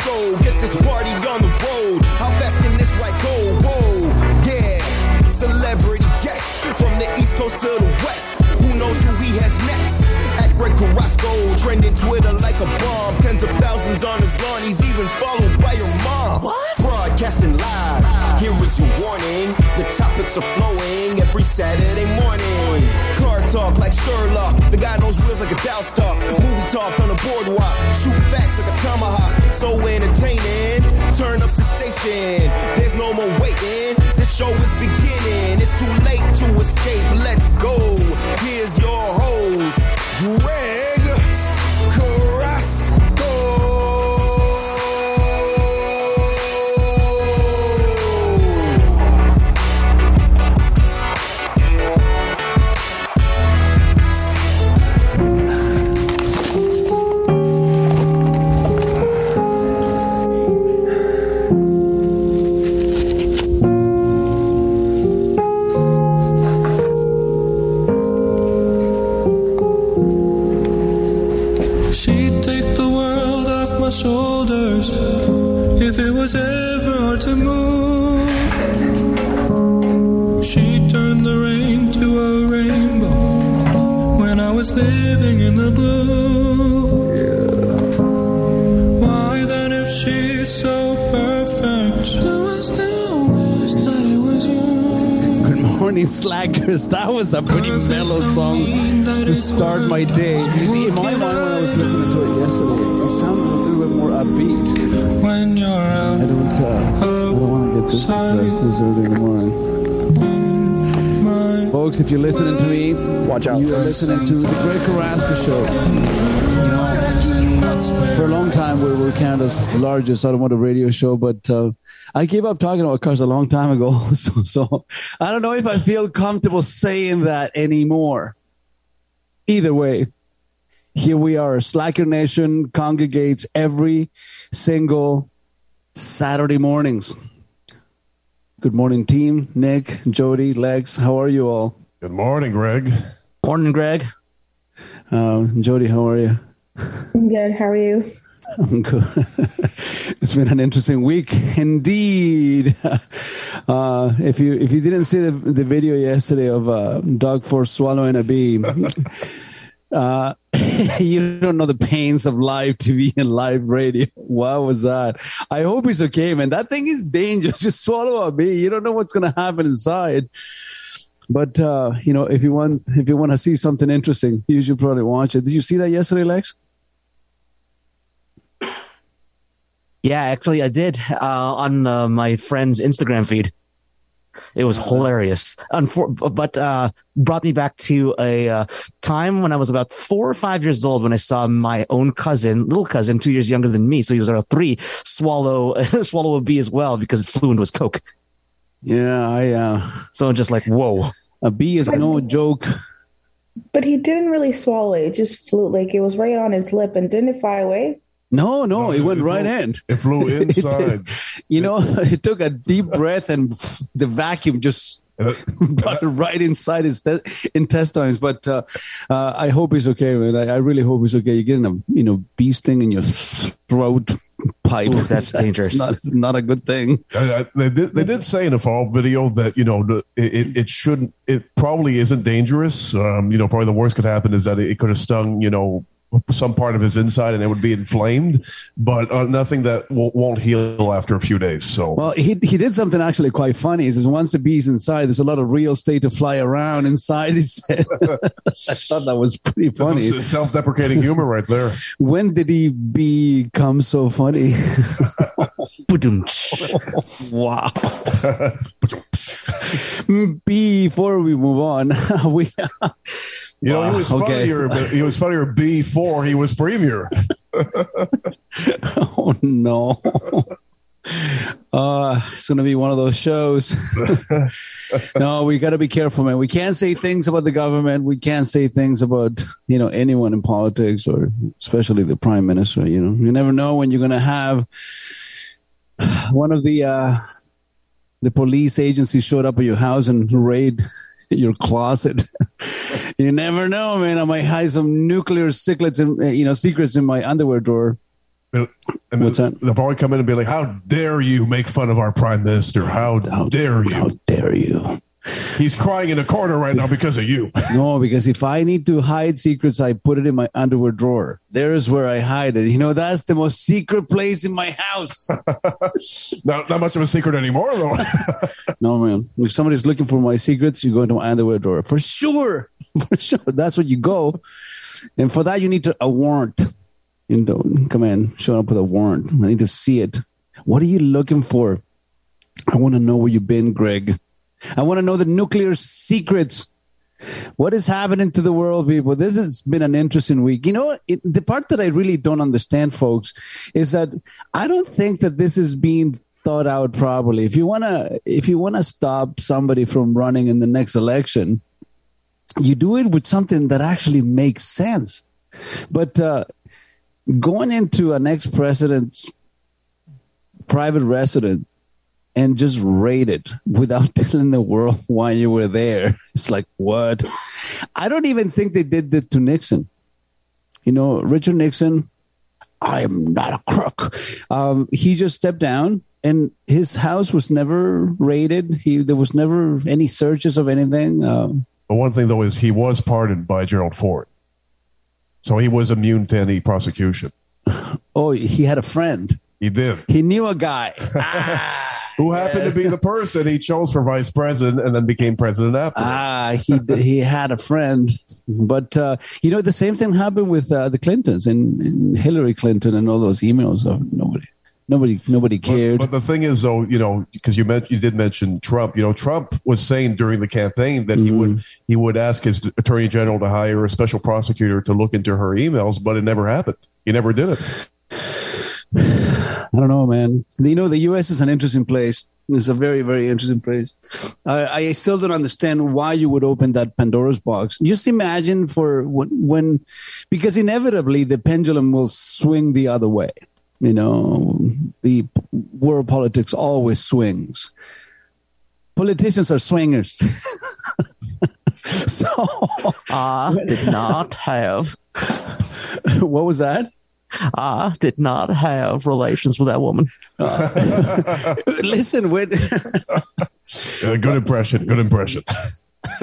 show. Get this party on the road. How fast can this ride go? Whoa, yeah. Celebrity guests from the East Coast to the West. Who knows who he has next? At Greg Carrasco, trending Twitter like a bomb. Tens of thousands on his lawn. He's even followed by your mom. What? Broadcasting live. Here is your warning. The topics are flowing every Saturday morning. Car talk like Sherlock. The guy knows wheels like a Dow stock. Movie talk on the boardwalk. Shoot facts like a tomahawk. So entertaining. Turn up the station. There's no more waiting. This show is beginning. It's too late to escape. Let's go. Here's your host. Good morning, slackers. That was a pretty mellow song to start my day. You see, in my mind, when I was listening to it yesterday, it sounded a little bit more upbeat. When you're out I don't, uh, I don't want to get this depressed this early in the morning. Folks, if you're listening to me, watch out. You are listening to the Greg Carrasco Show. You know, for a long time, we were counted as the largest automotive radio show, but uh, I gave up talking about cars a long time ago. So, so I don't know if I feel comfortable saying that anymore. Either way, here we are. Slacker Nation congregates every single Saturday mornings. Good morning, team. Nick, Jody, Lex, how are you all? Good morning, Greg. Morning, Greg. Uh, Jody, how are you? I'm good. How are you? I'm good. it's been an interesting week indeed. Uh, if you if you didn't see the, the video yesterday of uh, Doug Ford swallowing a bee, uh, you don't know the pains of live TV and live radio. What was that? I hope he's okay, man. That thing is dangerous. Just swallow a bee. You don't know what's going to happen inside. But uh, you know, if you want if you want to see something interesting, you should probably watch it. Did you see that yesterday, Lex? Yeah, actually, I did uh, on uh, my friend's Instagram feed. It was hilarious, Unfor- but uh, brought me back to a uh, time when I was about four or five years old when I saw my own cousin, little cousin, two years younger than me, so he was around three, swallow swallow a bee as well because it flew into his coke. Yeah, I. Uh, So just like whoa, a bee is no joke. But he didn't really swallow it. It just flew like it was right on his lip and didn't it fly away? No, no, No, it it- went it right flew- in. It flew It did. inside. You know, it took a deep breath and the vacuum just And brought it right inside his te- intestines. But uh, uh, I hope he's okay, man. I, I really hope he's okay. You're getting a you know bee sting in your throat pipe. Ooh, that's dangerous. It's not, it's not a good thing. I- I- they did. They did say in the fall video that you know the, it, it shouldn't. It probably isn't dangerous. Um, you know, probably the worst could happen is that it, could have stung. You know, some part of his inside and it would be inflamed, but uh, nothing that won't, won't heal after a few days. So Well, he he did something actually quite funny. He says once the bee's inside, there's a lot of real estate to fly around inside. He said, I thought that was pretty funny. That's self-deprecating humor right there. When did he become so funny? wow. Before we move on, we You know, he was Wow, okay. funnier. but He was funnier before he was premier. oh no. Uh, it's gonna be one of those shows. no, we got to be careful, man. We can't say things about the government. We can't say things about you know anyone in politics or especially the prime minister. You know, you never know when you're gonna have one of the uh, the police agencies showed up at your house and raid your closet. you never know, man. I might hide some nuclear secrets, in, uh, you know, secrets in my underwear drawer. And What's that? They'll probably come in and be like, "How dare you make fun of our prime minister? How, dare you? How dare you? He's crying in a corner right now because of you." No, because if I need to hide secrets, I put it in my underwear drawer. There's where I hide it. You know, that's the most secret place in my house. not, not much of a secret anymore, though. no, man. If somebody's looking for my secrets, you go into my underwear drawer. For sure. For sure. That's where you go. And for that, you need to, a warrant. You don't come in, showing up with a warrant. I need to see it. What are you looking for? I want to know where you've been, Greg. I want to know the nuclear secrets. What is happening to the world, people? This has been an interesting week. You know, it, the part that I really don't understand, folks, is that I don't think that this is being thought out properly. If you wanna, if you wanna stop somebody from running in the next election, you do it with something that actually makes sense. But uh, going into an ex president's private residence and just raid it without telling the world why you were there. It's like, what? I don't even think they did that to Nixon. You know, Richard Nixon, I am not a crook. Um, he just stepped down and his house was never raided. He There was never any searches of anything. Um, but one thing, though, is he was pardoned by Gerald Ford. So he was immune to any prosecution. Oh, he had a friend. He did. He knew a guy. Ah. Who happened to be the person he chose for vice president and then became president after. Ah, he he had a friend, but uh, you know the same thing happened with uh, the Clintons and, and, Hillary Clinton and all those emails of nobody. Nobody, nobody cared. But, but the thing is, though, you know, because you meant you did mention Trump. You know, Trump was saying during the campaign that mm-hmm. he would he would ask his attorney general to hire a special prosecutor to look into her emails, but it never happened. He never did it. I don't know, man. You know, the U.S. is an interesting place. It's a very, very interesting place. I, I still don't understand why you would open that Pandora's box. Just imagine for when, when, because inevitably the pendulum will swing the other way. You know, the world politics always swings. Politicians are swingers. so I did not have. what was that? I did not have relations with that woman. Uh, listen, when uh, good impression, good impression.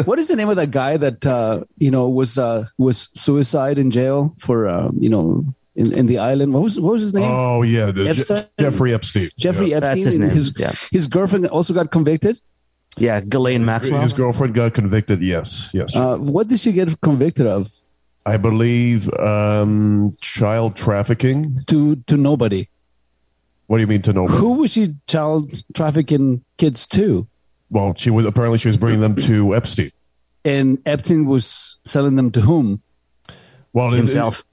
what is the name of that guy that uh, you know was uh, was suicide in jail for uh, you know in, in the island? What was what was his name? Oh yeah, Je- Jeffrey Epstein. Jeffrey yeah. Epstein. That's his name. His, yeah. his girlfriend also got convicted. Yeah, Ghislaine Maxwell. His girlfriend got convicted. Yes, yes. Uh, what did she get convicted of? I believe um, child trafficking to to nobody. What do you mean to nobody? Who was she child trafficking kids to? Well, she was apparently she was bringing them to Epstein, and Epstein was selling them to whom? Well, himself. It,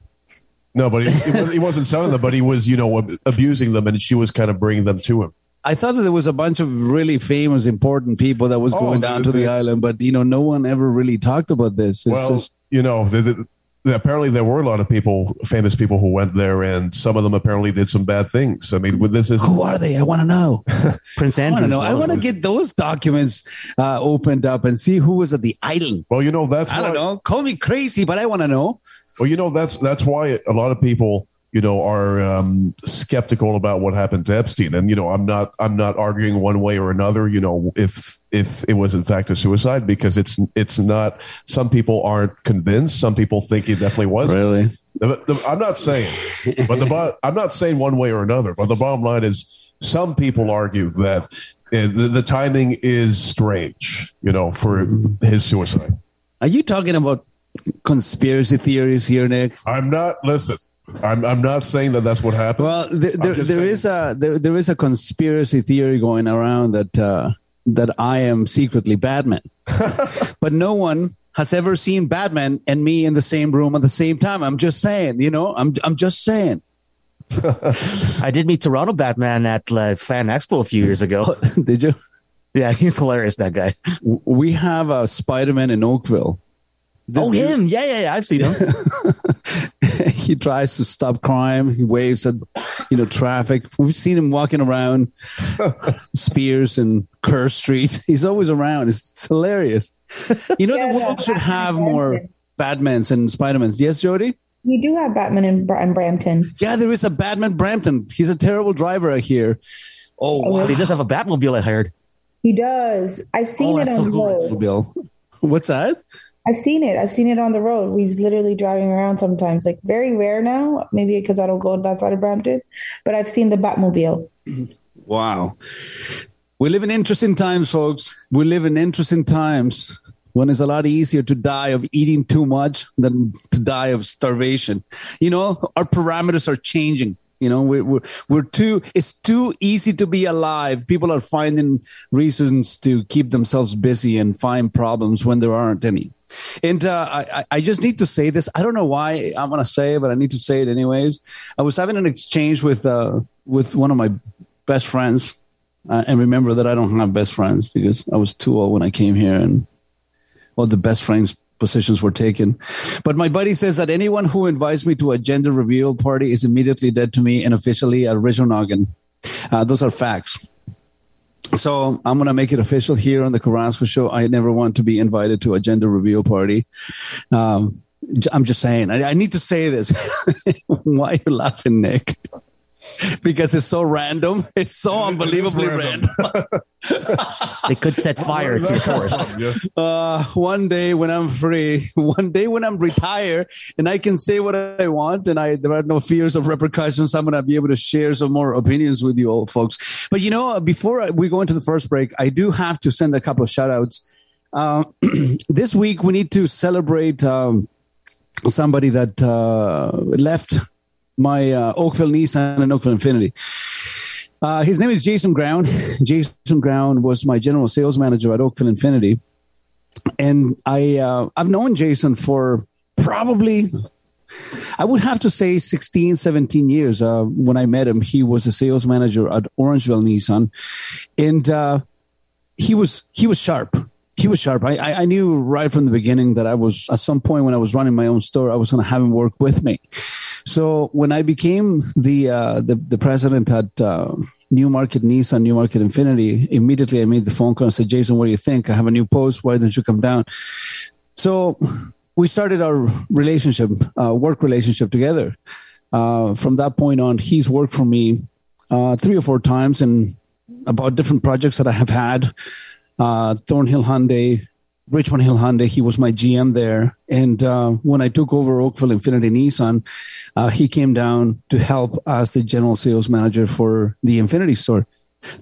no, but he, he wasn't selling them, but he was, you know, abusing them, and she was kind of bringing them to him. I thought that there was a bunch of really famous, important people that was Oh, going the- down to the the- island, but you know, no one ever really talked about this. It's well, just- you know, the, the, the- apparently there were a lot of people, famous people, who went there, and some of them apparently did some bad things. I mean, with this is who are they? I want to know. Prince I want to Andrew. I want to get those documents uh, opened up and see who was at the island. well, you know, that's I don't know. Call me crazy, but I want to know. Well, you know, that's that's why a lot of people, you know, are um, skeptical about what happened to Epstein. And you know, I'm not I'm not arguing one way or another. You know, if if it was in fact a suicide, because it's it's not. Some people aren't convinced. Some people think it definitely was. Really? The- the- I'm not saying, but the I'm not saying one way or another. But the bottom line is, some people argue that uh, the, the timing is strange. You know, for his suicide. Are you talking about conspiracy theories here, Nick? I'm not. Listen, I'm I'm not saying that that's what happened. Well, there, there, just there saying. is a there, there is a conspiracy theory going around that uh, that I am secretly Batman, but no one has ever seen Batman and me in the same room at the same time. I'm just saying, you know, I'm I'm just saying. I did meet Toronto Batman at uh, Fan Expo a few years ago. Did you? Yeah, he's hilarious. That guy. We have a Spider-Man in Oakville. This oh, dude- him. Yeah, yeah, yeah. I've seen him. he tries to stop crime. He waves at you know traffic. We've seen him walking around Speers and Kerr Street. He's always around. It's, it's hilarious. You know Yeah, the no, world should Batman have Batman. more Batmans and Spidermans. Yes, Jody. We do have Batman in, Bra- in Brampton. Yeah, there is a Batman Brampton. He's a terrible driver, I hear. Oh, oh, wow. He does have a Batmobile, I heard. He does. I've seen Oh, it on so the cool. road. What's that? I've seen it. I've seen it on the road. He's literally driving around sometimes. Like very rare now, maybe because I don't go that side of Brampton. But I've seen the Batmobile. Wow. We live in interesting times, folks. We live in interesting times when it's a lot easier to die of eating too much than to die of starvation. You know, our parameters are changing. You know, we're, we're, we're too, it's too easy to be alive. People are finding reasons to keep themselves busy and find problems when there aren't any. And uh, I, I just need to say this. I don't know why I'm going to say it, but I need to say it anyways. I was having an exchange with, uh, with one of my best friends. Uh, and remember that I don't have best friends because I was too old when I came here and all the best friends positions were taken. But my buddy says that anyone who invites me to a gender reveal party is immediately dead to me and officially a original noggin. Uh, those are facts. So I'm going to make it official here on the Carrasco show. I never want to be invited to a gender reveal party. Um, I'm just saying, I, I need to say this. Why are you laughing, Nick? because it's so random. It's so unbelievably random. random. They could set fire to your forest. Yeah. uh, one day when I'm free, one day when I'm retired and I can say what I want and I there are no fears of repercussions, I'm going to be able to share some more opinions with you all folks. But you know, before we go into the first break, I do have to send a couple of shout outs. Uh, this week we need to celebrate um, somebody that uh, left my uh, Oakville Nissan and Oakville Infiniti. Uh, his name is Jason Ground. Jason Ground was my general sales manager at Oakville Infiniti, and I uh, I've known Jason for probably I would have to say 16, 17 years. Uh, when I met him, he was a sales manager at Orangeville Nissan, and uh, he was he was sharp. He was sharp. I, I I knew right from the beginning that I was at some point when I was running my own store, I was going to have him work with me. So when I became the uh, the, the president at uh, Newmarket Nissan, New Market Infiniti, immediately I made the phone call and said, "Jason, what do you think? I have a new post. Why don't you come down?" So we started our relationship, uh, work relationship together. Uh, from that point on, he's worked for me uh, three or four times and about different projects that I have had. Uh, Thornhill Hyundai, Richmond Hill Hyundai. He was my GM there, and uh, when I took over Oakville Infiniti Nissan, uh, he came down to help as the general sales manager for the Infiniti store.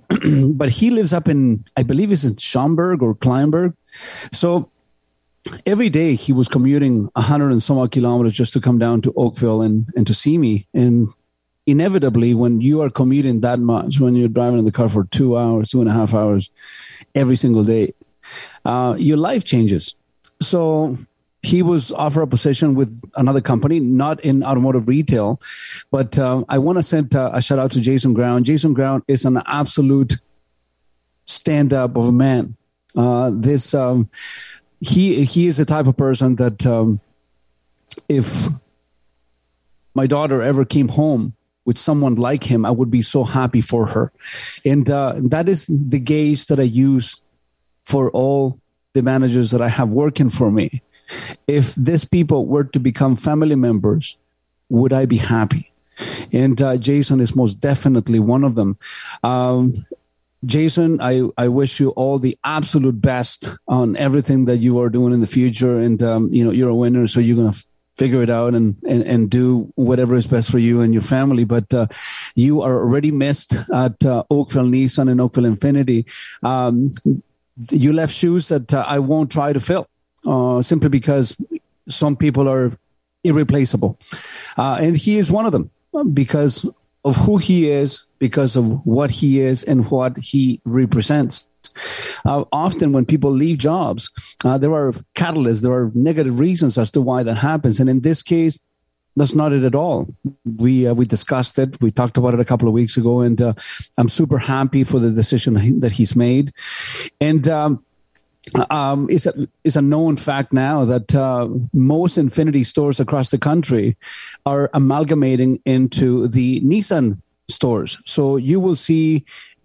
but he lives up in, I believe, it's in Schomberg or Kleinburg. So every day he was commuting a hundred and some odd kilometers just to come down to Oakville and, and to see me. And inevitably, when you are commuting that much, when you're driving in the car for two hours, two and a half hours every single day, uh, your life changes. So he was offered a position with another company, not in automotive retail, but um, I want to send uh, a shout out to Jason Ground. Jason Ground is an absolute stand up of a man. Uh, this um, he he is the type of person that um, if my daughter ever came home with someone like him, I would be so happy for her, and uh, that is the gauge that I use for all the managers that I have working for me. If these people were to become family members, would I be happy? And uh, Jason is most definitely one of them. Um, Jason, I, I wish you all the absolute best on everything that you are doing in the future. And, um, you know, you're a winner, so you're going to f- figure it out and, and, and do whatever is best for you and your family. But uh, you are already missed at uh, Oakville Nissan and Oakville Infiniti. Um, you left shoes that uh, I won't try to fill uh, simply because some people are irreplaceable. Uh, and he is one of them because of who he is, because of what he is and what he represents. Uh, often, when people leave jobs, uh, there are catalysts, there are negative reasons as to why that happens. And in this case, that's not it at all. We uh, we discussed it. We talked about it a couple of weeks ago, and uh, I'm super happy for the decision that he's made. And um, um, it's a it's a known fact now that uh, most Infiniti stores across the country are amalgamating into the Nissan stores. So you will see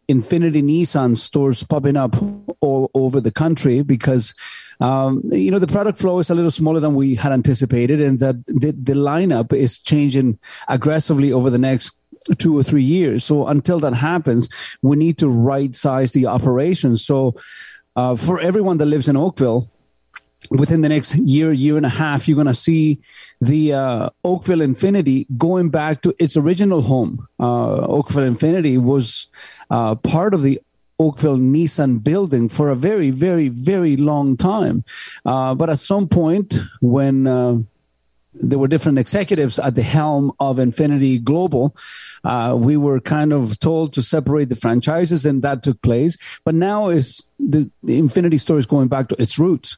Infiniti Nissan stores popping up all over the country because um, you know the product flow is a little smaller than we had anticipated, and that the, the lineup is changing aggressively over the next two or three years. So until that happens, we need to right size the operations. So uh, for everyone that lives in Oakville, within the next year, year and a half, you're going to see the uh, Oakville Infiniti going back to its original home. Uh, Oakville Infiniti was uh, part of the Oakville Nissan building for a very, very, very long time. Uh, but at some point, when uh, there were different executives at the helm of Infiniti Global. Uh, we were kind of told to separate the franchises, and that took place. But now is the, Infiniti store is going back to its roots.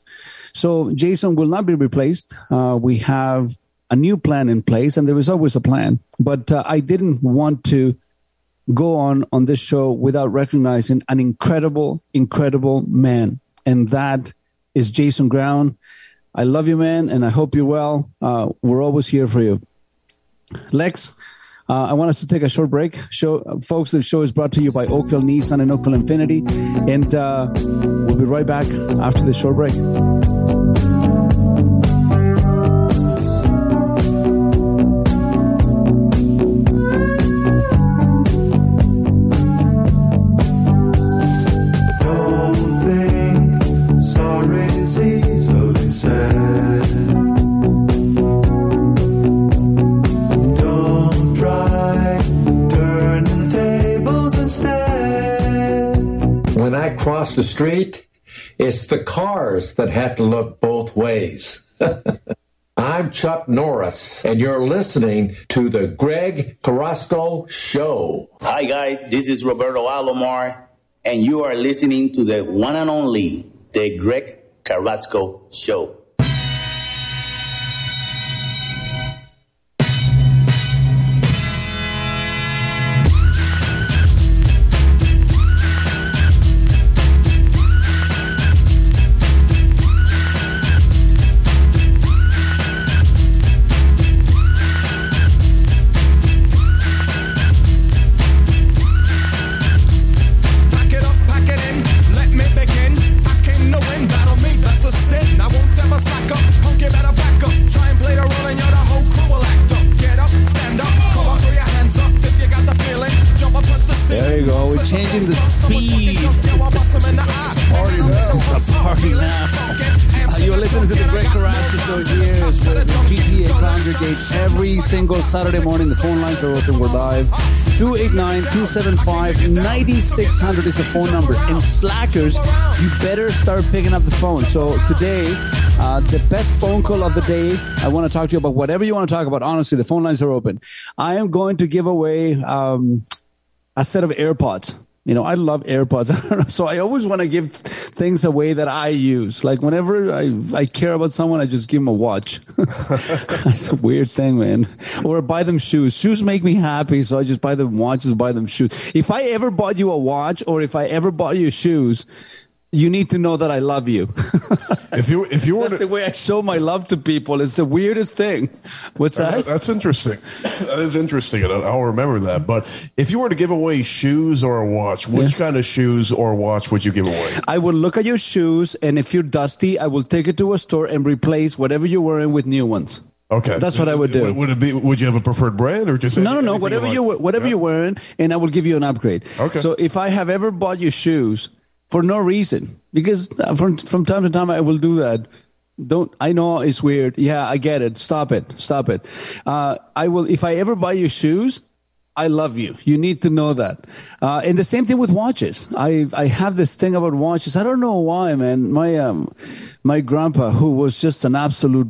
So Jason will not be replaced. Uh, we have a new plan in place, and there is always a plan. But uh, I didn't want to go on on this show without recognizing an incredible, incredible man, and that is Jason Ground. I love you, man, and I hope you're well. Uh, we're always here for you. Lex, uh, I want us to take a short break. Show, folks, the show is brought to you by Oakville Nissan and Oakville Infiniti, and uh, we'll be right back after the short break. Across the street, it's the cars that have to look both ways. I'm Chuck Norris, and you're listening to the Greg Carrasco Show. Hi, guys. This is Roberto Alomar, and you are listening to the one and only, the Greg Carrasco Show. 289-275-9600 is the phone number. And slackers, you better start picking up the phone. So today, uh, the best phone call of the day, I want to talk to you about whatever you want to talk about. Honestly, the phone lines are open. I am going to give away um, a set of AirPods. You know, I love AirPods. so I always want to give things away that I use. Like whenever I, I care about someone, I just give them a watch. That's a weird thing, man. Or buy them shoes. Shoes make me happy. So I just buy them watches, buy them shoes. If I ever bought you a watch or if I ever bought you shoes, you need to know that I love you. if you if you were that's to, the way I show my love to people. It's the weirdest thing. What's that? That's interesting. That is interesting. I'll remember that. But if you were to give away shoes or a watch, which yeah. kind of shoes or watch would you give away? I would look at your shoes, and if you're dusty, I will take it to a store and replace whatever you're wearing with new ones. Okay, that's what I would do. Would it be? Would you have a preferred brand or just no, no, no? Whatever you whatever yeah. you're wearing, and I will give you an upgrade. Okay. So if I have ever bought you shoes for no reason because uh, from from time to time I will do that. Don't I know it's weird? Yeah, I get it. Stop it. Stop it. Uh, I will if I ever buy you shoes. I love you. You need to know that. Uh, and the same thing with watches. I I have this thing about watches. I don't know why, man. My um, my grandpa, who was just an absolute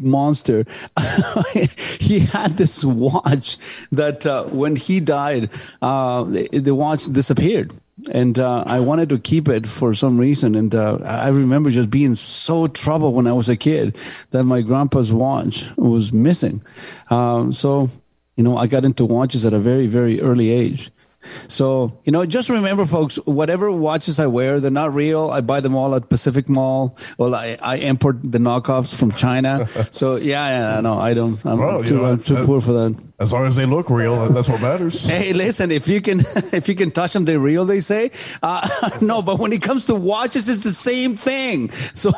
monster. he had this watch that uh, when he died, uh, the, the, watch disappeared and uh, I wanted to keep it for some reason. And uh, I remember just being so troubled when I was a kid that my grandpa's watch was missing. Um, so, you know, I got into watches at a very, very early age. So, you know, just remember, folks, whatever watches I wear, they're not real. I buy them all at Pacific Mall. Well, I, I import the knockoffs from China. so, yeah, yeah, no, I don't. I'm well, too, know, I'm too that, poor for that. As long as they look real, that's what matters. Hey, listen, if you can if you can touch them, they're real. They say uh, no, but when it comes to watches, it's the same thing. So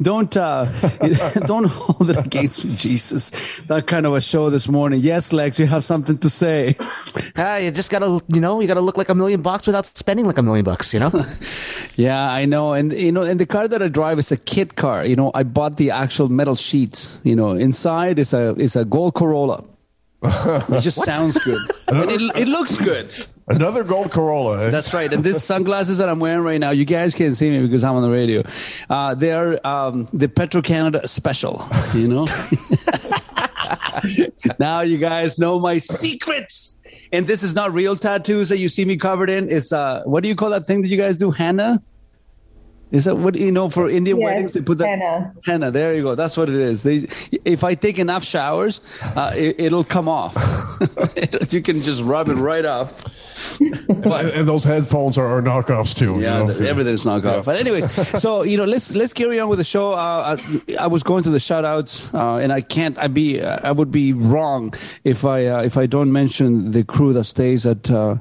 don't uh, don't hold it against me, Jesus. That kind of a show this morning. Yes, Lex, you have something to say. Ah, you just gotta, you know, you gotta look like a million bucks without spending like a million bucks. You know. Yeah, I know, and you know, and the car that I drive is a kit car. You know, I bought the actual metal sheets. You know, inside is a is a gold Corolla. It just sounds good. And it, it looks good. Another gold Corolla. Eh? That's right. And these sunglasses that I'm wearing right now, you guys can't see me because I'm on the radio. Uh, they're um, the Petro Canada special. You know. now you guys know my secrets. And this is not real tattoos that you see me covered in. It's uh, what do you call that thing that you guys do? Henna. Is that what you know for Indian Yes, weddings? They put that henna. henna. There you go. That's what it is. They, if I take enough showers, uh, it, it'll come off. you can just rub it right off. and, and those headphones are, are knockoffs too. Yeah, you know? th- everything's knockoff. But anyways, so you know, let's let's carry on with the show. Uh, I, I was going to the shoutouts, uh, and I can't. I be I would be wrong if I uh, if I don't mention the crew that stays at uh,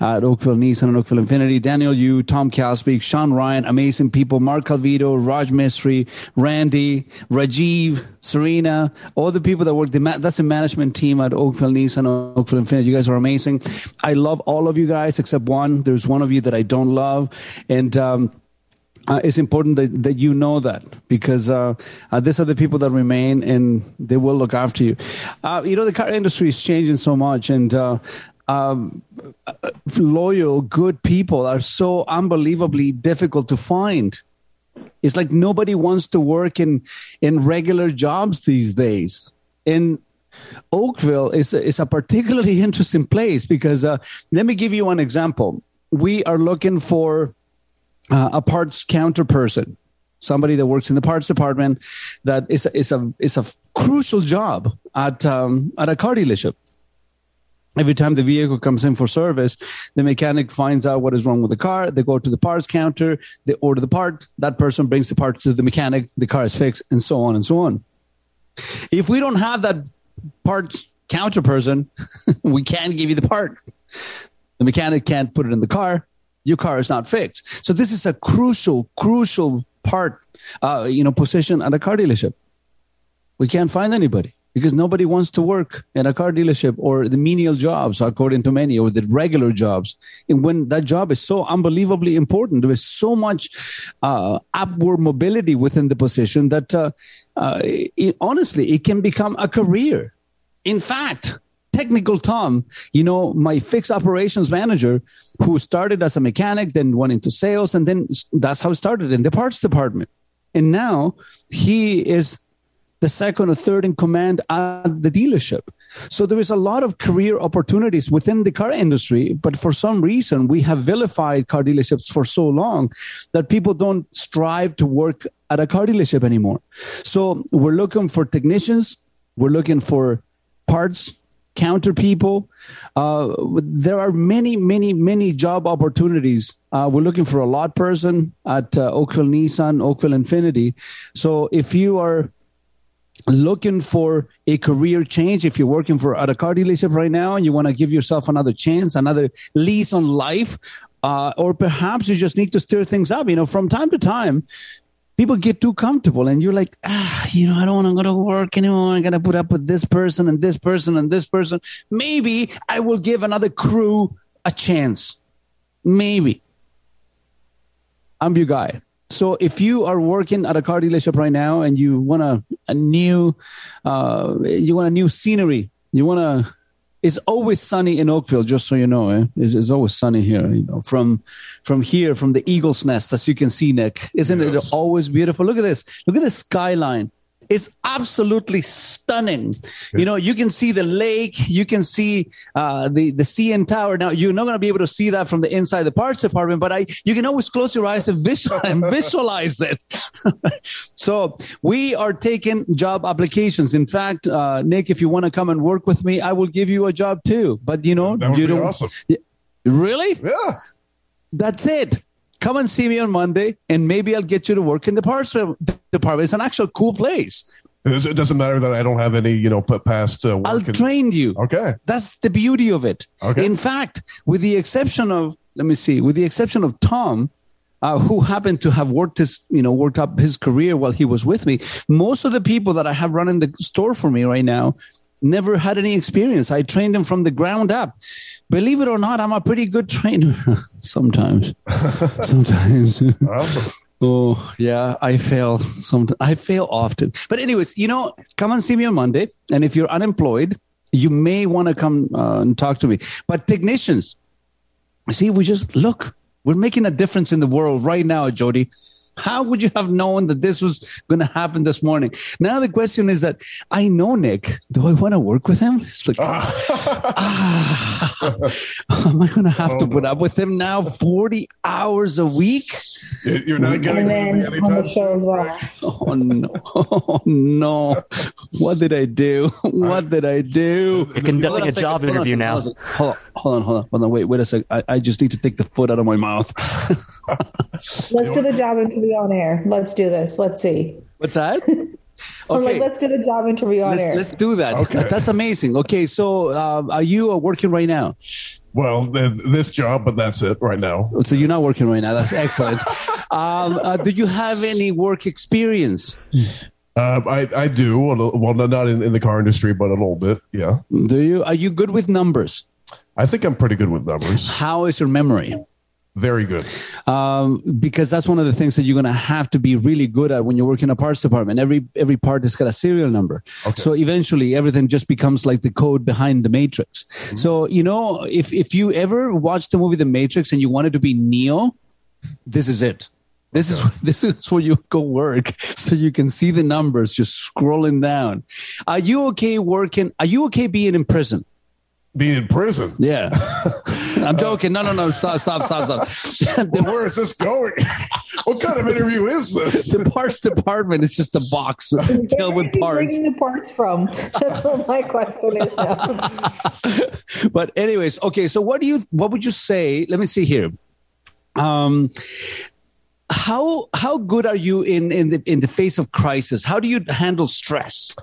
at Oakville Nissan and Oakville Infiniti. Daniel you, Tom Caspeak, Sean Ryan, amazing people. Mark Calvito, Raj Mistry, Randy, Rajiv, Serena, all the people that work. The ma- that's the management team at Oakville Nissan, Oakville Infiniti. You guys are amazing. I love all of you guys except one. There's one of you that I don't love, and. Um, uh, it's important that, that you know that because uh, uh, these are the people that remain and they will look after you. Uh, you know, the car industry is changing so much, and uh, um, loyal, good people are so unbelievably difficult to find. It's like nobody wants to work in in regular jobs these days. And Oakville is is a particularly interesting place because uh, let me give you one example. We are looking for uh, a parts counter person, somebody that works in the parts department. That is a, is a is a crucial job at um, at a car dealership. Every time the vehicle comes in for service, the mechanic finds out what is wrong with the car. They go to the parts counter, they order the part. That person brings the part to the mechanic. The car is fixed, and so on and so on. If we don't have that parts counter person, we can't give you the part. The mechanic can't put it in the car. Your car is not fixed. So this is a crucial, crucial part, uh, you know, position at a car dealership. We can't find anybody because nobody wants to work in a car dealership or the menial jobs, according to many, or the regular jobs. And when that job is so unbelievably important, there is so much uh, upward mobility within the position that, uh, uh, it, honestly, it can become a career. In fact, technical Tom, you know, my fixed operations manager who started as a mechanic, then went into sales, and then that's how started in the parts department. And now he is the second or third in command at the dealership. So there is a lot of career opportunities within the car industry, but for some reason we have vilified car dealerships for so long that people don't strive to work at a car dealership anymore. So we're looking for technicians, we're looking for parts counter people. Uh, there are many, many, many job opportunities. Uh, we're looking for a lot person at uh, Oakville Nissan, Oakville Infiniti. So if you are looking for a career change, if you're working for at a car dealership right now and you want to give yourself another chance, another lease on life, uh, or perhaps you just need to stir things up. You know, from time to time, people get too comfortable and you're like, ah, you know, I don't want to go to work anymore. I got to put up with this person and this person and this person. Maybe I will give another crew a chance. Maybe. I'm your guy. So if you are working at a car dealership right now and you want a, a new, uh, you want a new scenery, you want to, it's always sunny in Oakville, just so you know. Eh? It's, it's always sunny here. You know, from from here, from the Eagle's Nest, as you can see, Nick. Isn't Yes. it always beautiful? Look at this. Look at the skyline. It's absolutely stunning. You know, you can see the lake, you can see uh, the the CN Tower. Now, you're not going to be able to see that from the inside the parts department, but I you can always close your eyes and visual and visualize it. so we are taking job applications. In fact, uh, Nick, if you want to come and work with me, I will give you a job too. But you know, you don't awesome. really. Yeah. That's it. Come and see me on Monday, and maybe I'll get you to work in the parts department. It's an actual cool place. It doesn't matter that I don't have any, you know, past uh, work. I'll train you. Okay. That's the beauty of it. Okay. In fact, with the exception of, let me see, with the exception of Tom, uh, who happened to have worked his, you know, worked up his career while he was with me, most of the people that I have running the store for me right now never had any experience. I trained them from the ground up. Believe it or not, I'm a pretty good trainer. Sometimes, sometimes. Awesome. Oh yeah, I fail. Some I fail often. But anyways, you know, come and see me on Monday. And if you're unemployed, you may want to come uh, and talk to me. But technicians, see, we just look. We're making a difference in the world right now, Jody. How would you have known that this was going to happen this morning? Now the question is that I know Nick. Do I want to work with him? It's like, ah, am I going to have to put up with him now? Forty hours a week? You- You're not getting And rid then on the show as well. Oh no! Oh no! What did I do? What did I do? You're conducting Hold on a second, job hold on interview now. Hold on, hold on, hold on, hold on. Wait, wait a sec. I, I just need to take the foot out of my mouth. Let's do the job interview on air. Let's do this. Let's see. What's that? I'm like, Okay, let's do the job interview on let's, air. let's do that. Okay. That's amazing. Okay, so um, are you uh, working right now? Well, th- this job, but that's it right now. So you're not working right now. That's excellent. um, uh, do you have any work experience? Uh, I, I do. Well, not in, in the car industry, but a little bit. Yeah. Do you? Are you good with numbers? I think I'm pretty good with numbers. How is your memory? Very good. um, because that's one of the things that you're going to have to be really good at when you work in a parts department. Every every part has got a serial number, so eventually everything just becomes like the code behind the Matrix. So you know, if if you ever watched the movie The Matrix and you wanted to be Neo, this is it. This is this is where you go work, so you can see the numbers just scrolling down. Are you okay working? Are you okay being in prison? Being in prison. Yeah, I'm joking. No, no, no. Stop, stop, stop, stop. The Where is this going? what kind of interview is this? the parts department is just a box filled with are you parts. bringing the parts from? That's what my question is now. But anyways, okay. So what do you? What would you say? Let me see here. Um, how how good are you in in the in the face of crisis? How do you handle stress?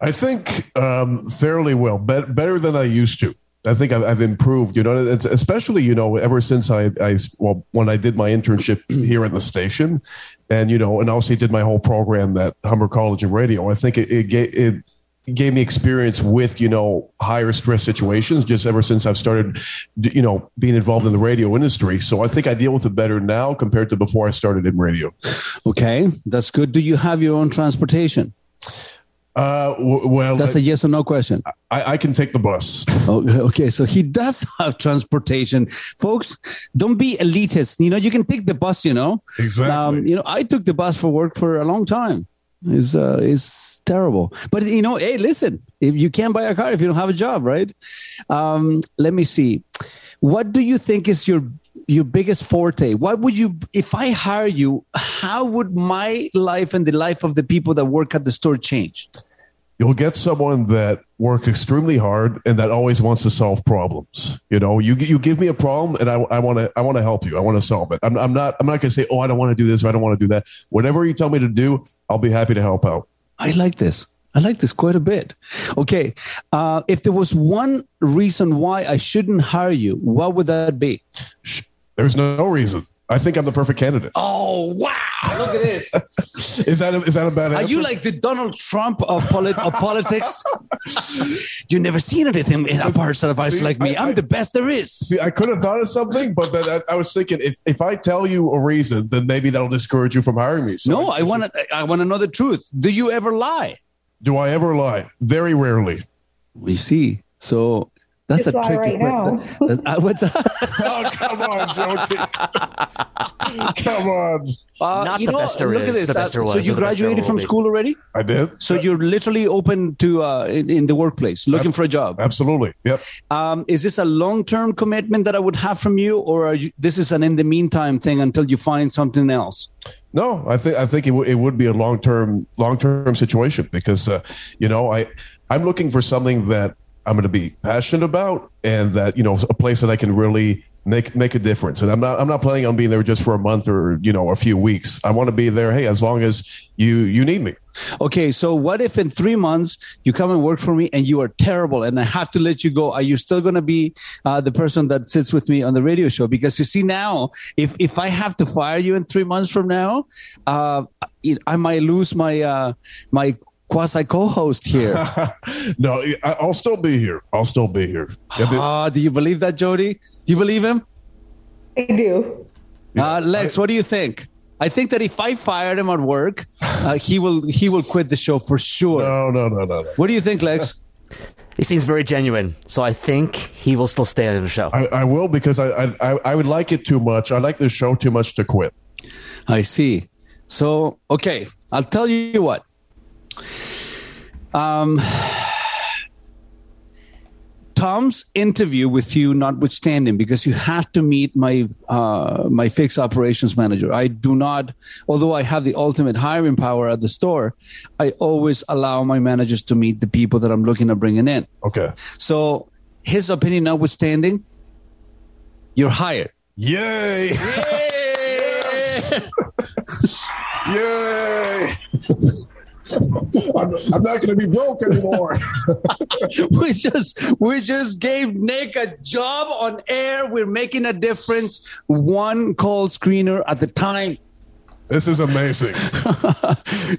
I think um, fairly well, be- better than I used to. I think I've, I've improved. You know, it's especially you know ever since I, I well when I did my internship here at the station, and you know, and obviously did my whole program at Humber College of Radio. I think it it, it gave me experience with you know higher stress situations just ever since I've started you know being involved in the radio industry. So I think I deal with it better now compared to before I started in radio. Okay, that's good. Do you have your own transportation? Uh, w- well, That's a yes or no question. I, I can take the bus. Okay, okay, so he does have transportation, folks. Don't be elitist. You know, you can take the bus. You know, Exactly. Um, you know, I took the bus for work for a long time. Is uh, is terrible. But you know, hey, listen, if you can't buy a car if you don't have a job, right? Um, let me see. What do you think is your your biggest forte? What would you, if I hire you, how would my life and the life of the people that work at the store change? You'll get someone that works extremely hard and that always wants to solve problems. You know, you you give me a problem and I want to I want to help you. I want to solve it. I'm, I'm not I'm not going to say oh I don't want to do this or I don't want to do that. Whatever you tell me to do, I'll be happy to help out. I like this. I like this quite a bit. Okay. Uh, if there was one reason why I shouldn't hire you, what would that be? There's no reason. I think I'm the perfect candidate. Oh, wow. Look at this. Is that a, is that a bad Are answer? you like the Donald Trump of, polit- of politics? you never seen anything in a person of ice like me. I- I'm I- the best there is. See, I could have thought of something, but then I, I was thinking if, if I tell you a reason, then maybe that'll discourage you from hiring me. So No, I want to. I want to know the truth. Do you ever lie? Do I ever lie? Very rarely. We see. So that's Just a lie tricky right now. that- that- uh, what's Oh come on, Jody! come on. Uh, Not the know, best there look at this. the best there so you or the best there graduated from school already? I did. So you're literally open to uh, in, in the workplace, looking for a job. Absolutely. Yep. Um, is this a long term commitment that I would have from you, or are you, this is an in the meantime thing until you find something else? No, I think I think it, w- it would be a long term long term situation because uh, you know I I'm looking for something that I'm going to be passionate about and that you know a place that I can really make make a difference. And I'm not I'm not planning on being there just for a month or you know a few weeks. I want to be there. Hey, as long as you you need me. Okay, so what if in three months you come and work for me and you are terrible and I have to let you go? Are you still going to be uh, the person that sits with me on the radio show? Because you see now, if if I have to fire you in three months from now, uh, I might lose my uh, my quasi co-host here. no, I- I'll still be here. I'll still be here. If it- Ah, do you believe that, Jody? Do you believe him? I do. Uh, Lex, what do you think? I think that if I fired him at work, uh, he will he will quit the show for sure. no, no, no, no, no. What do you think, Lex? He seems very genuine, so I think he will still stay on the show. I, I will because I, I I- I would like it too much. I like the show too much to quit. I see. So, okay, I'll tell you what. Um, Tom's interview with you, notwithstanding, because you have to meet my uh, my fixed operations manager. I do not, although I have the ultimate hiring power at the store, I always allow my managers to meet the people that I'm looking at bringing in. Okay. So, his opinion notwithstanding, you're hired. Yay! Yay! I'm, I'm not going to be broke anymore. we just we just gave Nick a job on air. We're making a difference. One call screener at the time. This is amazing.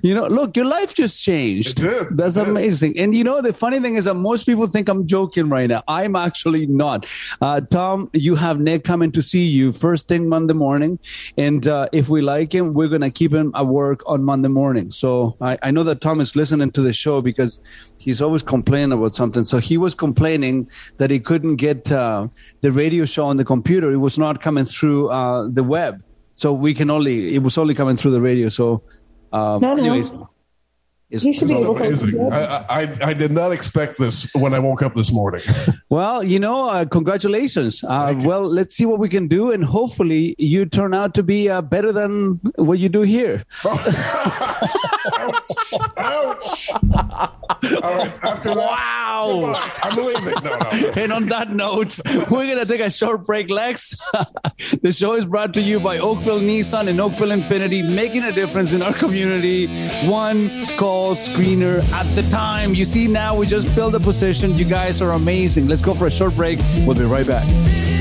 You know, look, your life just changed. It did. That's amazing. And you know, the funny thing is that most people think I'm joking right now. I'm actually not. Uh, Tom, you have Nick coming to see you first thing Monday morning. And uh, if we like him, we're going to keep him at work on Monday morning. So I, I know that Tom is listening to the show because he's always complaining about something. So he was complaining that he couldn't get uh, the radio show on the computer. It was not coming through uh, the web. So we can only, it was only coming through the radio. So, um, No, no. anyways. It's- He should be This is able to. amazing. I, I I did not expect this when I woke up this morning. Well, you know, uh, congratulations. Uh, well, let's see what we can do, and hopefully, you turn out to be uh, better than what you do here. Ouch! Ouch! All right. After that, Wow. I'm leaving. No, no. And on that note, we're going to take a short break, Lex. the show is brought to you by Oakville Nissan and Oakville Infiniti, making a difference in our community. One call screener at the time. You see, now we just filled the position. You guys are amazing. Let's go for a short break. We'll be right back.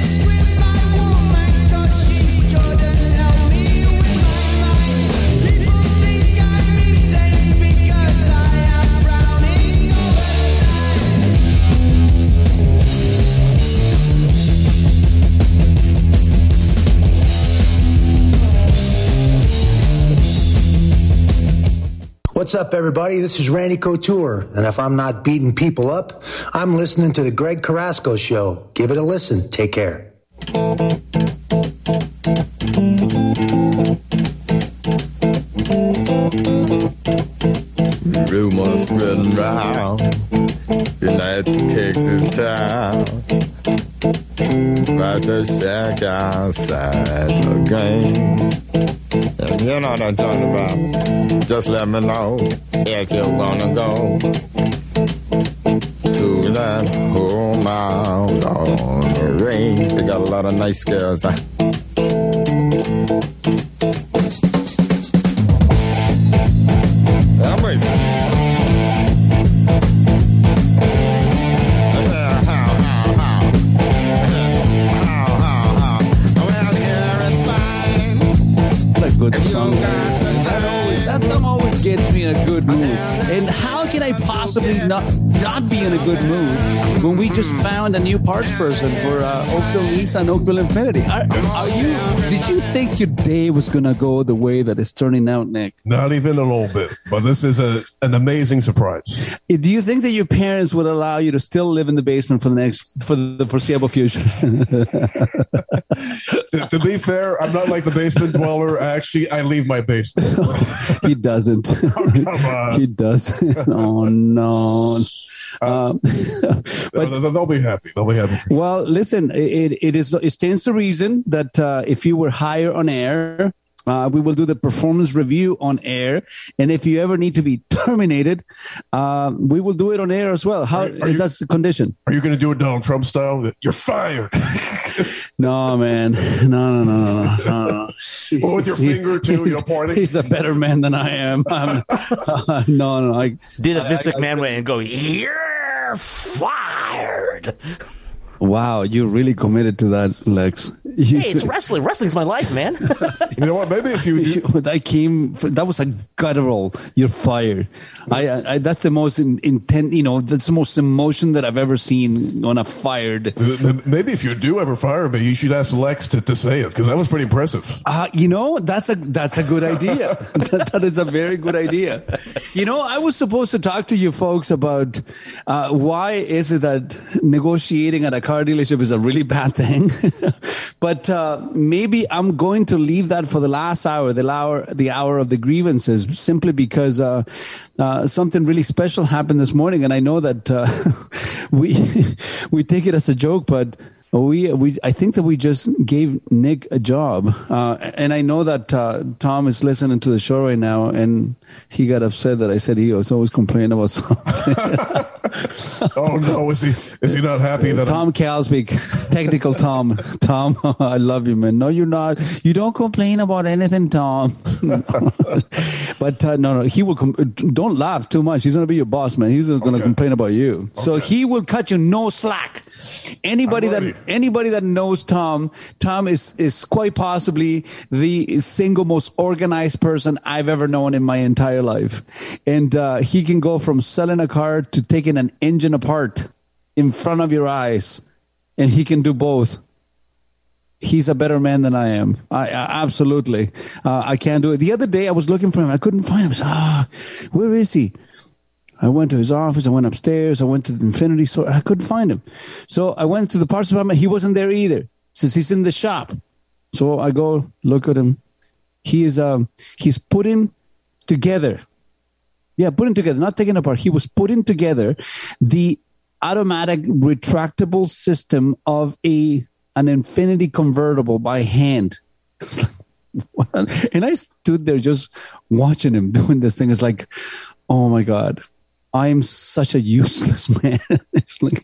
What's up, everybody? This is Randy Couture, and if I'm not beating people up, I'm listening to the Greg Carrasco Show. Give it a listen. Take care. Rumors spreading round. United Texas town. About to shack outside the game. And you know what I'm talking about Just let me know if you wanna go. To that home out on the range. They got a lot of nice girls huh? Good mood. Possibly not not be in a good mood when we just found a new parts person for uh, Oakville Nissan, Oakville Infiniti? Are, are you? Did you think your day was gonna go the way that it's turning out, Nick? Not even a little bit. But this is a an amazing surprise. Do you think that your parents would allow you to still live in the basement for the next for the foreseeable future? to, to be fair, I'm not like the basement dweller. Actually, I leave my basement. he doesn't. come on. he doesn't. oh no. Um, but They'll, they'll be happy. They'll be happy. Well, listen, it, it is it stands to reason that uh, if you were higher on air, Uh, we will do the performance review on air, and if you ever need to be terminated, uh, we will do it on air as well. How Are- are you- that's the condition? Are you going to do it Donald Trump style? You're fired. No, man, no, no, no, no, no, no. no. Well, with your He- finger too, you know, pointing. He's a better man than I am. I'm- no, no, I, Did a Vince McMahon way and go, You're fired. Wow, you're really committed to that, Lex. Hey, it's wrestling. Wrestling's my life, man. You know what? Maybe if you, you that came that was a guttural you're fired I, I that's the most in, intent you know that's the most emotion that i've ever seen on a fired maybe if you do ever fire me, you should ask Lex to, to say it because that was pretty impressive. uh, you know that's a that's a good idea that, that is a very good idea you know i was supposed to talk to you folks about uh, why is it that negotiating at a car dealership is a really bad thing but uh, maybe i'm going to leave that for the last hour the hour the hour of the grievances simply because uh, uh, something really special happened this morning and i know that uh, we we take it as a joke but we we I think that we just gave Nick a job, uh, and I know that uh, Tom is listening to the show right now, and he got upset that I said he was always complaining about something. Oh no, is he is he not happy that I'm, Tom Calsbeek, technical Tom. Tom, I love you, man. No, you're not. You don't complain about anything, Tom. but uh, no, no, he will. Com- don't laugh too much. He's going to be your boss, man. He's going to Okay. complain about you. So he will cut you no slack. Anybody that anybody that knows Tom, Tom is is quite possibly the single most organized person I've ever known in my entire life, and uh, he can go from selling a car to taking an engine apart in front of your eyes, and he can do both. He's a better man than I am. I, I absolutely. Uh, I can't do it. The other day I was looking for him. I couldn't find him. I said, ah, where is he? I went to his office. I went upstairs. I went to the Infiniti store. I couldn't find him. So I went to the parts department. He wasn't there either. Since he's in the shop. So I go look at him. He is um he's putting together. Yeah, putting together, not taking apart. He was putting together the automatic retractable system of a an Infiniti convertible by hand. and I stood there just watching him doing this thing. It's like, oh my god, I am such a useless man. like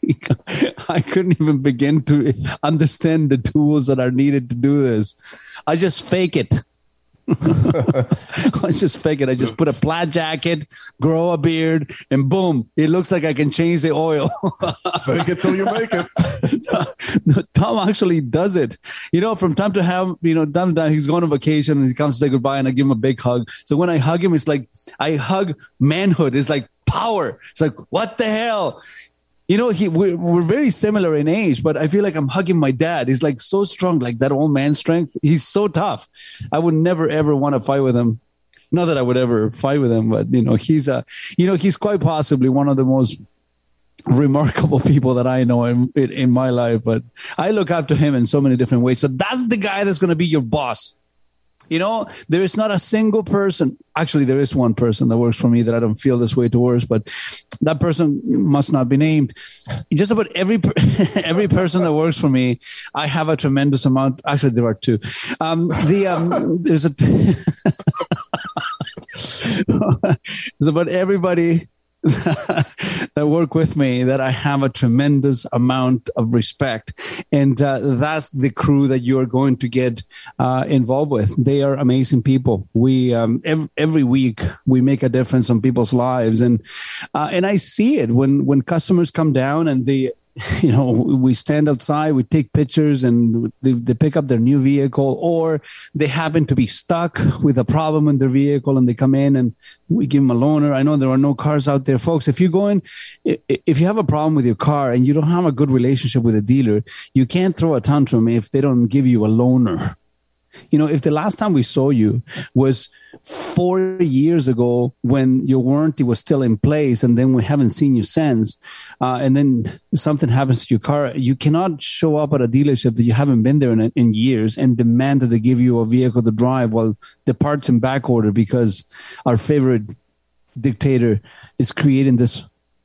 I couldn't even begin to understand the tools that are needed to do this. I just fake it. I just fake it. I just put a plaid jacket, grow a beard, and boom, it looks like I can change the oil. fake it till you make it. Tom actually does it. You know, from time to time, you know, time to time, he's going on vacation and he comes to say goodbye and I give him a big hug. So when I hug him, it's like I hug manhood. It's like power. It's like, what the hell? You know, he we're, we're very similar in age, but I feel like I'm hugging my dad. He's like so strong, like that old man strength. He's so tough. I would never ever want to fight with him. Not that I would ever fight with him, but you know, he's a, you know, he's quite possibly one of the most remarkable people that I know in, in, in my life. But I look up to him in so many different ways. So that's the guy that's going to be your boss. You know, there is not a single person. Actually, there is one person that works for me that I don't feel this way towards, but that person must not be named. Just about every every person that works for me, I have a tremendous amount. Actually, there are two. Um, the um, there's a it's about everybody that work with me that I have a tremendous amount of respect. And uh, that's the crew that you are going to get uh, involved with. They are amazing people. We um, ev- every week we make a difference on people's lives, and uh, and I see it when when customers come down and they you know, we stand outside, we take pictures, and they, they pick up their new vehicle, or they happen to be stuck with a problem in their vehicle, and they come in and we give them a loaner. I know there are no cars out there, folks. If you're going if you have a problem with your car and you don't have a good relationship with a dealer, you can't throw a tantrum if they don't give you a loaner. You know, if the last time we saw you was four years ago when your warranty was still in place, and then we haven't seen you since, uh, and then something happens to your car, you cannot show up at a dealership that you haven't been there in, in years and demand that they give you a vehicle to drive while the parts in back order because our favorite dictator is creating this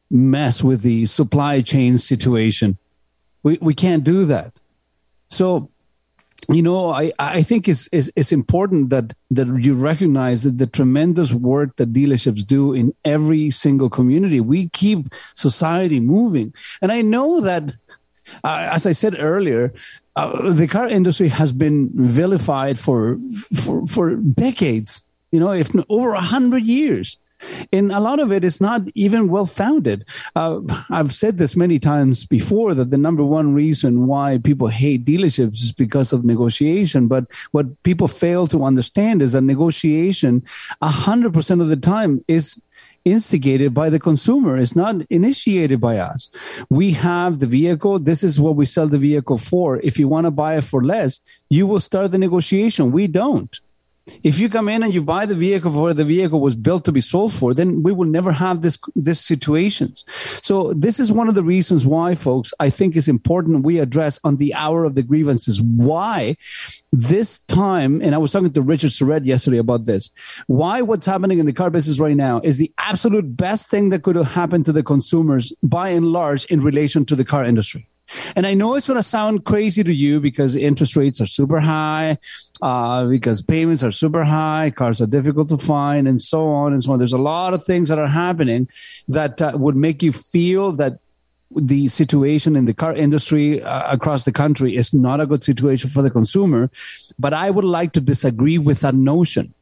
mess with the supply chain situation. We we can't do that. So you know, I, I think it's, it's, it's important that, that you recognize that the tremendous work that dealerships do in every single community. We keep society moving. And I know that, uh, as I said earlier, uh, the car industry has been vilified for, for, for decades, you know, if over a hundred years and a lot of it is not even well founded. Uh, I've said this many times before that the number one reason why people hate dealerships is because of negotiation. But what people fail to understand is that negotiation, hundred percent of the time, is instigated by the consumer. It's not initiated by us. We have the vehicle. This is what we sell the vehicle for. If you want to buy it for less, you will start the negotiation. We don't. If you come in and you buy the vehicle for the vehicle was built to be sold for, then we will never have this this situations. So this is one of the reasons why, folks, I think it's important we address on the hour of the grievances why this time. And I was talking to Richard Surrett yesterday about this. Why what's happening in the car business right now is the absolute best thing that could have happened to the consumers by and large in relation to the car industry. And I know it's going to sound crazy to you because interest rates are super high, uh, because payments are super high, cars are difficult to find, and so on and so on. There's a lot of things that are happening that uh, would make you feel that the situation in the car industry uh, across the country is not a good situation for the consumer. But I would like to disagree with that notion.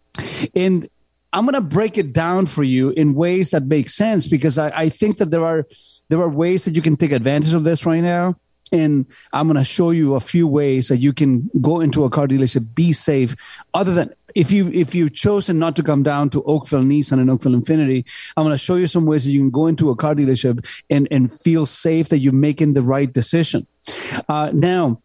And I'm going to break it down for you in ways that make sense because I, I think that there are there are ways that you can take advantage of this right now. And I'm going to show you a few ways that you can go into a car dealership, be safe. Other than if you if you've chosen not to come down to Oakville Nissan and Oakville Infiniti, I'm going to show you some ways that you can go into a car dealership and and feel safe that you're making the right decision. Uh, now,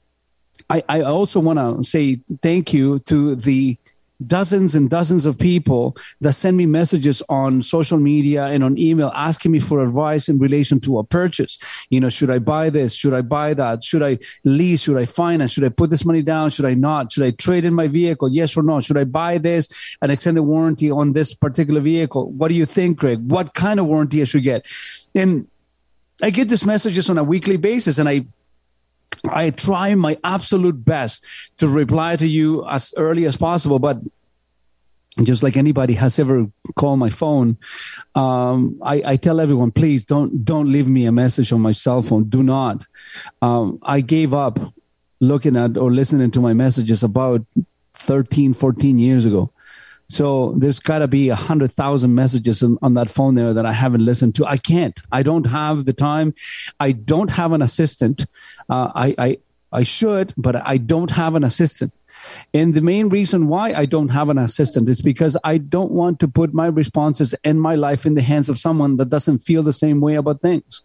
I, I also want to say thank you to the dozens and dozens of people that send me messages on social media and on email asking me for advice in relation to a purchase. You know, should I buy this? Should I buy that? Should I lease? Should I finance? Should I put this money down? Should I not? Should I trade in my vehicle? Yes or no? Should I buy this and extend the warranty on this particular vehicle? What do you think, Greg? What kind of warranty I should get? And I get these messages on a weekly basis and I I try my absolute best to reply to you as early as possible, but just like anybody has ever called my phone, um, I, I, tell everyone, please don't don't leave me a message on my cell phone. Do not. Um, I gave up looking at or listening to my messages about 13, 14 years ago. So there's got to be a hundred thousand messages on, on, that phone there that I haven't listened to. I can't. I don't have the time. I don't have an assistant. Uh, I, I I should, but I don't have an assistant. And the main reason why I don't have an assistant is because I don't want to put my responses and my life in the hands of someone that doesn't feel the same way about things.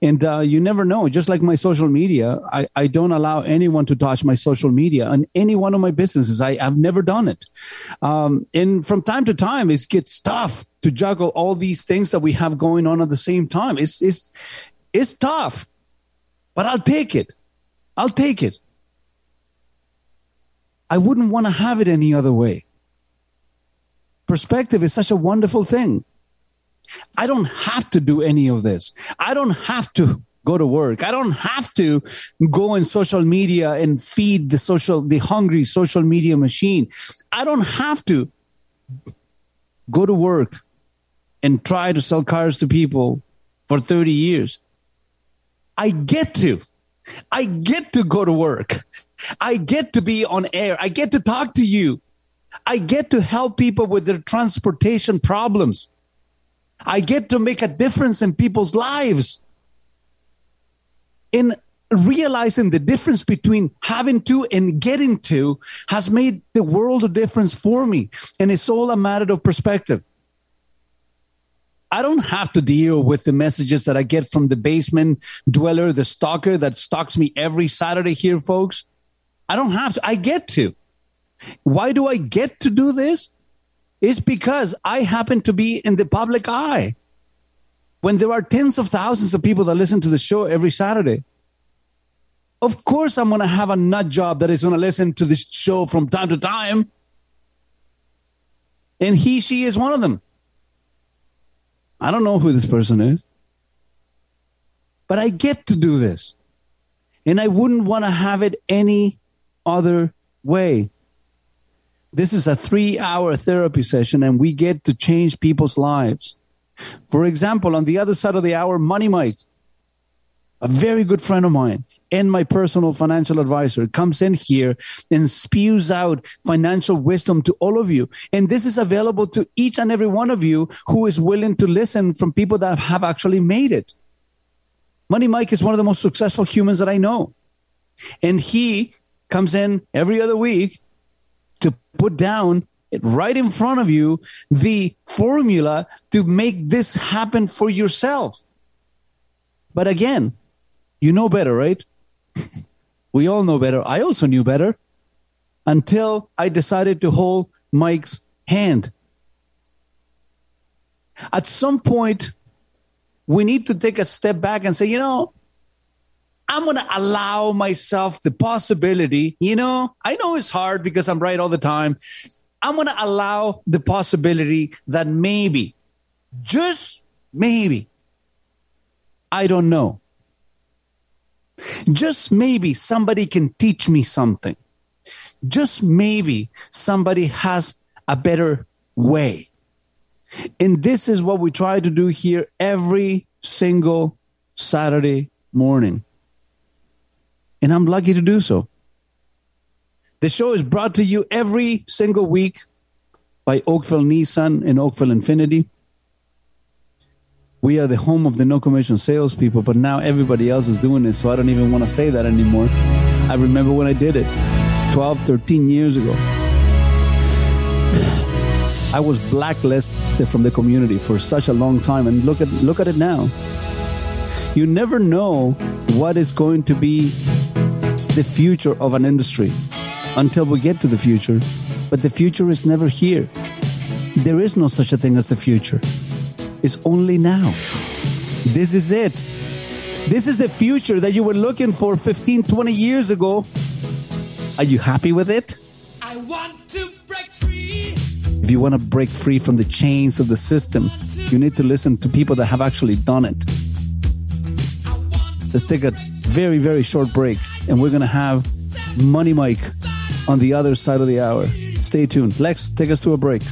And uh, you never know. Just like my social media, I, I don't allow anyone to touch my social media on any one of my businesses. I, have never done it. Um, and from time to time, it gets tough to juggle all these things that we have going on at the same time. It's, it's, it's tough, but I'll take it. I'll take it. I wouldn't want to have it any other way. Perspective is such a wonderful thing. I don't have to do any of this. I don't have to go to work. I don't have to go in social media and feed the social, the hungry social media machine. I don't have to go to work and try to sell cars to people for 30 years. I get to. I get to go to work. I get to be on air. I get to talk to you. I get to help people with their transportation problems. I get to make a difference in people's lives. In realizing the difference between having to and getting to has made the world a difference for me. And it's all a matter of perspective. I don't have to deal with the messages that I get from the basement dweller, the stalker that stalks me every Saturday here, folks. I don't have to. I get to. Why do I get to do this? It's because I happen to be in the public eye. When there are tens of thousands of people that listen to the show every Saturday, of course I'm going to have a nut job that is going to listen to this show from time to time. And he, she is one of them. I don't know who this person is, but I get to do this. And I wouldn't want to have it any other way. This is a three hour therapy session, and we get to change people's lives. For example, on the other side of the hour, Money Mike, a very good friend of mine and my personal financial advisor, comes in here and spews out financial wisdom to all of you. And this is available to each and every one of you who is willing to listen from people that have actually made it. Money Mike is one of the most successful humans that I know. And he comes in every other week to put down right in front of you the formula to make this happen for yourself. But again, you know better, right? we all know better. I also knew better until I decided to hold Mike's hand. At some point, we need to take a step back and say, you know, I'm going to allow myself the possibility, you know, I know it's hard because I'm right all the time. I'm going to allow the possibility that maybe, just maybe, I don't know. Just maybe somebody can teach me something. Just maybe somebody has a better way. And this is what we try to do here every single Saturday morning. And I'm lucky to do so. The show is brought to you every single week by Oakville Nissan and Oakville Infiniti. We are the home of the no commission salespeople, but now everybody else is doing it, so I don't even want to say that anymore. I remember when I did it 12, 13 years ago. I was blacklisted from the community for such a long time, and look at look at it now. You never know what is going to be the future of an industry until we get to the future, but the future is never here. There is no such a thing as the future It's only now. This is it. This is the future that you were looking for 15, 20 years ago. Are you happy with it? I want to break free. If you want to break free from the chains of the system, you need to listen to people that have actually done it. Let's take a very, very short break, and we're going to have Money Mike on the other side of the hour. Stay tuned. Lex, take us to a break.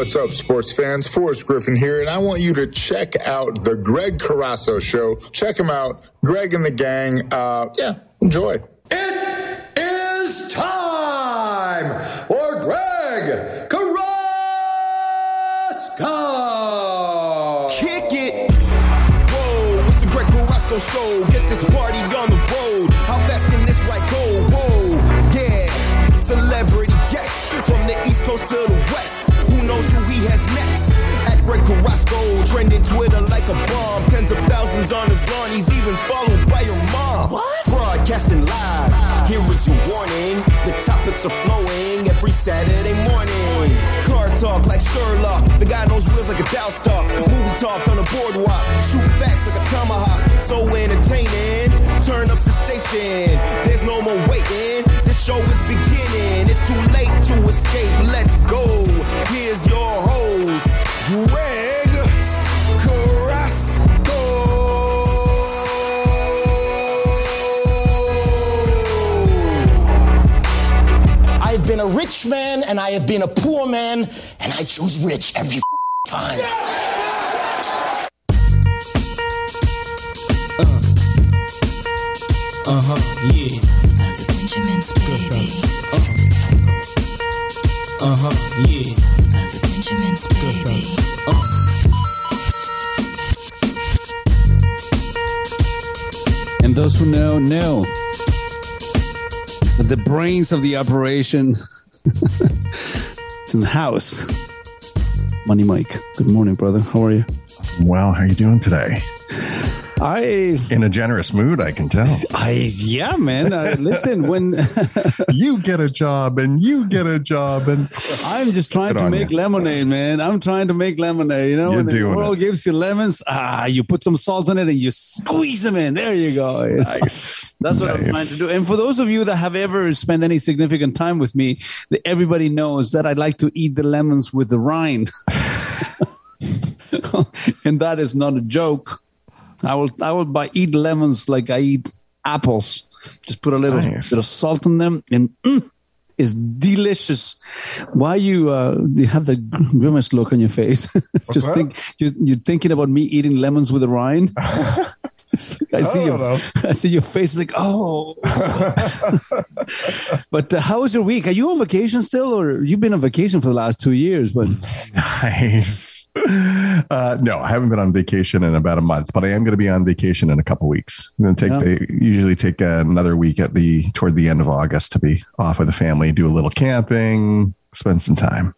What's up, sports fans? Forrest Griffin here, and I want you to check out the Greg Carrasco Show. Check him out, Greg and the gang. Uh, yeah, enjoy. It is time for Greg Carrasco. Carrasco, trending Twitter like a bomb. Tens of thousands on his lawn, he's even followed by your mom. What? Broadcasting live, here is your warning. The topics are flowing every Saturday morning. Car talk like Sherlock, the guy knows wheels like a Dow stock. Movie talk on a boardwalk, shoot facts like a tomahawk. So entertaining, turn up the station. There's no more waiting, this show is beginning. It's too late to escape, let's go. Here's your host, Greg Carrasco. Been a rich man and I have been a poor man, and I choose rich every time. Uh huh, yeah. The Benjamins, baby. Uh huh, yeah. The Benjamins, baby. And those who know, know that the brains of the operation is in the house. Money Mike. Good morning, brother. How are you? Well, how are you doing today? I in a generous mood, I can tell. I yeah, man. Uh, listen, when you get a job and you get a job, and I'm just trying to make you. lemonade, man. I'm trying to make lemonade. You know, You're when the world it. gives you lemons, ah, you put some salt in it and you squeeze them in. There you go. Nice. That's what I'm trying to do. And for those of you that have ever spent any significant time with me, everybody knows that I like to eat the lemons with the rind. and that is not a joke. I will I will buy eat lemons like I eat apples. Just put a little Nice. bit of salt in them and mm, it's delicious. Why you uh you have the grimace look on your face? Just that? think you, you're thinking about me eating lemons with the rind. Like I see I your, don't I see your face like oh. but uh, how was your week? Are you on vacation still, or you've been on vacation for the last two years? But Nice. Uh, no, I haven't been on vacation in about a month, but I am going to be on vacation in a couple weeks. I'm going to take Yeah. the, usually take another week at the toward the end of August to be off with the family, do a little camping, spend some time.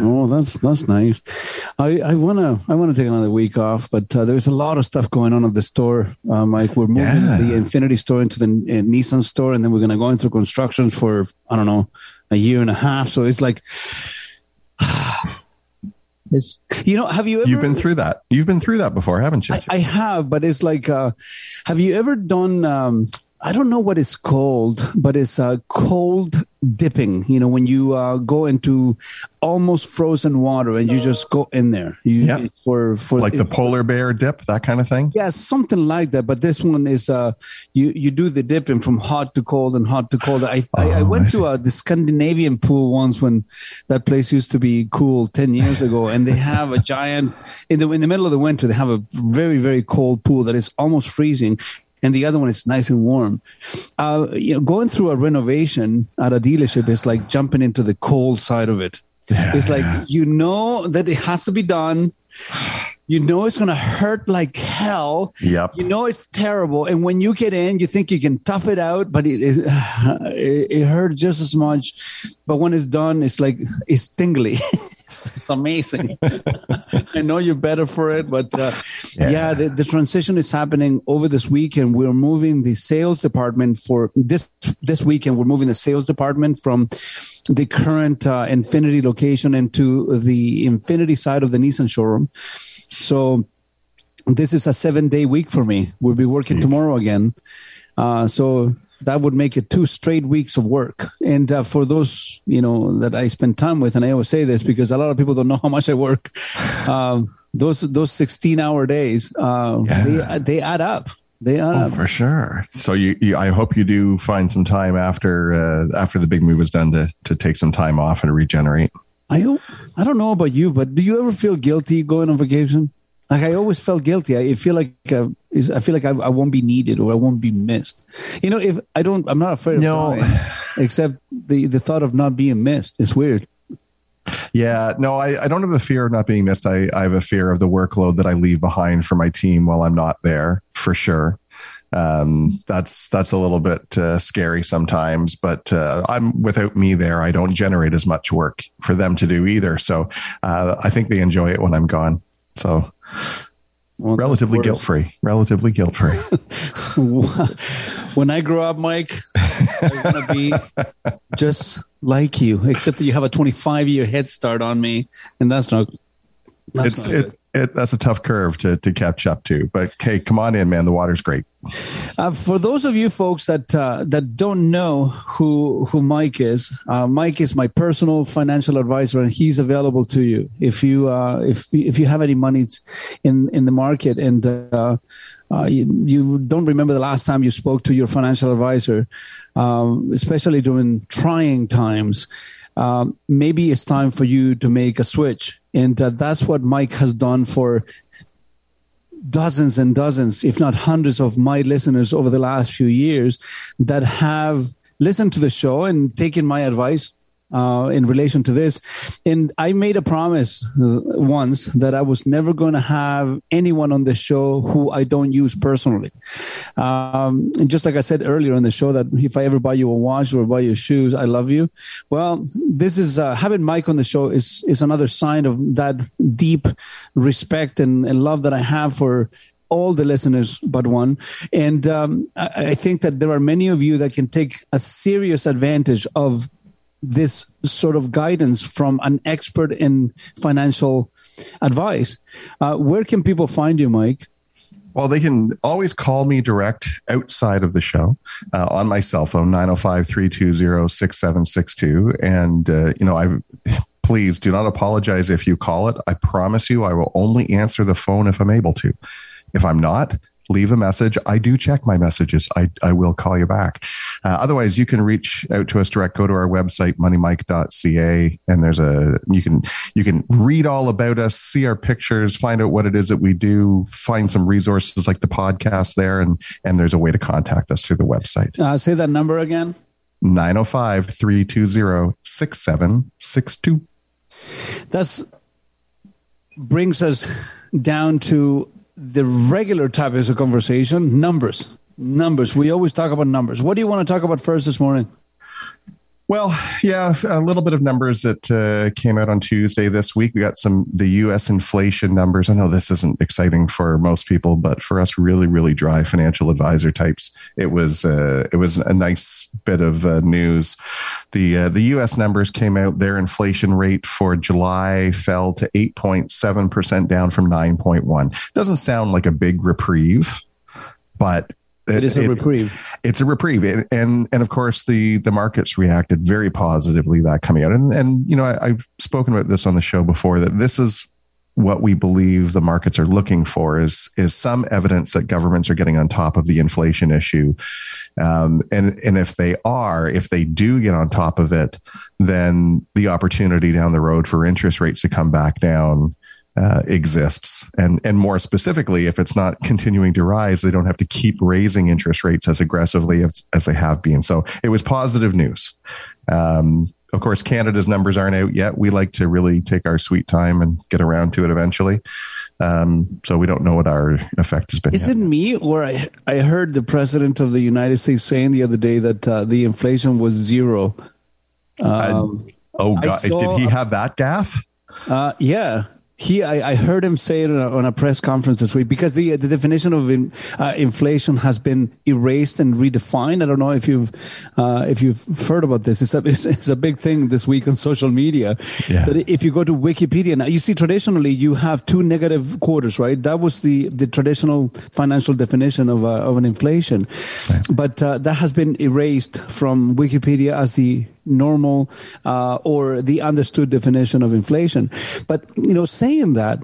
Oh, that's that's nice. I, I wanna I wanna take another week off, but uh, there's a lot of stuff going on at the store. Um, like we're moving Yeah. the Infiniti store into the uh, Nissan store, and then we're gonna go into construction for I don't know a year and a half. So it's like, it's you know, have you ever You've been through that. You've been through that before, haven't you? I, I have, but it's like, uh, have you ever done? Um, I don't know what it's called, but it's uh, cold dipping. You know, when you uh, go into almost frozen water and you just go in there. You Yeah. for for like the polar bear dip, that kind of thing. yeah, something like that. But this one is uh, you you do the dipping from hot to cold and hot to cold. I I, I Oh, went I to uh, the Scandinavian pool once when that place used to be cool ten years ago, and they have a giant in the in the middle of the winter. They have a very very cold pool that is almost freezing. And the other one is nice and warm. Uh, you know, going through a renovation at a dealership is like jumping into the cold side of it. it's like you know that it has to be done. You know it's going to hurt like hell. Yep. You know it's terrible, and when you get in, you think you can tough it out, but it is it, it hurts just as much. But when it's done, it's like it's tingly. it's, it's amazing. I know you're better for it, but uh, yeah, the, the transition is happening over this weekend. We're moving the sales department for this this weekend. We're moving the sales department from the current uh, Infiniti location into the Infiniti side of the Nissan showroom. So this is a seven day week for me. We'll be working tomorrow again. Uh, so that would make it two straight weeks of work. And uh, for those, you know, that I spend time with, and I always say this because a lot of people don't know how much I work. Um, those those sixteen hour days, uh, they they add up. They add Oh, up. for sure. So you, you, I hope you do find some time after uh, after the big move is done to to take some time off and regenerate. I I don't know about you, but do you ever feel guilty going on vacation? Like I always felt guilty. I feel like uh, I feel like I, I won't be needed or I won't be missed. You know, if I don't, I'm not afraid of No. except the the thought of not being missed. It's weird. Yeah, no, I, I don't have a fear of not being missed. I, I have a fear of the workload that I leave behind for my team while I'm not there, for sure. Um, that's that's a little bit uh, scary sometimes, but uh, I'm without me there. I don't generate as much work for them to do either. So uh, I think they enjoy it when I'm gone. So Well, relatively guilt free. Relatively guilt free. when I grow up, Mike, I want to be just like you, except that you have a 25 year head start on me, and that's not. That's it's not it, it that's a tough curve to to catch up to. But hey, come on in, man. The water's great. Uh, for those of you folks that uh, that don't know who who Mike is, uh, Mike is my personal financial advisor, and he's available to you if you uh, if if you have any monies in in the market and uh, uh, you, you don't remember the last time you spoke to your financial advisor, um, especially during trying times. Um, maybe it's time for you to make a switch, and uh, that's what Mike has done for dozens and dozens, if not hundreds of my listeners over the last few years that have listened to the show and taken my advice uh, in relation to this. And I made a promise uh, once that I was never going to have anyone on the show who I don't use personally. Um, and just like I said earlier on the show, that if I ever buy you a watch or buy you shoes, I love you. Well, this is uh, having Mike on the show is is another sign of that deep respect and, and love that I have for all the listeners but one. And um, I, I think that there are many of you that can take a serious advantage of this sort of guidance from an expert in financial advice. Uh, where can people find you, Mike? Well, they can always call me direct outside of the show uh, on my cell phone, 905 320 6762. And, uh, you know, I please do not apologize if you call it. I promise you, I will only answer the phone if I'm able to. If I'm not, leave a message. I do check my messages. I, I will call you back. Uh, otherwise, you can reach out to us direct. Go to our website, moneymike.ca, and there's a you can you can read all about us, see our pictures, find out what it is that we do, find some resources like the podcast there, and and there's a way to contact us through the website. Uh, say that number again. 905 320 6762. That's brings us down to the regular topics of conversation numbers. Numbers. We always talk about numbers. What do you want to talk about first this morning well, yeah, a little bit of numbers that uh, came out on Tuesday this week. We got some the U.S. inflation numbers. I know this isn't exciting for most people, but for us, really, really dry financial advisor types, it was uh, it was a nice bit of uh, news. The uh, the U.S. numbers came out. Their inflation rate for July fell to eight point seven percent, down from nine point one. Doesn't sound like a big reprieve, but it is a it- reprieve. It's a reprieve, and and, and of course the the markets reacted very positively that coming out, and and you know I, I've spoken about this on the show before that this is what we believe the markets are looking for is is some evidence that governments are getting on top of the inflation issue, um, and and if they are, if they do get on top of it, then the opportunity down the road for interest rates to come back down uh, exists. And, and more specifically, if it's not continuing to rise, they don't have to keep raising interest rates as aggressively as, as they have been. So it was positive news. Um, of course, Canada's numbers aren't out yet. We like to really take our sweet time and get around to it eventually. Um, so we don't know what our effect has been. Is yet. it me or I, I heard the president of the United States saying the other day that uh, the inflation was zero? Um, oh, God. saw- Did he have that gaffe? Uh, yeah. He, I, I heard him say it on a, on a press conference this week because the the definition of in, uh, inflation has been erased and redefined. I don't know if you've uh, if you've heard about this. It's a it's, it's a big thing this week on social media. Yeah. That if you go to Wikipedia now, you see traditionally you have two negative quarters, right? That was the the traditional financial definition of uh, of an inflation, but uh, that has been erased from Wikipedia as the normal uh, or the understood definition of inflation. But you know, saying that,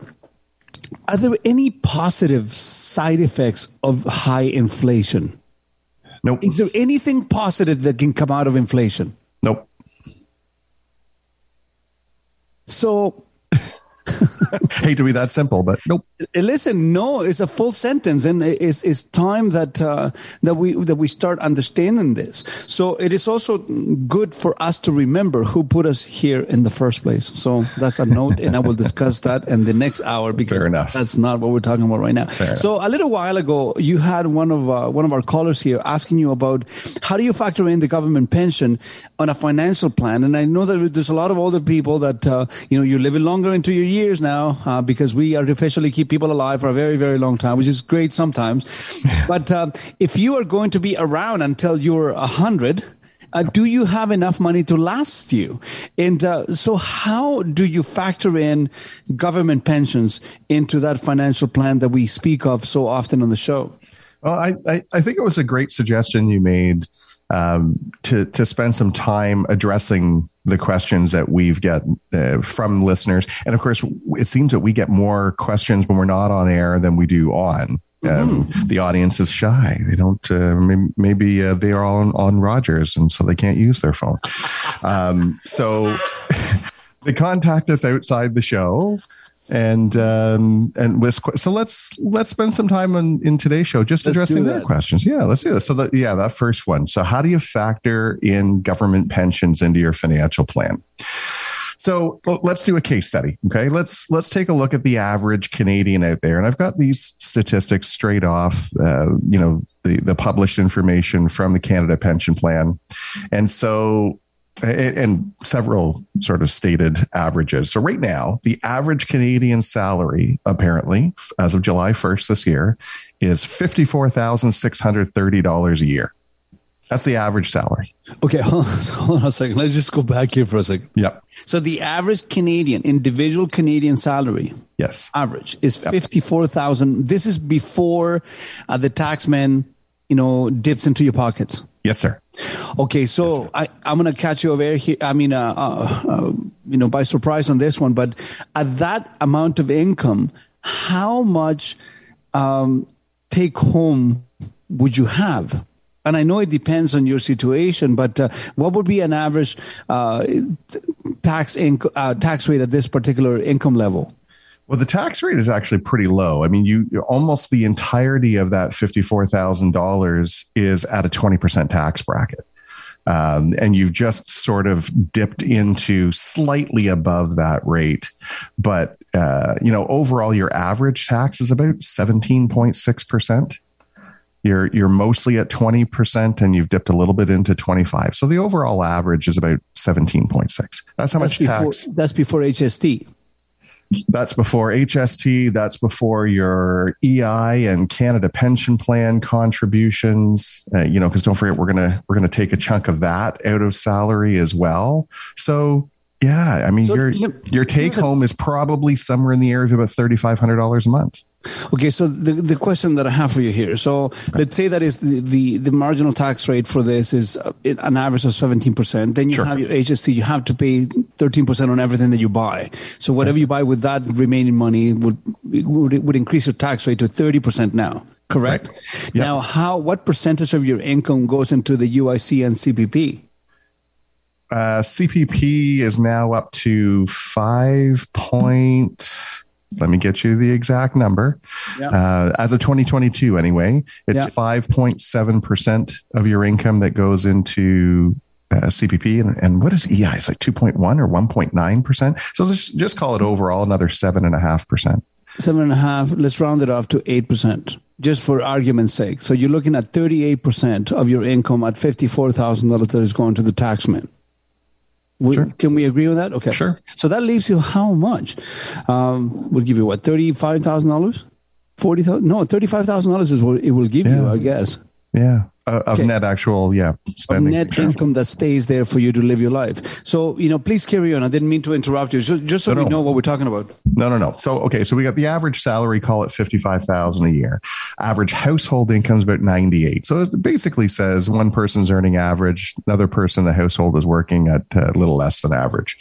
are there any positive side effects of high inflation? Nope. Is there anything positive that can come out of inflation? Nope. So Hate to be that simple, but nope. Uh, Listen, no, it's a full sentence, and it's, it's time that uh, that we that we start understanding this. So it is also good for us to remember who put us here in the first place. So that's a note, and I will discuss that in the next hour because enough. that's not what we're talking about right now. Fair so a little while ago, you had one of uh, one of our callers here asking you about how do you factor in the government pension on a financial plan, and I know that there's a lot of older people that uh, you know you're living longer into your years now uh, because we artificially keep people alive for a very very long time, which is great sometimes. but uh, if you are going to be around until you're a hundred. Uh, do you have enough money to last you? And uh, so, how do you factor in government pensions into that financial plan that we speak of so often on the show? Well, I, I, I think it was a great suggestion you made um, to to spend some time addressing the questions that we've got uh, from listeners, and of course, it seems that we get more questions when we're not on air than we do on. Um, The audience is shy; they don't. Uh, maybe maybe uh, they are on, on Rogers, and so they can't use their phone. Um, so they contact us outside the show and um and with so let's let's spend some time on in today's show just Let's addressing their questions. Yeah let's do this. So that yeah that first one. So how do you factor in government pensions into your financial plan? So let's do a case study okay? Let's let's take a look at the average canadian out there. And i've got these statistics straight off uh, you know the the published information from the canada pension plan. And so and several sort of stated averages. So right now, the average Canadian salary, apparently, as of July 1st this year, is $54,630 a year. That's the average salary. Okay, hold on, hold on a second. Let's just go back here for a second. Yep. So the average Canadian individual Canadian salary, yes, average is fifty four thousand. This is before uh, the taxman, you know, dips into your pockets. Yes, sir. Okay, so I, I'm going to catch you over here. I mean, uh, uh, uh, you know, by surprise on this one, but at that amount of income, how much um, take home would you have? And I know it depends on your situation, but uh, what would be an average uh, tax inc- uh, tax rate at this particular income level? Well, the tax rate is actually pretty low. I mean, you almost the entirety of that fifty-four thousand dollars is at a twenty percent tax bracket, um, and you've just sort of dipped into slightly above that rate. But uh, you know, overall, your average tax is about seventeen point six percent. You're you're mostly at twenty percent, and you've dipped a little bit into twenty-five. So the overall average is about seventeen point six. That's how much before, tax. That's before HST. That's before HST. That's before your EI and Canada Pension Plan contributions. Uh, you know, because don't forget we're gonna we're gonna take a chunk of that out of salary as well. So yeah, I mean So, your you- your take home is probably somewhere in the area of about thirty five hundred dollars a month. Okay, so the, the question that I have for you here. So let's say that is the, the, the marginal tax rate for this is uh, an average of 17%. Then you have your HST, you have to pay 13% on everything that you buy. So whatever you buy with that remaining money would, would, would increase your tax rate to 30% now. Correct? Now, how, what percentage of your income goes into the UIC and CPP? Uh, CPP is now up to five point. Let me get you the exact number. Yeah. Uh, as of 2022, anyway, it's Yeah. 5.7% of your income that goes into uh, CPP. And, and what is EI? It's like 2.1 or 1.9%. So just, just call it overall another 7.5%. Seven and a half, let's round it off to 8%, just for argument's sake. So you're looking at 38% of your income at $54,000 that is going to the taxman. We, Can we agree on that? Okay. Sure. So that leaves you how much? Um, we'll give you what, $35,000? 40000 No, $35,000 is what it will give you, I guess. Yeah. Uh, of Okay. net actual, yeah, Of spending. net income that stays there for you to live your life. So, you know, please carry on. I didn't mean to interrupt you, just, just so No, we no. know what we're talking about. No, no, no. So, okay, so we got the average salary, call it fifty-five thousand a year. Average household income is about ninety-eight. So it basically says one person's earning average, another person in the household is working at a little less than average.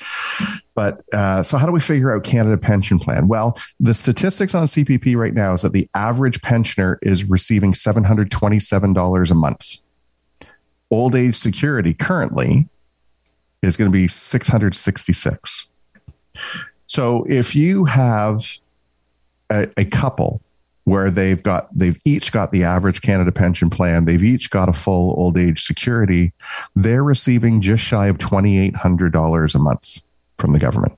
But uh, so, how do we figure out Canada Pension Plan? Well, the statistics on CPP right now is that the average pensioner is receiving seven hundred twenty-seven dollars a month. Old age security currently is going to be six hundred sixty-six. So if you have a, a couple where they've got they've each got the average Canada pension plan, they've each got a full old age security, they're receiving just shy of twenty eight hundred dollars a month from the government.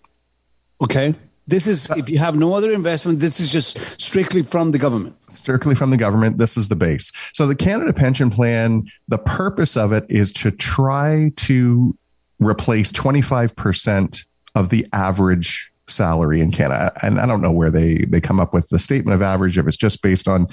Okay. This is, if you have no other investment, this is just strictly from the government. strictly from the government. This is the base. So the Canada Pension Plan, the purpose of it is to try to replace 25% of the average salary in Canada. And I don't know where they, they come up with the statement of average, if it's just based on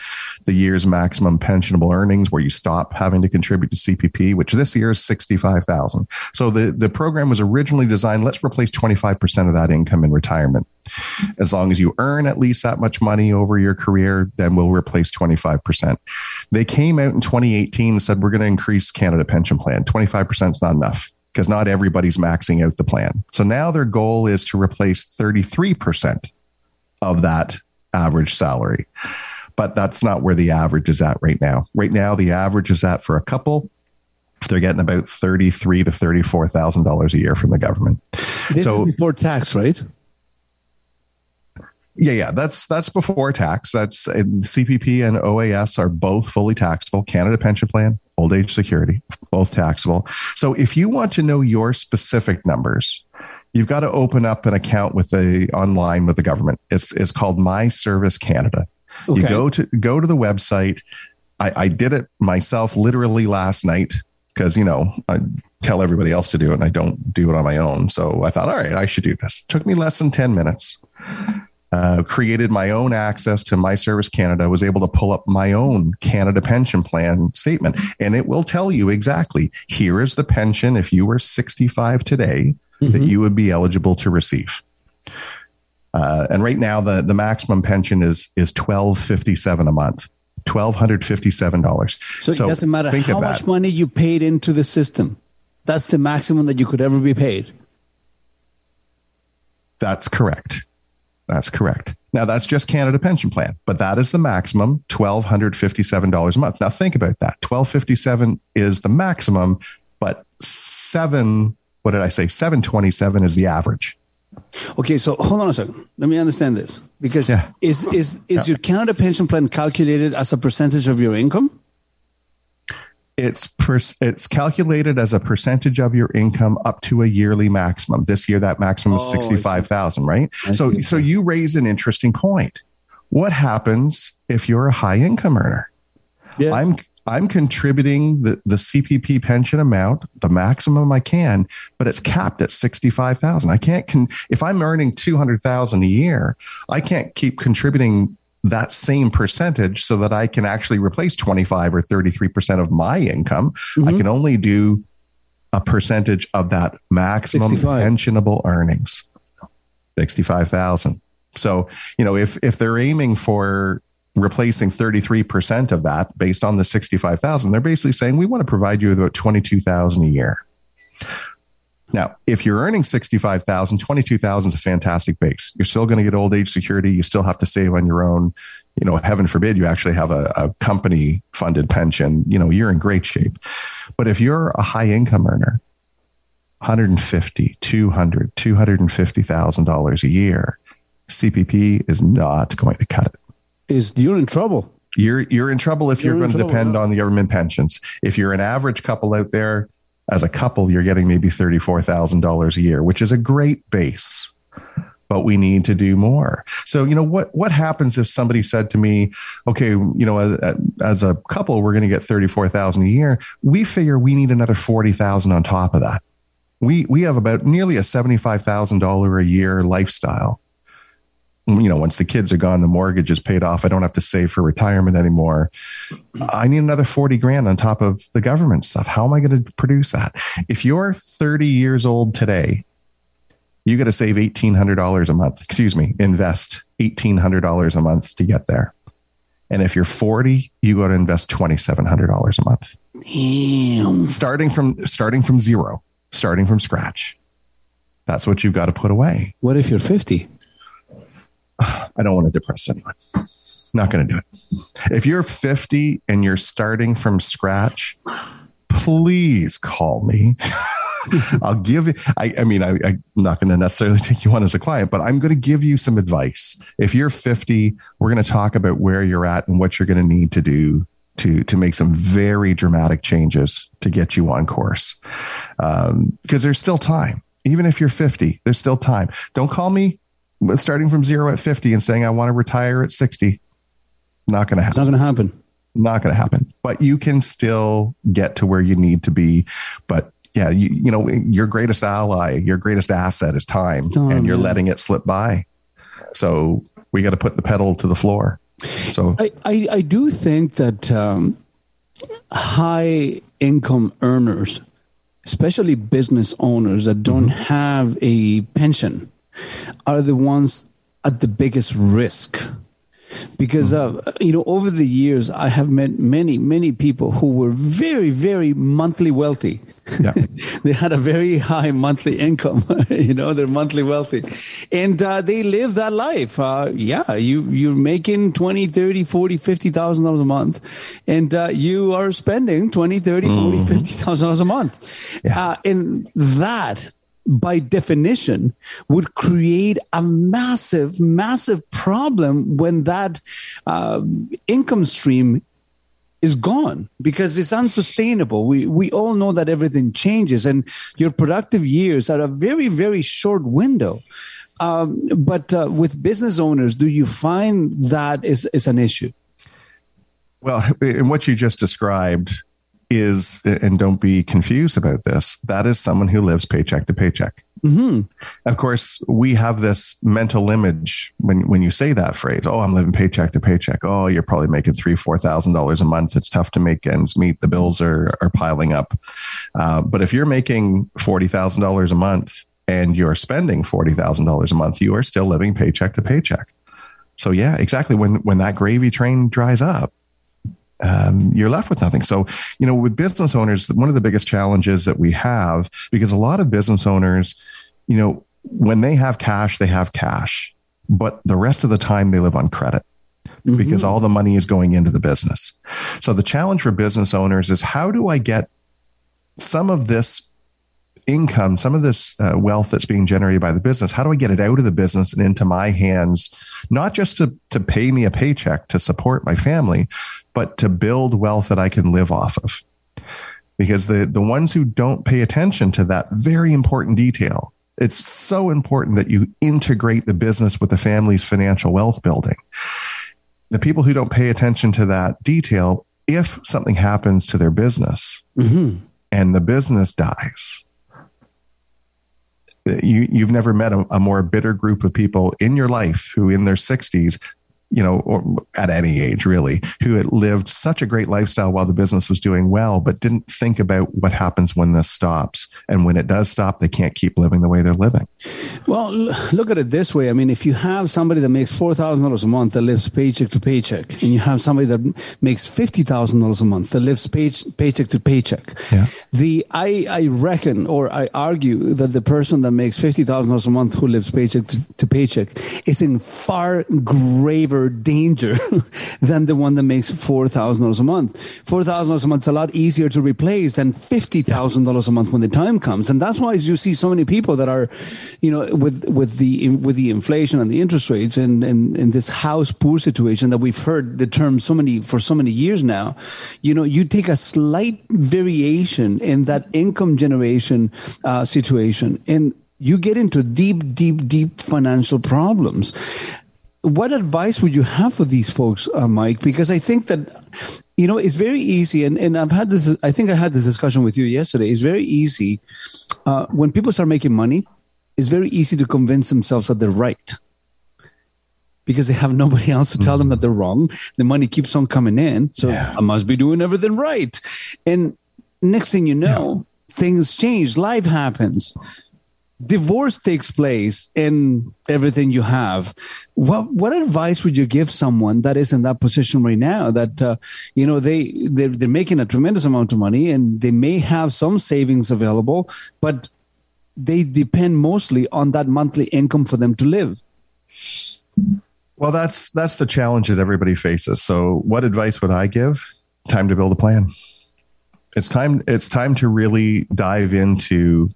the year's maximum pensionable earnings, where you stop having to contribute to CPP, which this year is 65,000. So the, the program was originally designed, let's replace 25% of that income in retirement. As long as you earn at least that much money over your career, then we'll replace 25%. They came out in 2018 and said, we're going to increase Canada pension plan. 25% is not enough because not everybody's maxing out the plan. So now their goal is to replace 33% of that average salary. But that's not where the average is at right now. Right now, the average is at for a couple. They're getting about thirty-three to thirty-four thousand dollars a year from the government. This so is before tax, right? Yeah, yeah, that's that's before tax. That's CPP and OAS are both fully taxable. Canada Pension Plan, Old Age Security, both taxable. So if you want to know your specific numbers, you've got to open up an account with the online with the government. It's it's called My Service Canada. You go to go to the website. I, I did it myself literally last night because you know I, tell everybody else to do it and I don't do it on my own. So I thought, all right, I should do this. took me less than 10 minutes. Uh, created my own access to My Service Canada, was able to pull up my own Canada pension plan statement. And it will tell you exactly here is the pension if you were 65 today that you would be eligible to receive. Uh, and right now, the, the maximum pension is is twelve fifty seven a month, twelve hundred fifty seven dollars. So, it doesn't matter how much money you paid into the system. That's the maximum that you could ever be paid. That's correct. That's correct. Now that's just Canada Pension Plan, but that is the maximum twelve hundred fifty seven dollars a month. Now think about that. 1,257 is the maximum, but seven. What did I say? Seven twenty seven is the average. Okay, so hold on a second. Let me understand this because is is is your Canada pension plan calculated as a percentage of your income? It's per, it's calculated as a percentage of your income up to a yearly maximum. This year, that maximum is Oh, sixty five thousand. Right. I So so you raise an interesting point. What happens if you're a high income earner? I'm I'm contributing the, the CPP pension amount, the maximum I can, but it's capped at sixty five thousand. I can't con- if I'm earning two hundred thousand a year, I can't keep contributing that same percentage so that I can actually replace twenty five or thirty three percent of my income. I mm-hmm. can only do a percentage of that maximum 65. pensionable earnings. 65,000. So, you know, if if they're aiming for replacing 33% of that based on the 65,000, they're basically saying we want to provide you with about 22,000 a year. Now, if you're earning 65,000, 22,000 is a fantastic base. You're still going to get old age security, you still have to save on your own. You know, heaven forbid you actually have a, a company funded pension, you know, you're in great shape. But if you're a high income earner, 150, 200, 250,000 dollars a year, CPP is not going to cut it. Is you're in trouble. You're you're in trouble if you're, You're going to depend yeah. on the government pensions. If you're an average couple out there, as a couple, you're getting maybe thirty-four thousand dollars a year, which is a great base. But we need to do more. So, you know what? What happens if somebody said to me, "Okay, you know, as, as a couple, we're going to get thirty-four thousand a year. We figure we need another forty thousand on top of that. We we have about nearly a seventy-five thousand dollar a year lifestyle you know, once the kids are gone, the mortgage is paid off. I don't have to save for retirement anymore. I need another 40 grand on top of the government stuff. How am I going to produce that? If you're 30 years old today, you got to save $1,800 a month. Excuse me, invest $1,800 a month to get there. And if you're 40, you got to invest $2,700 a month. Damn. Starting from, starting from zero, starting from scratch. That's what you've got to put away. What if you're 50? I don't want to depress anyone. Not going to do it. If you're 50 and you're starting from scratch, please call me. I'll give you, I, I mean, I, I'm not going to necessarily take you on as a client, but I'm going to give you some advice. If you're 50, we're going to talk about where you're at and what you're going to need to do to, to make some very dramatic changes to get you on course. Um, because there's still time. Even if you're 50, there's still time. Don't call me starting from zero at 50 and saying, I want to retire at 60. Not going to happen. Not going to happen. Not going to happen. But you can still get to where you need to be. But yeah, you, you know, your greatest ally, your greatest asset is time, Time, and you're yeah. letting it slip by. So we got to put the pedal to the floor. So I, I, I do think that um, high income earners, especially business owners that don't have a pension, are the ones at the biggest risk. Because uh, you know, over the years, I have met many, many people who were very, very monthly wealthy. Yeah. they had a very high monthly income. you know, they're monthly wealthy, and uh, they live that life. Uh, yeah, you you're making 20, 30, 40, 50,000 dollars a month, and uh, you are spending 20, 30, 40, 50,000 dollars a month. Uh, and that by definition would create a massive massive problem when that uh, income stream is gone because it's unsustainable. We we all know that everything changes, and your productive years are a very very short window. Um, but uh, with business owners, do you find that is is an issue? Well, in what you just described, is, and don't be confused about this, that is someone who lives paycheck to paycheck. Mm-hmm. Of course, we have this mental image when when you say that phrase. Oh, I'm living paycheck to paycheck. Oh, you're probably making three, four thousand dollars a month. It's tough to make ends meet. The bills are are piling up. Uh, but if you're making forty thousand dollars a month and you're spending forty thousand dollars a month, you are still living paycheck to paycheck. So yeah, exactly. When when that gravy train dries up, um, you're left with nothing. So, you know, with business owners, one of the biggest challenges that we have, because a lot of business owners, you know, when they have cash, they have cash, but the rest of the time they live on credit because all the money is going into the business. So the challenge for business owners is how do I get some of this income, some of this uh, wealth that's being generated by the business, how do I get it out of the business and into my hands, not just to, to pay me a paycheck to support my family, but to build wealth that I can live off of? Because the, the ones who don't pay attention to that very important detail, it's so important that you integrate the business with the family's financial wealth building. The people who don't pay attention to that detail, if something happens to their business Mm-hmm. and the business dies, you you've never met a, a more bitter group of people in your life who in their 60s you know or at any age really who had lived such a great lifestyle while the business was doing well but didn't think about what happens when this stops and when it does stop they can't keep living the way they're living Well, look at it this way. I mean, if you have somebody that makes four thousand dollars a month that lives paycheck to paycheck, and you have somebody that makes fifty thousand dollars a month that lives pay- paycheck to paycheck, yeah. the I I reckon or I argue that the person that makes fifty thousand dollars a month who lives paycheck to, to paycheck is in far graver danger than the one that makes four thousand dollars a month. Four thousand dollars a month is a lot easier to replace than fifty thousand dollars a month when the time comes, and that's why you see so many people that are, you know, with with the with the inflation and the interest rates and and, and this house poor situation that we've heard the term so many for so many years now. You know, you take a slight variation in that income generation uh, situation and you get into deep, deep, deep financial problems. What advice would you have for these folks, uh, Mike? Because I think that, you know, it's very easy, and, and I've had this, I think I had this discussion with you yesterday. It's very easy uh, when people start making money, it's very easy to convince themselves that they're right because they have nobody else to tell them that they're wrong. The money keeps on coming in. So I must be doing everything right. And next thing you know, things change, life happens. Divorce takes place in everything you have. What what advice would you give someone that is in that position right now? That uh, you know they they're, they're making a tremendous amount of money and they may have some savings available, but they depend mostly on that monthly income for them to live. well that's that's the challenges everybody faces so what advice would i give time to build a plan it's time it's time to really dive into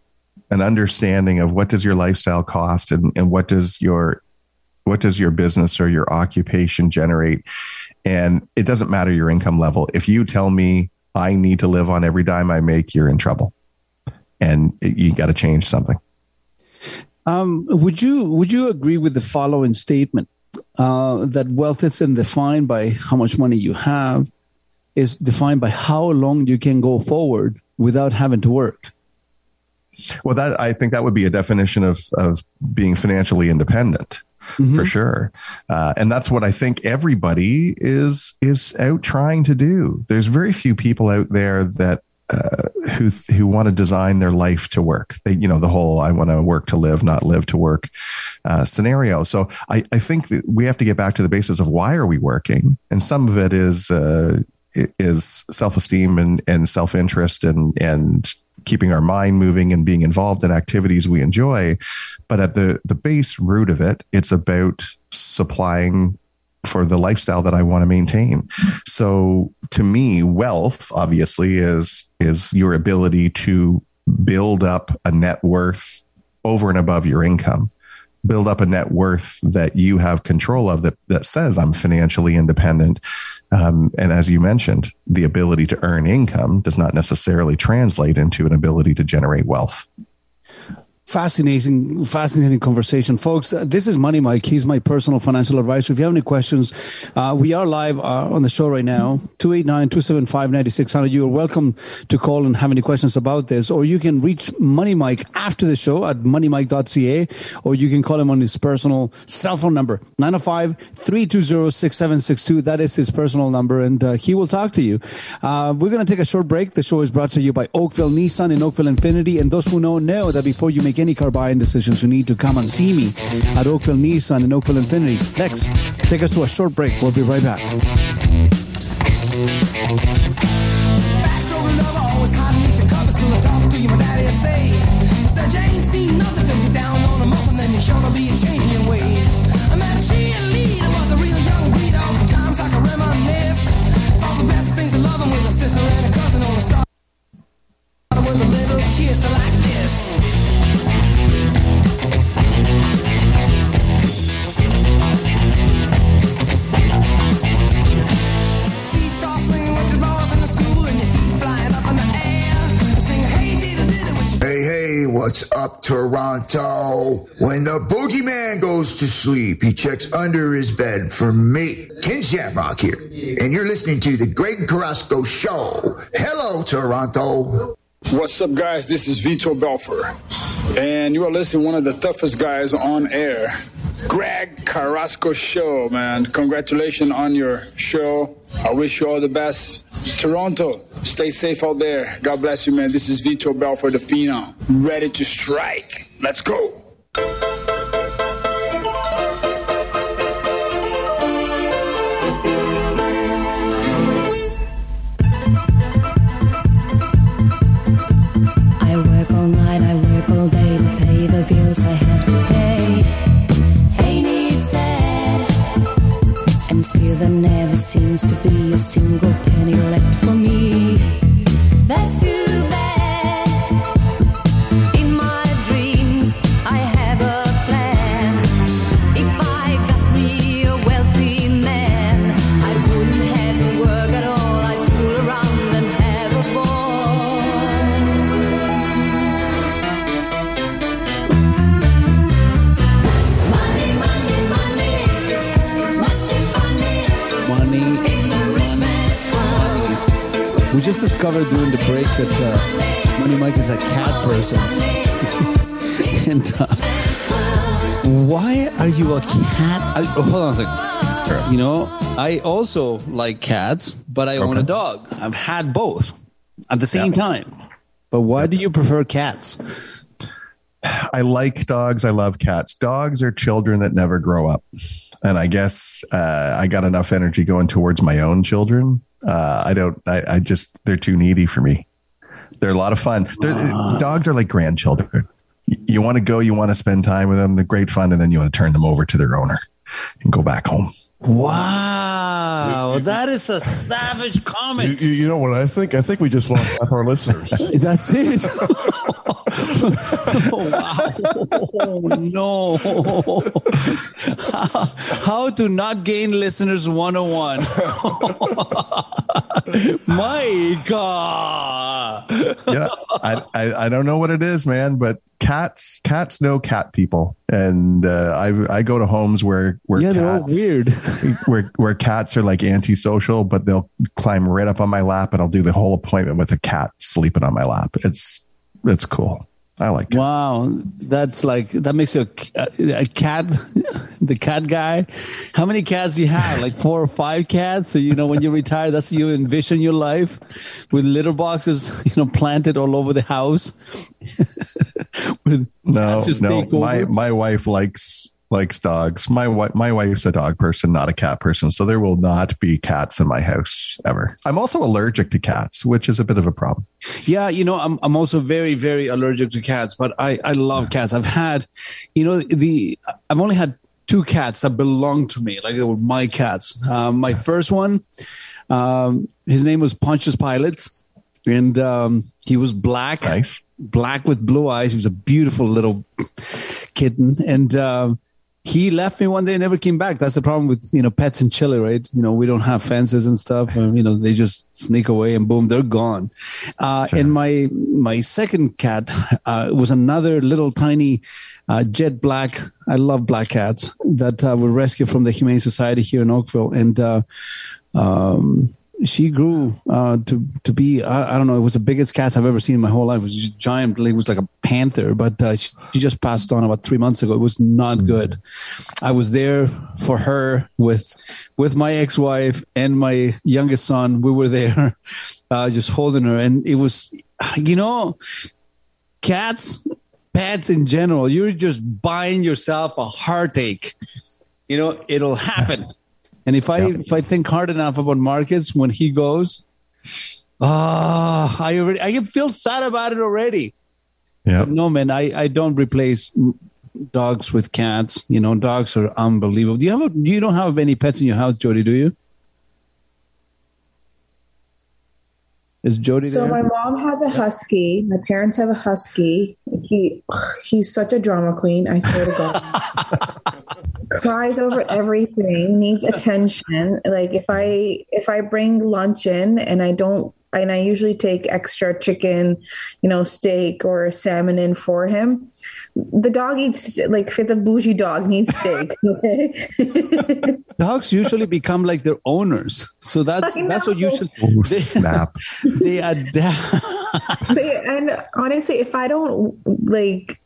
an understanding of what does your lifestyle cost and, and what does your what does your business or your occupation generate? And it doesn't matter your income level. If you tell me i need to live on every dime i make you're in trouble. And you got to change something. Um, would you would you agree with the following statement? Uh, that wealth isn't defined by how much money you have, is defined by how long you can go forward without having to work? Well, that I think that would be a definition of of being financially independent for sure, uh, and that's what I think everybody is is out trying to do. There's very few people out there that. Uh, who who want to design their life to work? They, you know, the whole "I want to work to live, not live to work" uh, scenario. So I, I think that we have to get back to the basis of why are we working, and some of it is uh, is self esteem and and self interest and and keeping our mind moving and being involved in activities we enjoy. But at the the base root of it, it's about supplying for the lifestyle that I want to maintain. So to me, wealth obviously is is your ability to build up a net worth over and above your income. Build up a net worth that you have control of that that says I'm financially independent. Um, and as you mentioned, the ability to earn income does not necessarily translate into an ability to generate wealth. Fascinating, fascinating conversation, folks. Uh, this is Money Mike. He's my personal financial advisor. If you have any questions, uh, we are live uh, on the show right now. 289-275-9600. You are welcome to call and have any questions about this, or you can reach Money Mike after the show at moneymike.ca, or you can call him on his personal cell phone number 905-320-6762. That is his personal number, and uh, he will talk to you. Uh, we're going to take a short break. The show is brought to you by Oakville Nissan and Oakville Infiniti, and those who know know that before you make any car buying decisions, you need to come and see me at Oakville Nissan and Oakville Infiniti. Next, take us to a short break. We'll be right back. What's up, Toronto? When the boogeyman goes to sleep, he checks under his bed for me. Ken Shamrock here, and you're listening to the Greg Carrasco Show. Hello, Toronto. What's up, guys? This is Vitor Belfort, and you are listening to one of the toughest guys on air, Greg Carrasco Show. Man, congratulations on your show. I wish you all the best. Toronto, stay safe out there. God bless you, man. This is Vitor Belfort, the Phenom, ready to strike. Let's go. There never seems to be a single penny left for me. That's too just discovered during the break that uh, Money Mike is a cat person. and uh, why are you a cat? I, oh, hold on a second. You know, I also like cats, but I own a dog. I've had both at the same time. But why do you prefer cats? I like dogs. I love cats. Dogs are children that never grow up. And I guess uh, I got enough energy going towards my own children. Uh, I don't, I, I just, they're too needy for me. They're a lot of fun. They're, Dogs are like grandchildren. Y- You want to go, you want to spend time with them. They're great fun. And then you want to turn them over to their owner and go back home. Wow, that is a savage comment. you, you know what I think? I think we just lost half our listeners. That's it. wow. Oh, no. how, how to not gain listeners 101. My God. yeah, I, I I don't know what it is, man, but cats cats know cat people, and uh, I I go to homes where where Yeah, cats, weird. where where cats are like antisocial, but they'll climb right up on my lap, and I'll do the whole appointment with a cat sleeping on my lap. It's it's cool. I like it. Wow, that's like that makes you a, a cat, the cat guy. How many cats do you have? Like four or five cats. So you know when you retire, that's you envision your life with litter boxes, you know, planted all over the house. with No, no, my my wife likes likes dogs. My wife my wife's a dog person, not a cat person. So there will not be cats in my house ever. I'm also allergic to cats, which is a bit of a problem. Yeah, you know, I'm I'm also very very allergic to cats, but I I love cats. I've had, you know, the I've only had two cats that belong to me, like they were my cats. Um, my first one, um, his name was Pontius Pilate, and um, he was black, black with blue eyes. He was a beautiful little kitten, and um, he left me one day and never came back. That's the problem with you know pets in Chile, right? You know we don't have fences and stuff. And, you know they just sneak away and boom, they're gone. Uh, And my my second cat uh, was another little tiny uh, jet black. I love black cats that uh, were rescued from the Humane Society here in Oakville, and uh, um, she grew uh, to to be I, I, don't know it was the biggest cat I've ever seen in my whole life. It was just giant. It was like a panther, but uh, she, she, just passed on about three months ago. It was not good. I was there for her with with my ex wife and my youngest son. We were there, uh, just holding her, and it was you know cats pets in general you're just buying yourself a heartache you know it'll happen and if I yep. if I think hard enough about Marcus when he goes, ah, oh, I already I feel sad about it already. Yeah. No, man, I I don't replace dogs with cats. You know, dogs are unbelievable. Do you have a, you don't have any pets in your house, Jody? Do you? Is Jody so there? my mom has a husky. My parents have a husky. He he's such a drama queen. I swear to God. Cries over everything. Needs attention. Like if I if I bring lunch in and I don't and I usually take extra chicken, you know, steak or salmon in for him. The dog eats like fit the bougie dog needs steak. Okay. Dogs usually become like their owners, so that's that's what usually oh, they, snap. They adapt. they, and honestly, if I don't like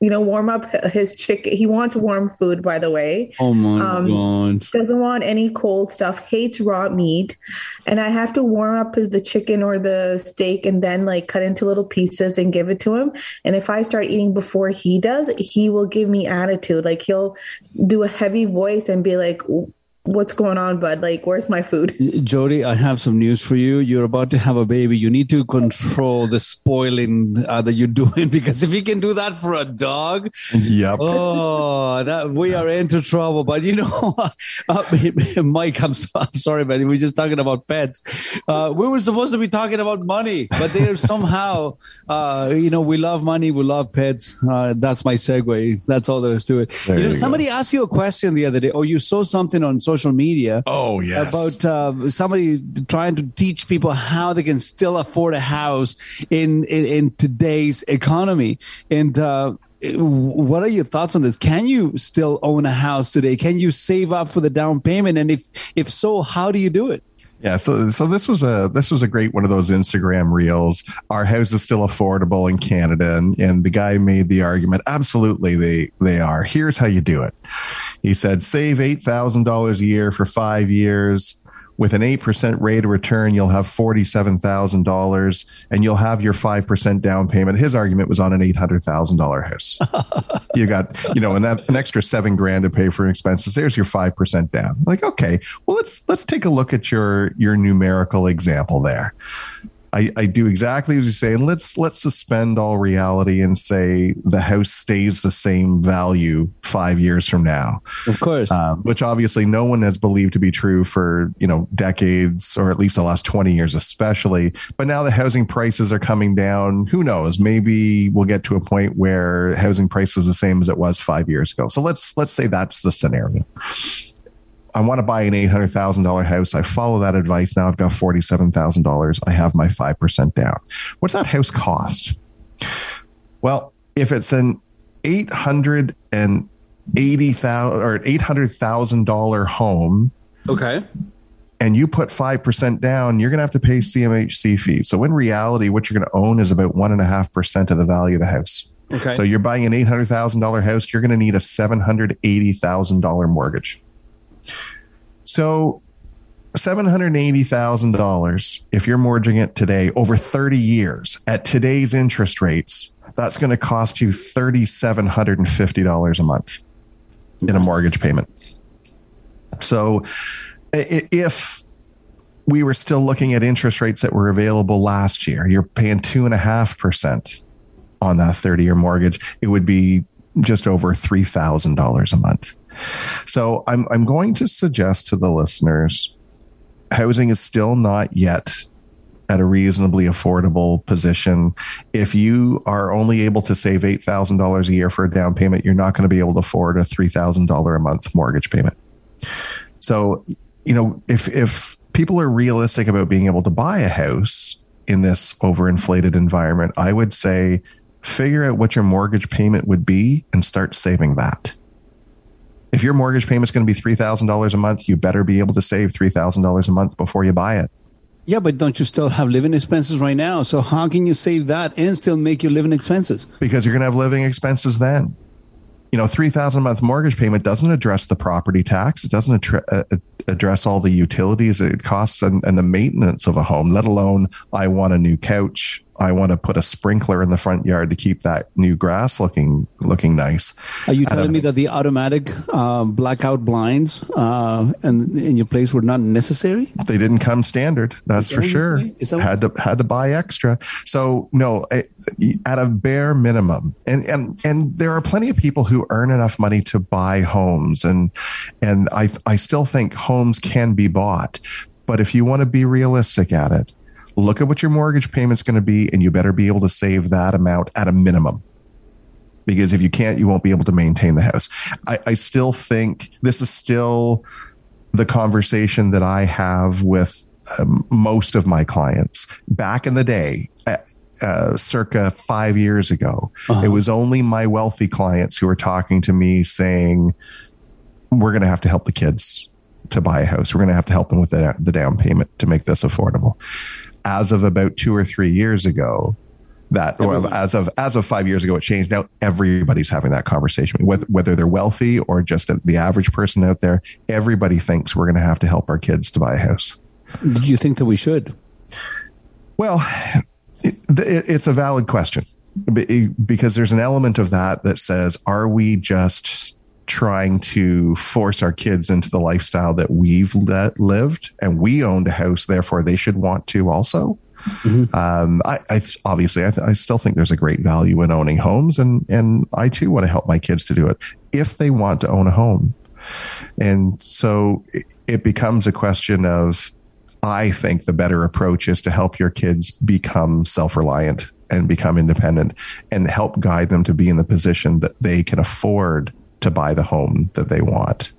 you know, warm up his chicken. He wants warm food, by the way. Oh my um, god! Doesn't want any cold stuff. Hates raw meat, and I have to warm up his, the chicken or the steak, and then like cut into little pieces and give it to him. And if I start eating before he does, he will give me attitude. Like he'll do a heavy voice and be like, what's going on, bud? Like, where's my food? Jody, I have some news for you. You're about to have a baby. You need to control the spoiling uh, that you're doing because if you can do that for a dog, yep. Oh, that we are into trouble. But you know, uh, Mike, I'm, so, I'm, sorry, man. We are just talking about pets. Uh, we were supposed to be talking about money, but they're somehow, uh, you know, we love money, we love pets. Uh, that's my segue. That's all there is to it. There you know, you somebody go. asked you a question the other day, or you saw something on social media. Oh yes, about uh, somebody trying to teach people how they can still afford a house in in, in today's economy. And uh, what are your thoughts on this? Can you still own a house today? Can you save up for the down payment? And if if so, how do you do it? Yeah, so so this was a this was a great one of those Instagram reels. Our house is still affordable in Canada, and, and the guy made the argument. Absolutely, they they are. Here's how you do it. He said, save eight thousand dollars a year for five years with an 8% rate of return, you'll have $47,000 and you'll have your 5% down payment. His argument was on an $800,000 house. you got, you know, that an extra seven grand to pay for expenses. There's your 5% down. Like, okay, well, let's, let's take a look at your, your numerical example there. I, I do exactly as you say. And let's let's suspend all reality and say the house stays the same value five years from now. Of course, uh, which obviously no one has believed to be true for you know decades or at least the last twenty years, especially. But now the housing prices are coming down. Who knows? Maybe we'll get to a point where housing price is the same as it was five years ago. So let's let's say that's the scenario. I want to buy an $800,000 house. I follow that advice. Now I've got $47,000. I have my 5% down. What's that house cost? Well, if it's an 880,000 or $800,000 home. Okay. And you put 5% down, you're going to have to pay CMHC fees. So in reality, what you're going to own is about 1.5% of the value of the house. Okay. So you're buying an $800,000 house, you're going to need a $780,000 mortgage. So $780,000, if you're mortgaging it today over 30 years at today's interest rates, that's going to cost you $3,750 a month in a mortgage payment. So if we were still looking at interest rates that were available last year, you're paying 2.5% on that 30 year mortgage, it would be just over $3,000 a month. So I'm I'm going to suggest to the listeners, housing is still not yet at a reasonably affordable position. If you are only able to save $8,000 a year for a down payment, you're not going to be able to afford a $3,000 a month mortgage payment. So, you know, if, if people are realistic about being able to buy a house in this overinflated environment, I would say figure out what your mortgage payment would be and start saving that. If your mortgage payment is going to be $3,000 a month, you better be able to save $3,000 a month before you buy it. Yeah, but don't you still have living expenses right now? So how can you save that and still make your living expenses? Because you're going to have living expenses then. You know, 3000 a month mortgage payment doesn't address the property tax. It doesn't attra- uh, address all the utilities it costs and, and the maintenance of a home, let alone I want a new couch. I want to put a sprinkler in the front yard to keep that new grass looking looking nice. Are you telling me that the automatic uh, blackout blinds uh, and in your place were not necessary? they didn't come standard that's for sure you're saying? Is that had to had to buy extra so no eh, at a bare minimum and and and there are plenty of people who earn enough money to buy homes and and i i still think homes can be bought but if you want to be realistic at it look at what your mortgage payment's going to be and you better be able to save that amount at a minimum because if you can't you won't be able to maintain the house i, I still think this is still the conversation that I have with um, most of my clients back in the day. Uh, uh, circa five years ago, it was only my wealthy clients who were talking to me saying, "We're going to have to help the kids to buy a house. We're going to have to help them with the, the down payment to make this affordable." As of about two or three years ago, that well, as of as of five years ago, it changed. Now everybody's having that conversation, whether whether they're wealthy or just the average person out there. Everybody thinks we're going to have to help our kids to buy a house. Do you think that we should? Well, it, it, it's a valid question because there's an element of that that says, are we just trying to force our kids into the lifestyle that we've le- lived and we owned a house, therefore they should want to also? Um, I, I obviously I, th- I still think there's a great value in owning homes, and and I too want to help my kids to do it if they want to own a home. And so it, it becomes a question of I think the better approach is to help your kids become self reliant and become independent and help guide them to be in the position that they can afford to buy the home that they want.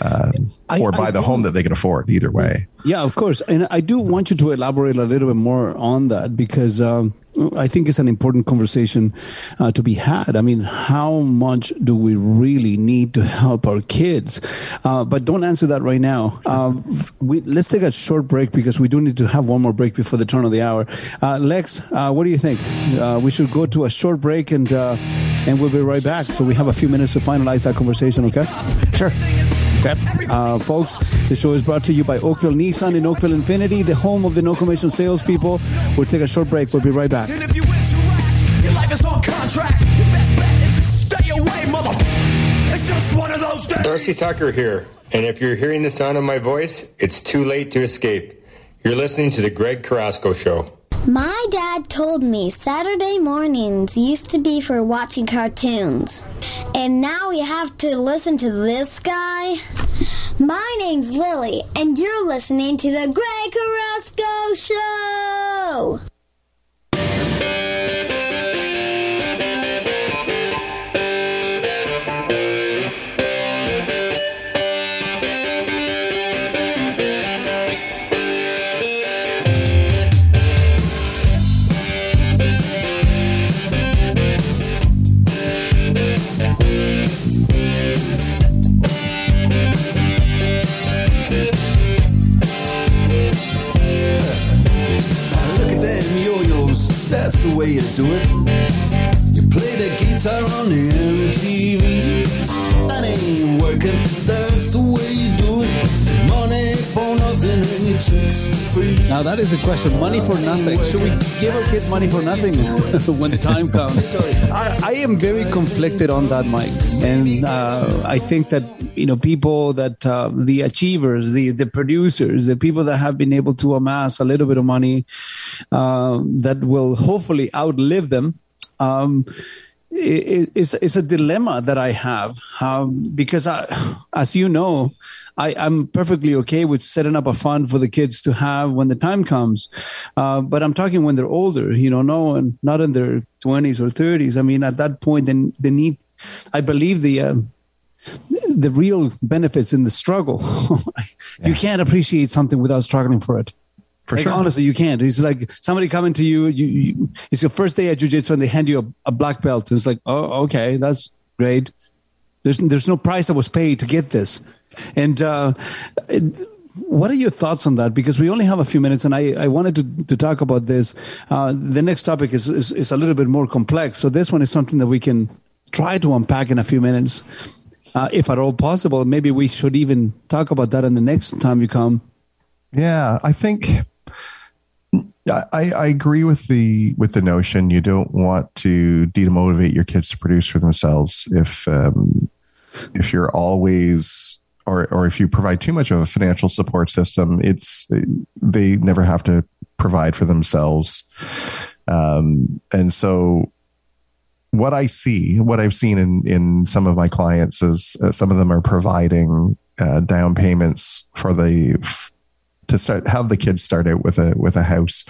Um, I- or buy I the home that they can afford, either way. Yeah, of course. And I do want you to elaborate a little bit more on that because um, I think it's an important conversation uh, to be had. I mean, how much do we really need to help our kids? Uh, but don't answer that right now. Uh, we, let's take a short break because we do need to have one more break before the turn of the hour. Uh, Lex, uh, what do you think? Uh, we should go to a short break and uh, and we'll be right back. So we have a few minutes to finalize that conversation. Okay? Sure. Okay. Uh, folks, the show is brought to you by Oakville Nissan and Oakville Infiniti, the home of the no commission salespeople. We'll take a short break. We'll be right back. And if you interact, your life is on contract. Your best bet is to stay away, mother. It's just one of those days. Darcy Tucker here, and if you're hearing the sound of my voice, it's too late to escape. You're listening to the Greg Carrasco Show. My dad told me Saturday mornings used to be for watching cartoons. And now we have to listen to this guy? My name's Lily, and you're listening to the Greg Carrasco Show! Do it. Now, that is a question. Money for nothing. Should we give our kids money for nothing when the time comes? I, I am very conflicted on that, Mike. And uh, I think that, you know, people that, uh, the achievers, the, the producers, the people that have been able to amass a little bit of money uh, that will hopefully outlive them. Um, it, it's it's a dilemma that I have um, because I, as you know, I, I'm perfectly okay with setting up a fund for the kids to have when the time comes. Uh, but I'm talking when they're older, you know, no, and not in their 20s or 30s. I mean, at that point, then they need. I believe the. Uh, the real benefits in the struggle. you can't appreciate something without struggling for it. For like, sure. Honestly, you can't. It's like somebody coming to you, you, you it's your first day at jujitsu and they hand you a, a black belt. And it's like, oh, okay, that's great. There's, there's no price that was paid to get this. And, uh, what are your thoughts on that? Because we only have a few minutes, and I, I wanted to, to talk about this. Uh, the next topic is, is, is a little bit more complex. So this one is something that we can try to unpack in a few minutes, uh, if at all possible. Maybe we should even talk about that in the next time you come. Yeah, I think I, I agree with the with the notion you don't want to demotivate your kids to produce for themselves if um, if you're always or or if you provide too much of a financial support system, it's they never have to provide for themselves, um, and so what I see, what I've seen in in some of my clients is uh, some of them are providing uh, down payments for the f- to start have the kids start out with a with a house,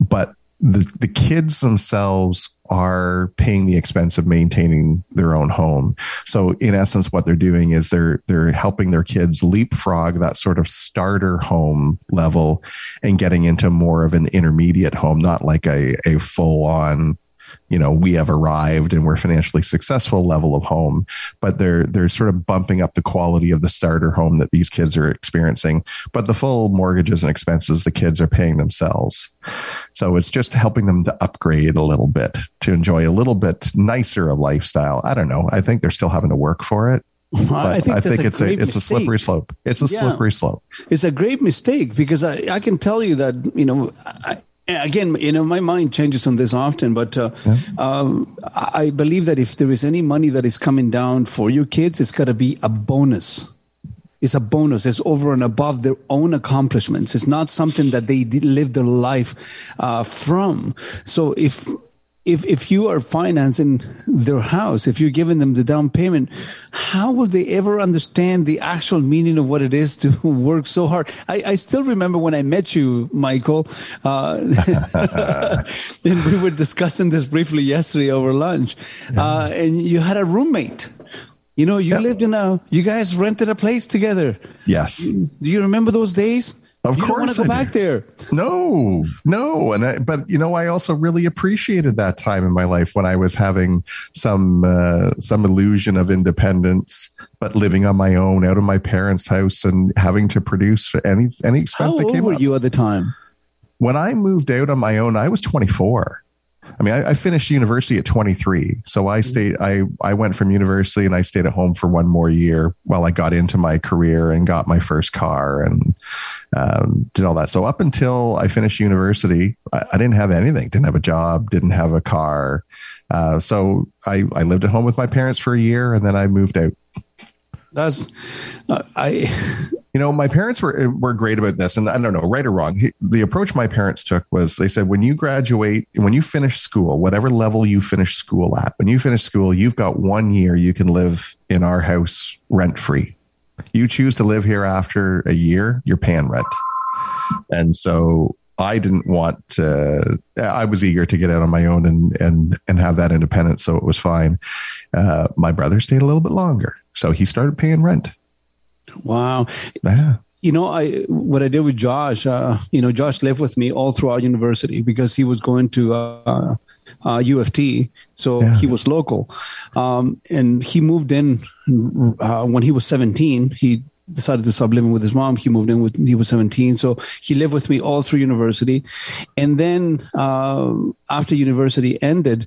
but the the kids themselves are paying the expense of maintaining their own home. So in essence, what they're doing is they're they're helping their kids leapfrog that sort of starter home level and getting into more of an intermediate home, not like a a full on you know we have arrived and we're financially successful level of home but they're they're sort of bumping up the quality of the starter home that these kids are experiencing but the full mortgages and expenses the kids are paying themselves so it's just helping them to upgrade a little bit to enjoy a little bit nicer a lifestyle i don't know i think they're still having to work for it but I think, that's a it's a great it's a slippery slope. It's a Yeah. slippery slope. It's a great mistake because I, I can tell you that, you know, I, again, you know, my mind changes on this often, but uh, um, I believe that if there is any money that is coming down for your kids, it's got to be a bonus. It's a bonus. It's over and above their own accomplishments. It's not something that they live their life uh, from. So if if if you are financing their house, if you're giving them the down payment, how will they ever understand the actual meaning of what it is to work so hard? I, I still remember when I met you, Michael, uh, and we were discussing this briefly yesterday over lunch, uh, and you had a roommate. You know, you lived in a, you guys rented a place together. Yes. Do you remember those days? Of you course to go I back there. No, no, and I, but you know, I also really appreciated that time in my life when I was having some uh, some illusion of independence, but living on my own, out of my parents' house, and having to produce for any any How expense that old came were up. you at the time? When I moved out on my own, I was 24. I mean, I, I finished university at 23. So I stayed, I, I went from university and I stayed at home for one more year while I got into my career and got my first car and um, did all that. So up until I finished university, I, I didn't have anything, didn't have a job, didn't have a car. Uh, so I, I lived at home with my parents for a year and then I moved out. That's, uh, I, you know, my parents were were great about this, and I don't know, right or wrong. The approach my parents took was they said, when you graduate, when you finish school, whatever level you finish school at, when you finish school, you've got one year you can live in our house rent free. You choose to live here after a year, you're paying rent, and so I didn't want to. I was eager to get out on my own and and and have that independence, so it was fine. Uh, my brother stayed a little bit longer, so he started paying rent. Wow. Yeah. You know, I what I did with Josh. Uh, you know, Josh lived with me all throughout university because he was going to uh, uh, U of T, so he was local, um, and he moved in uh, when he was seventeen. He decided to stop living with his mom. He moved in with he was seventeen, so he lived with me all through university, and then uh, after university ended,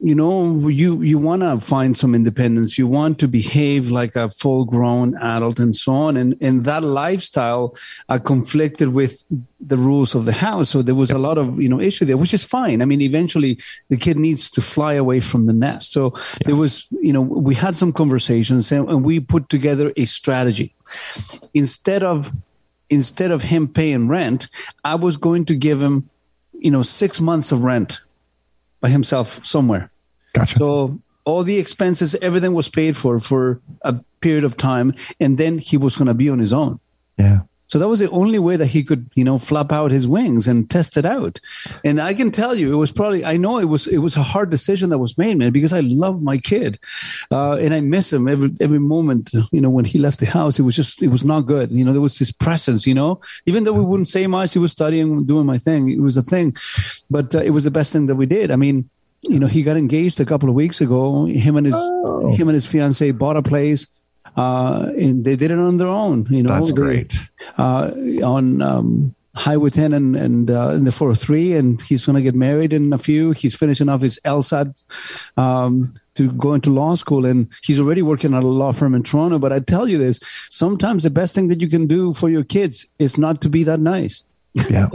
you know you you want to find some independence. You want to behave like a full grown adult and so on. And and that lifestyle uh, conflicted with the rules of the house. So there was a lot of you know issue there which is fine. I mean eventually the kid needs to fly away from the nest. So there was you know we had some conversations and, and we put together a strategy. Instead of instead of him paying rent i was going to give him you know 6 months of rent by himself somewhere. Gotcha. So all the expenses, everything was paid for for a period of time, and then he was going to be on his own. Yeah. So that was the only way that he could, you know, flap out his wings and test it out. And I can tell you, it was probably I know it was it was a hard decision that was made, man, because I love my kid, uh, and I miss him every every moment. You know, when he left the house, it was just it was not good. You know, there was this presence. You know, even though we wouldn't say much, he was studying, doing my thing. It was a thing, but uh, it was the best thing that we did. I mean, you know, he got engaged a couple of weeks ago. Him and his him and his fiance bought a place. Uh, and they did it on their own. You know, That's They- great. uh, on um, Highway 10 and, and uh, in the 403, and he's going to get married in a few. He's finishing off his LSAT um, to go into law school, and he's already working at a law firm in Toronto. But I tell you this sometimes the best thing that you can do for your kids is not to be that nice. Yeah.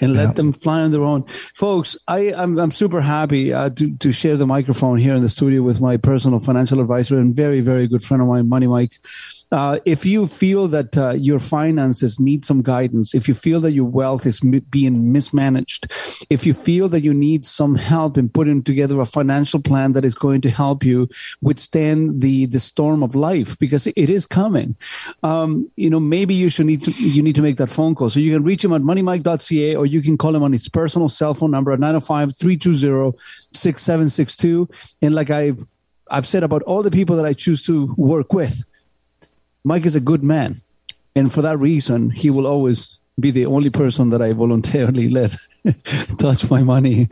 and let them fly on their own, folks. I I'm, I'm super happy uh, to to share the microphone here in the studio with my personal financial advisor and very very good friend of mine, Money Mike. Uh, if you feel that uh, your finances need some guidance, if you feel that your wealth is mi- being mismanaged, if you feel that you need some help in putting together a financial plan that is going to help you withstand the the storm of life, because it is coming, um, you know, maybe you should need to you need to make that phone call. So you can reach him at moneymike.ca or you can call him on his personal cell phone number at 905-320-6762. And like I've I've said about all the people that I choose to work with, Mike is a good man. And for that reason, he will always be the only person that I voluntarily let touch my money.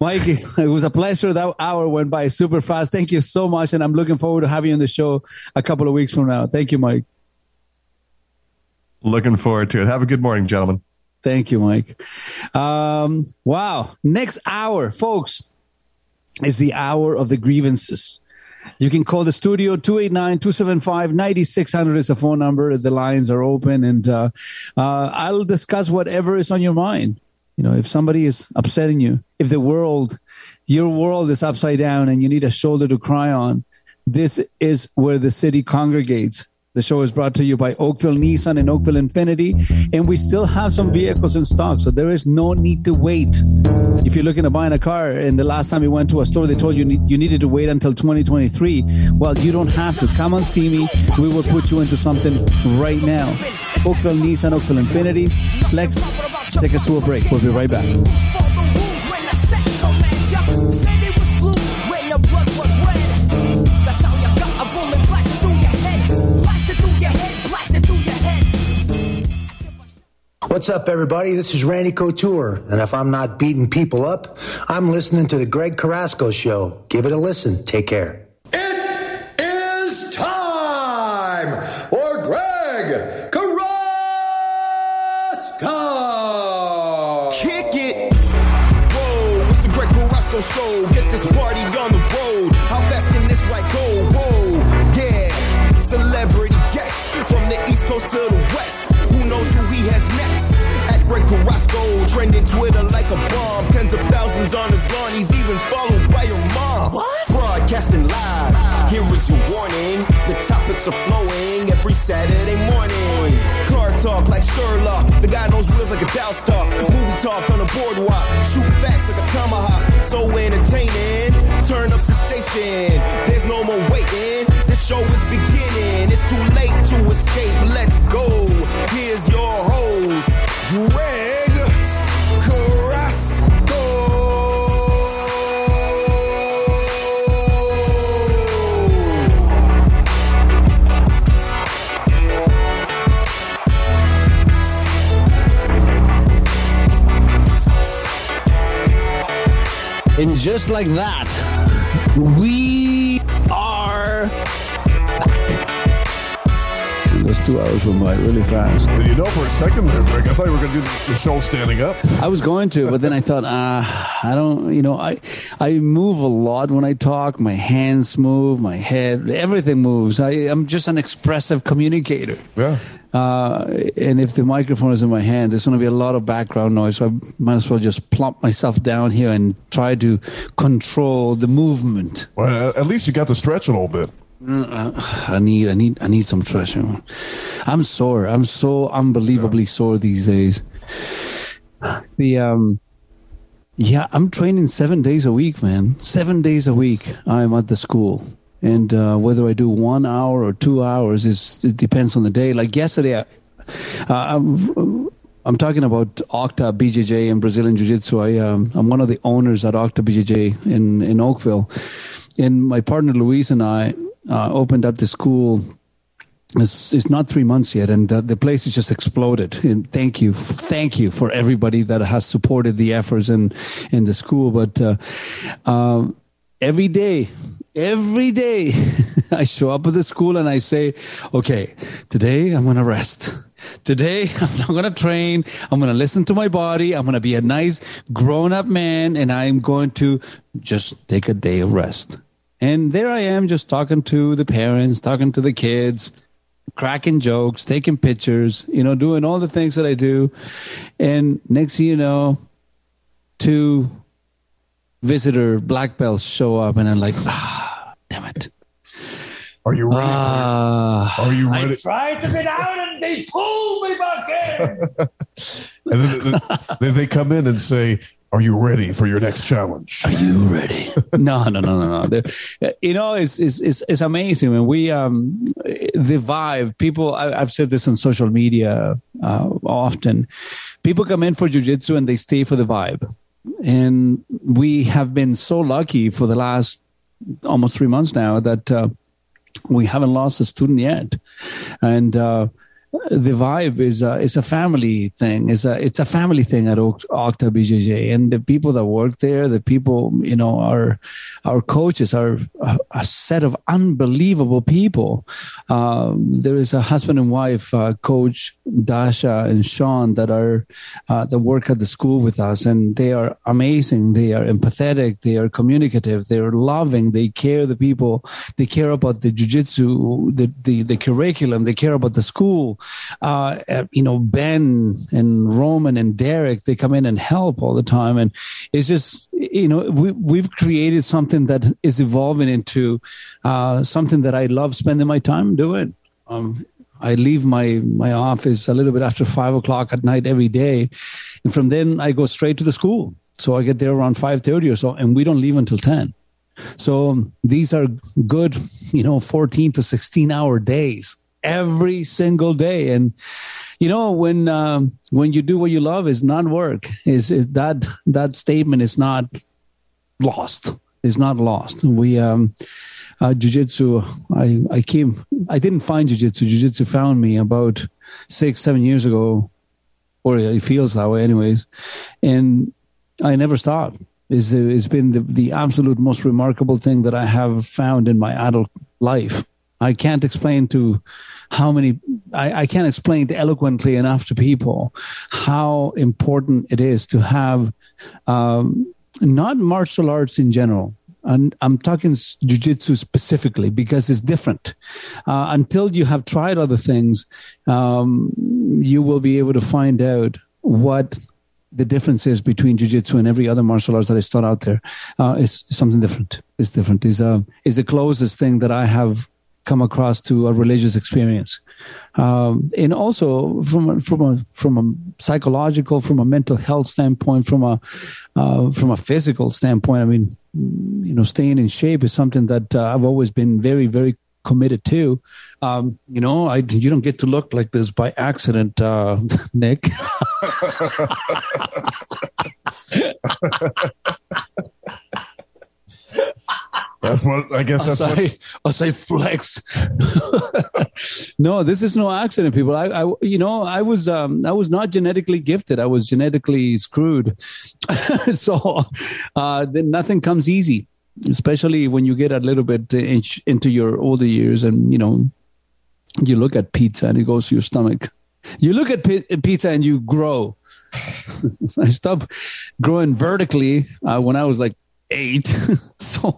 Mike, it was a pleasure. That hour went by super fast. Thank you so much. And I'm looking forward to having you on the show a couple of weeks from now. Thank you, Mike. Looking forward to it. Have a good morning, gentlemen. Thank you, Mike. Um, wow. Next hour, folks, is the hour of the grievances. You can call the studio 289 275 9600 is the phone number. The lines are open, and uh, uh, I'll discuss whatever is on your mind. You know, if somebody is upsetting you, if the world, your world is upside down and you need a shoulder to cry on, this is where the city congregates. The show is brought to you by Oakville Nissan and Oakville Infiniti, and we still have some vehicles in stock, so there is no need to wait. If you're looking to buy a car, and the last time you went to a store, they told you you needed to wait until 2023. Well, you don't have to. Come and see me. We will put you into something right now. Oakville Nissan, Oakville Infiniti. Lex, take us to a break. We'll be right back. What's up, everybody? This is Randy Couture, and if I'm not beating people up, I'm listening to the Greg Carrasco Show. Give it a listen. Take care. Greg Carrasco, trending Twitter like a bomb. Tens of thousands on his lawn. He's even followed by your mom. What? Broadcasting live. Here is your warning. The topics are flowing every Saturday morning. Car talk like Sherlock. The guy knows wheels like a Dow stock. Movie talk on a boardwalk. Shoot facts like a tomahawk. So entertaining. Turn up the station. There's no more waiting. This show is beginning. It's too late to escape. Let's go. Here's your host, Greg Carrasco. And just like that, we two hours went by really fast. You know, for a second there, Greg, I thought you were going to do the show standing up. I was going to, but then I thought, ah, I don't, you know, I I move a lot when I talk. My hands move, my head, everything moves. I, I'm just an expressive communicator. Yeah. Uh, and if the microphone is in my hand, there's going to be a lot of background noise. So I might as well just plump myself down here and try to control the movement. Well, at least you got to stretch a little bit. I need, I need, I need some treasure. I'm sore. I'm so unbelievably sore these days. The um, Yeah, I'm training seven days a week, man. Seven days a week, I'm at the school, and uh, whether I do one hour or two hours is it depends on the day. Like yesterday, I, uh, I'm, I'm talking about Octa BJJ and Brazilian Jiu Jitsu. I um, I'm one of the owners at Octa BJJ in in Oakville, and my partner Luis and I uh, opened up the school it's, it's not three months yet, and the, the place has just exploded. And thank you, thank you for everybody that has supported the efforts in in the school. But uh, um, every day, every day, I show up at the school and I say, "Okay, today I'm going to rest." Today, I'm not going to train. I'm going to listen to my body. I'm going to be a nice grown up man and I'm going to just take a day of rest. And there I am, just talking to the parents, talking to the kids, cracking jokes, taking pictures, you know, doing all the things that I do. And next thing you know, two visitor black belts show up, and I'm like, ah, damn it. Are you ready? Ah. Are you ready? I tried to get out and they pulled me back in. And then, then- then they come in and say, "Are you ready for your next challenge?" Are you ready? no, no, no, no, no. They're- You know, it's it's it's, it's amazing when we um the vibe. People, I, I've said this on social media uh, often. People come in for jujitsu and they stay for the vibe, and we have been so lucky for the last almost three months now that uh, we haven't lost a student yet, and. Uh, the vibe is a, a family thing. It's a it's a family thing at Octa BJJ, and the people that work there, the people you know, our our coaches are a, a set of unbelievable people. Um, there is a husband and wife, uh, Coach Dasha and Sean, that are uh, that work at the school with us, and they are amazing. They are empathetic. They are communicative. They are loving. They care the people. They care about the jujitsu, the, the the curriculum. They care about the school. Uh, you know, Ben and Roman and Derek, they come in and help all the time, and it's just you know we we've created something that is evolving into uh, something that I love spending my time doing. Um, I leave my my office a little bit after five o'clock at night every day, and from then I go straight to the school. So I get there around five thirty or so, and we don't leave until ten. So these are good, you know, fourteen to sixteen hour days every single day, and you know when um, when you do what you love is not work. Is is that that statement is not lost? Is not lost. We um, uh, jiu-jitsu I, I came i didn't find jiu-jitsu jiu-jitsu found me about six seven years ago or it feels that way anyways and i never stopped it's, it's been the, the absolute most remarkable thing that i have found in my adult life i can't explain to how many I, I can't explain eloquently enough to people how important it is to have um, not martial arts in general and I'm talking jujitsu specifically because it's different. Uh, until you have tried other things, um, you will be able to find out what the difference is between jujitsu and every other martial arts that is taught out there. Uh, it's something different. It's different. Is uh, is the closest thing that I have come across to a religious experience, um, and also from a, from a from a psychological, from a mental health standpoint, from a uh, from a physical standpoint. I mean, you know, staying in shape is something that uh, I've always been very very committed to. Um, you know, I you don't get to look like this by accident, uh, Nick. That's what I guess. That's I, as I flex. no, this is no accident, people. I, I, you know, I was, um, I was not genetically gifted. I was genetically screwed. so, uh, then nothing comes easy, especially when you get a little bit in, into your older years, and you know, you look at pizza and it goes to your stomach. You look at pi- pizza and you grow. I stopped growing vertically uh, when I was like eight. so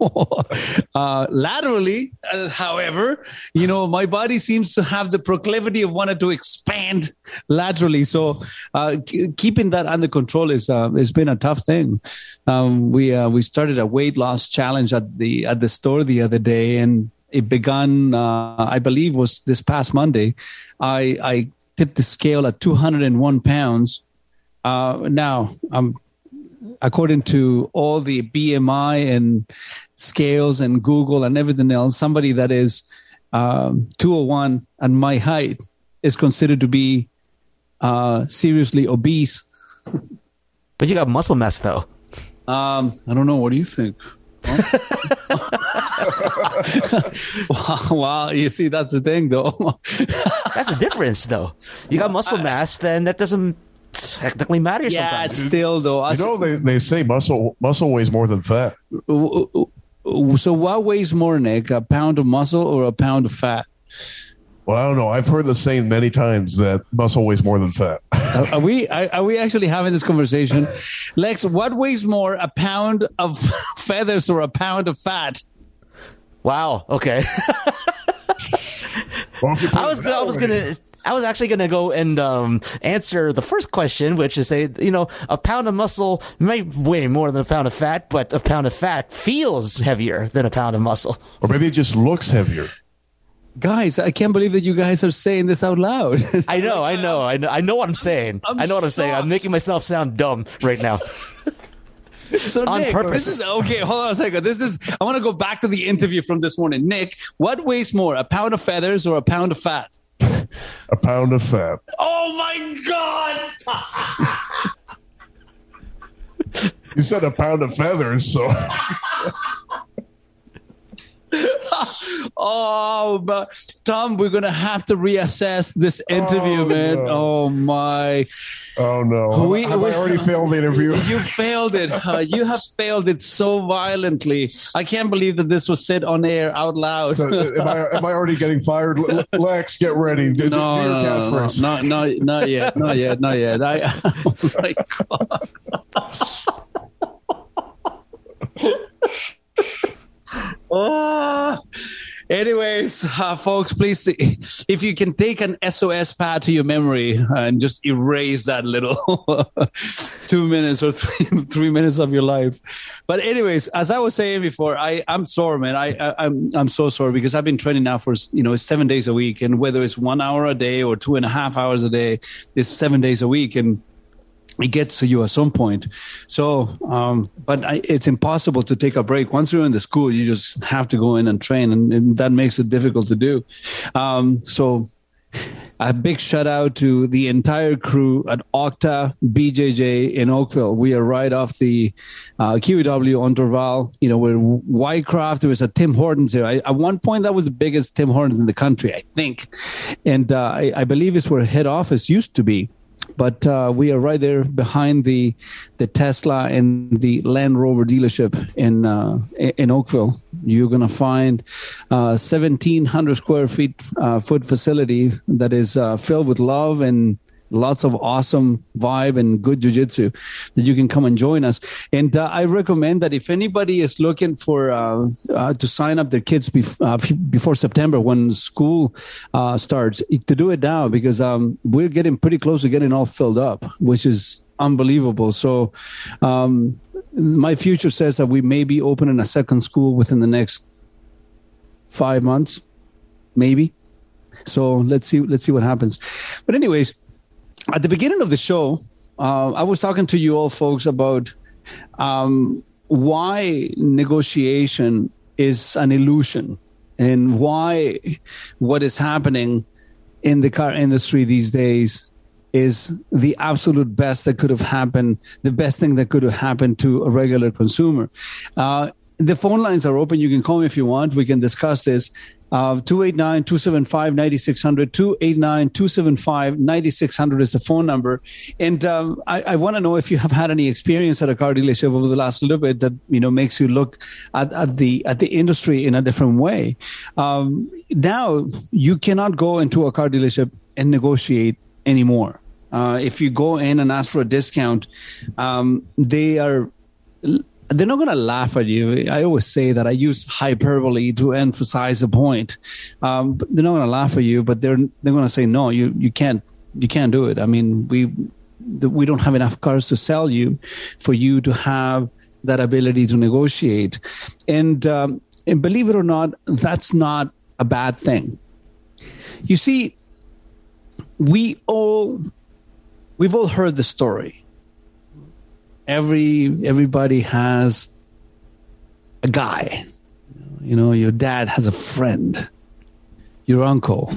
uh, laterally, uh, however, you know, my body seems to have the proclivity of wanting to expand laterally. So uh, k- keeping that under control is uh, has been a tough thing. Um, we uh, we started a weight loss challenge at the at the store the other day, and it began, uh, I believe, was this past Monday. I I tipped the scale at 201 pounds. Uh, now I'm according to all the BMI and scales and Google and everything else, somebody that is um, 201 and my height is considered to be uh, seriously obese. But you got muscle mass, though. Um, I don't know. What do you think? wow, wow, you see, that's the thing, though. That's the difference, though. You got muscle mass, then that doesn't technically matter yeah, sometimes. it's still though. You know, they, they say muscle muscle weighs more than fat. So, what weighs more, Nick? A pound of muscle or a pound of fat? Well, I don't know. I've heard the saying many times that muscle weighs more than fat. Are, are we are, are we actually having this conversation, Lex? What weighs more, a pound of feathers or a pound of fat? Wow. Okay. I was I was gonna I was actually gonna go and um, answer the first question, which is say you know a pound of muscle may weigh more than a pound of fat, but a pound of fat feels heavier than a pound of muscle. Or maybe it just looks heavier. Guys, I can't believe that you guys are saying this out loud. I know, I know, I know, I know what I'm saying. I'm I know what I'm saying. I'm making myself sound dumb right now. So On Nick, purpose. This is, okay, hold on a second. This is I want to go back to the interview from this morning. Nick, what weighs more, a pound of feathers or a pound of fat? A pound of fat. Oh my god! You said a pound of feathers, so oh, but Tom, we're gonna have to reassess this interview, Oh, man. no. Oh my! oh no, We- have we- I already failed the interview? You failed it. Uh, you have failed it so violently. I can't believe that this was said on air out loud. So, uh, am, I, am I already getting fired? Lex, get ready. Do, no, no, no, first. no, no, no, not yet, not yet, not yet. I, oh my god. Ah. Anyways, uh, folks, please, if you can take an SOS pad to your memory and just erase that little two minutes or three, three minutes of your life. But anyways, as I was saying before, I I'm sore, man. I, I I'm I'm so sorry because I've been training now for you know seven days a week, and whether it's one hour a day or two and a half hours a day, it's seven days a week, and it gets to you at some point. So, um, but I, it's impossible to take a break. Once you're in the school, you just have to go in and train, and, and that makes it difficult to do. Um, so, a big shout out to the entire crew at Octa BJJ in Oakville. We are right off the uh, QEW on Dorval. You know, we're Wyecroft. There was a Tim Hortons here. I, at one point, that was the biggest Tim Hortons in the country, I think. And uh, I, I believe it's where head office used to be but uh, we are right there behind the the Tesla and the Land Rover dealership in uh, in Oakville. You're gonna find uh, 1,700 square feet uh, foot facility that is uh, filled with love and lots of awesome vibe and good jujitsu that you can come and join us. And uh, I recommend that if anybody is looking for uh, uh, to sign up their kids bef- uh, before September when school uh, starts, to do it now because um, we're getting pretty close to getting all filled up, which is unbelievable. So. Um, my future says that we may be opening a second school within the next five months, maybe. So let's see. Let's see what happens. But anyways, at the beginning of the show, uh, I was talking to you all folks about um, why negotiation is an illusion and why what is happening in the car industry these days is the absolute best that could have happened, the best thing that could have happened to a regular consumer. Uh, the phone lines are open. You can call me if you want. We can discuss this. Uh, 289 275 9600. 289 275 9600 is the phone number. And um, I, I want to know if you have had any experience at a car dealership over the last little bit that you know makes you look at, at the at the industry in a different way. Um, now you cannot go into a car dealership and negotiate anymore. Uh, if you go in and ask for a discount, um, they are they're not going to laugh at you. I always say that I use hyperbole to emphasize a point. Um, they're not going to laugh at you, but they're they're going to say no. You you can't you can't do it. I mean we we don't have enough cars to sell you for you to have that ability to negotiate. And um, and believe it or not, that's not a bad thing. You see, we all we've all heard the story every everybody has a guy. You know, your dad has a friend, your uncle,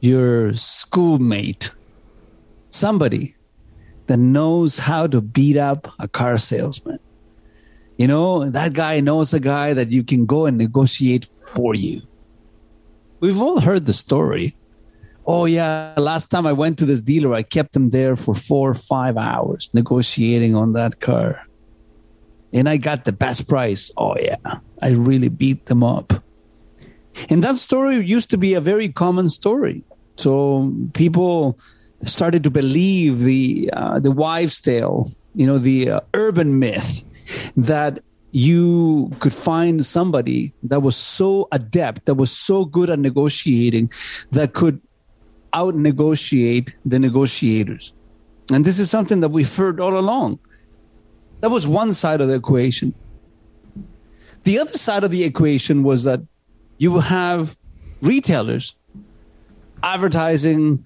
your schoolmate, somebody that knows how to beat up a car salesman. You know, that guy knows a guy that you can go and negotiate for you. We've all heard the story. Oh, yeah, last time I went to this dealer, I kept him there for four or five hours negotiating on that car. And I got the best price. Oh, yeah, I really beat them up. And that story used to be a very common story. So people started to believe the uh, the wives' tale, you know, the uh, urban myth that you could find somebody that was so adept, that was so good at negotiating, that could out negotiate the negotiators. And this is something that we've heard all along. That was one side of the equation. The other side of the equation was that you have retailers advertising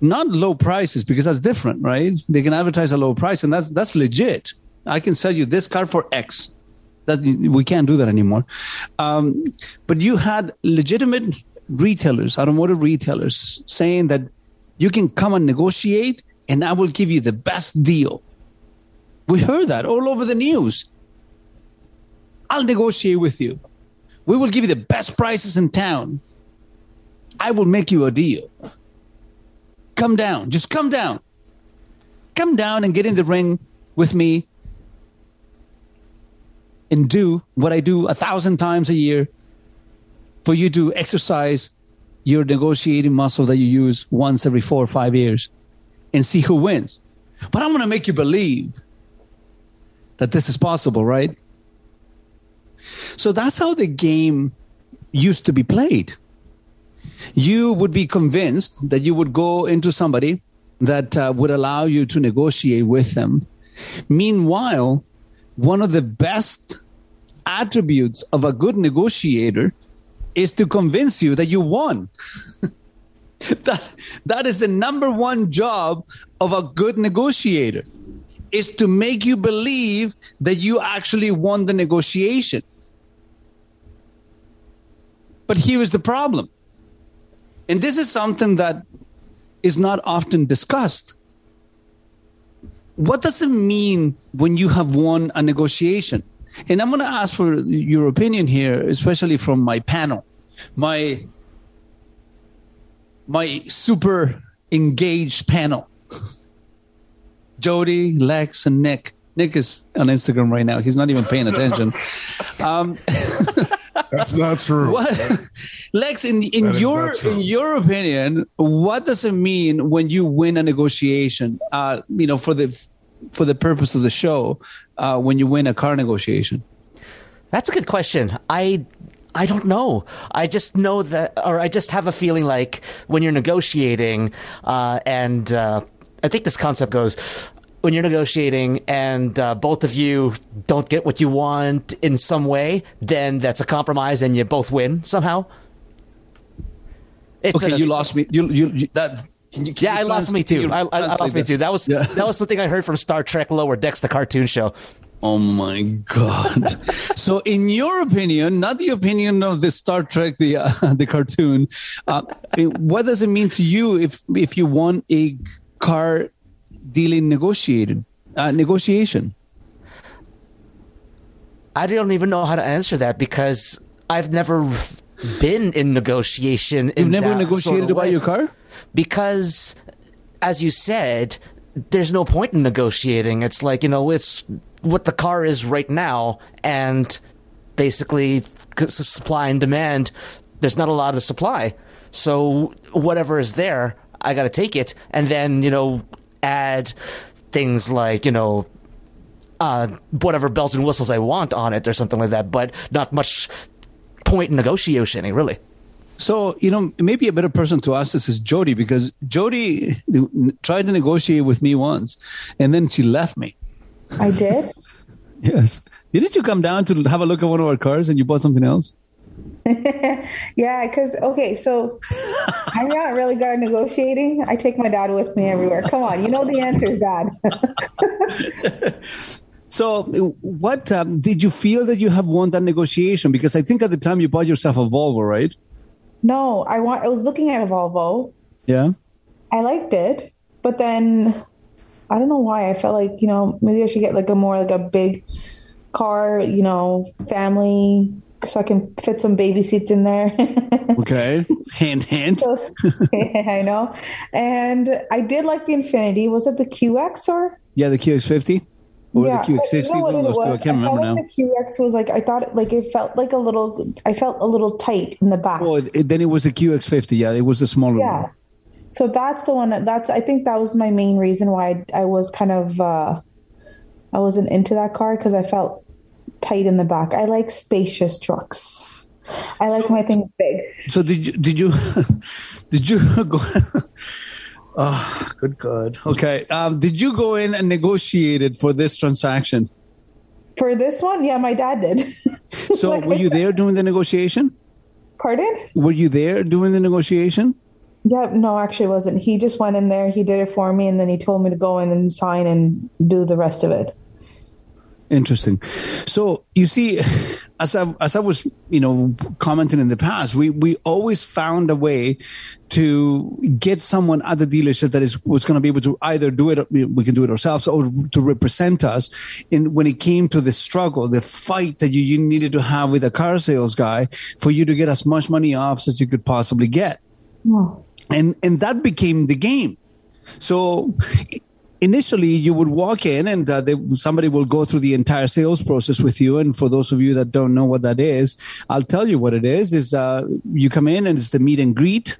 not low prices because that's different, right? They can advertise a low price and that's that's legit. I can sell you this car for X. That we can't do that anymore. Um, but you had legitimate retailers, automotive retailers, saying that you can come and negotiate, and I will give you the best deal. We heard that all over the news. I'll negotiate with you. We will give you the best prices in town. I will make you a deal. Come down. Just come down. Come down and get in the ring with me and do what I do a thousand times a year for you to exercise your negotiating muscle that you use once every four or five years and see who wins. But I'm going to make you believe that this is possible, right? So that's how the game used to be played. You would be convinced that you would go into somebody that uh, would allow you to negotiate with them. Meanwhile, one of the best attributes of a good negotiator is to convince you that you won. that that is the number one job of a good negotiator is to make you believe that you actually won the negotiation. But here is the problem. And this is something that is not often discussed. What does it mean when you have won a negotiation? And I'm going to ask for your opinion here, especially from my panel, my my super engaged panel. Jody, Lex, and Nick. Nick is on Instagram right now. He's not even paying attention. Um, That's not true. What, Lex, in, in That your in your opinion, what does it mean when you win a negotiation? Uh, you know, for the for the purpose of the show, uh, when you win a car negotiation. That's a good question. I I don't know. I just know that, or I just have a feeling like when you're negotiating, uh, and uh, I think this concept goes when you're negotiating and uh, both of you don't get what you want in some way, then that's a compromise and you both win somehow. It's okay, a- you lost me. You you, you that. Can you, can yeah, I lost me too. I, I, I lost me too. That was Yeah. that was something I heard from Star Trek Lower Decks, the cartoon show. Oh my god! so, in your opinion, not the opinion of the Star Trek, the uh, the cartoon, uh, what does it mean to you if if you want a car dealing negotiated uh, negotiation? I don't even know how to answer that because I've never been in negotiation. You've in never negotiated sort of about your car? because, as you said, there's no point in negotiating. It's like you know, it's what the car is right now, and basically supply and demand. There's not a lot of supply, so whatever is there, I got to take it, and then you know, add things like you know uh, whatever bells and whistles I want on it or something like that, but not much point in negotiating, eh, really. So, you know, maybe a better person to ask this is Jody because Jody tried to negotiate with me once and then she left me. I did. Yes. Didn't you come down to have a look at one of our cars and you bought something else? yeah, because okay, so I'm not really good at negotiating. I take my dad with me everywhere. Come on, you know the answer is dad. So, what um, did you feel that you have won that negotiation? Because I think at the time you bought yourself a Volvo, right? No, I want. I was looking at a Volvo. Yeah. I liked it, but then I don't know why. I felt like you know maybe I should get like a more like a big car, you know, family, so I can fit some baby seats in there. Okay. Hand, hand. Yeah, I know. And I did like the Infiniti. Was it the QX or? Yeah, the QX50 or yeah, the QX60. you know what one of those two. I can't remember now. like the QX was like I thought like it felt like a little. I felt a little tight in the back. Oh, it, then it was the QX50. Yeah, it was the smaller yeah. one. So that's the one. That, that's I think that was my main reason why I, I was kind of uh, I wasn't into that car because I felt tight in the back. I like spacious trucks. I like my things big. So did you did you did you go? Oh, good God. Okay. Um, did you go in and negotiated for this transaction? For this one, yeah, my dad did. So were you there doing the negotiation? Pardon? Were you there doing the negotiation? Yeah, no, actually, it wasn't. He just went in there, he did it for me, and then he told me to go in and sign and do the rest of it. Interesting. So you see, as I as I was you know commenting in the past, we we always found a way to get someone at the dealership that is was going to be able to either do it, we can do it ourselves, or to represent us. In when it came to the struggle, the fight that you, you needed to have with a car sales guy for you to get as much money off as you could possibly get, and and that became the game. So initially you would walk in and uh, they, somebody will go through the entire sales process with you. And for those of you that don't know what that is i'll tell you what it is is uh, you come in and it's the meet and greet.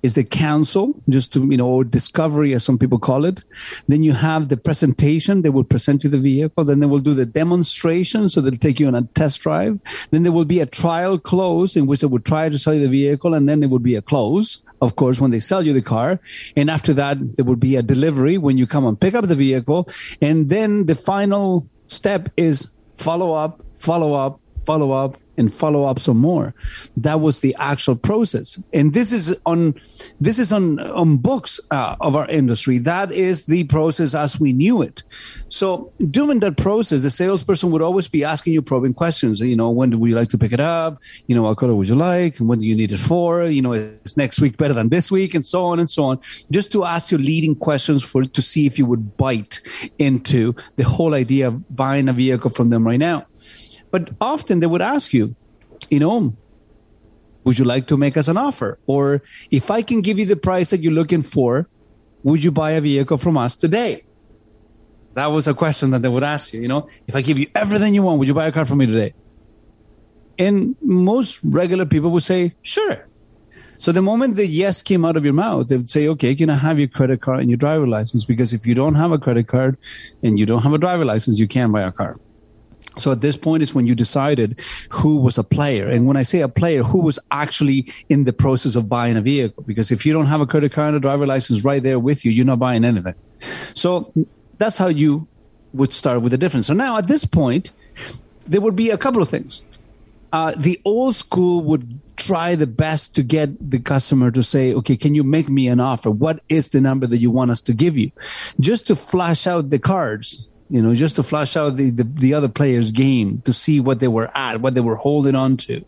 Is the council just to you know or discovery as some people call it. Then you have the presentation. They will present you the vehicle. Then they will do the demonstration. So they'll take you on a test drive. Then there will be a trial close in which they will try to sell you the vehicle. And then there would be a close of course, when they sell you the car. And after that, there would be a delivery when you come and pick up the vehicle. And then the final step is follow up, follow up, follow up, and follow up some more. That was the actual process. And this is on, this is on, on books uh, of our industry. That is the process as we knew it. So during that process, the salesperson would always be asking you probing questions. You know, when would you like to pick it up? You know, what color would you like? And when do you need it for? You know, is next week better than this week? And so on and so on. Just to ask you leading questions for, to see if you would bite into the whole idea of buying a vehicle from them right now. But often they would ask you, you know, would you like to make us an offer? Or if I can give you the price that you're looking for, would you buy a vehicle from us today? That was a question that they would ask you, you know, if I give you everything you want, would you buy a car from me today? And most regular people would say, sure. So the moment the yes came out of your mouth, they would say, okay, can I have your credit card and your driver license? Because if you don't have a credit card and you don't have a driver license, you can't buy a car. So at this point is when you decided who was a player. And when I say a player, who was actually in the process of buying a vehicle. Because if you don't have a credit card and a driver license right there with you, you're not buying anything. So that's how you would start with the difference. So now at this point, there would be a couple of things. Uh, the old school would try the best to get the customer to say, okay, can you make me an offer? What is the number that you want us to give you? Just to flash out the cards you know, just to flash out the, the, the, other player's game to see what they were at, what they were holding on to.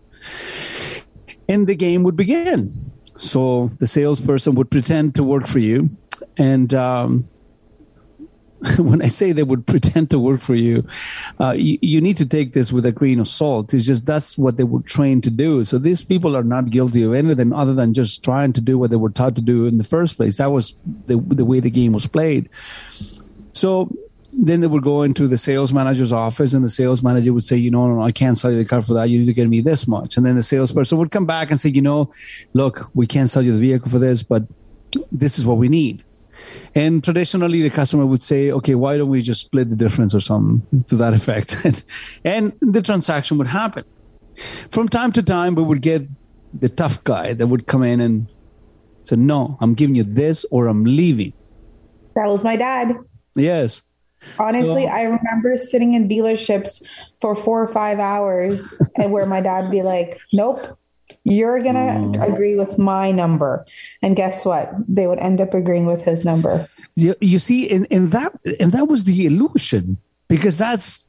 And the game would begin. So the salesperson would pretend to work for you. And um, when I say they would pretend to work for you, uh, you, you need to take this with a grain of salt. It's just that's what they were trained to do. So these people are not guilty of anything other than just trying to do what they were taught to do in the first place. That was the, the way the game was played. So then they would go into the sales manager's office and the sales manager would say, you know, no, no, I can't sell you the car for that. You need to get me this much. And then the salesperson would come back and say, you know, look, we can't sell you the vehicle for this, but this is what we need. And traditionally, the customer would say, okay, why don't we just split the difference or something to that effect? and the transaction would happen. From time to time, we would get the tough guy that would come in and say, no, I'm giving you this or I'm leaving. That was my dad. Yes. Honestly, So- I remember sitting in dealerships for four or five hours and where my dad would be like, Nope, You're going to mm. agree with my number. And guess what? They would end up agreeing with his number. You, you see, and, and that and that was the illusion because that's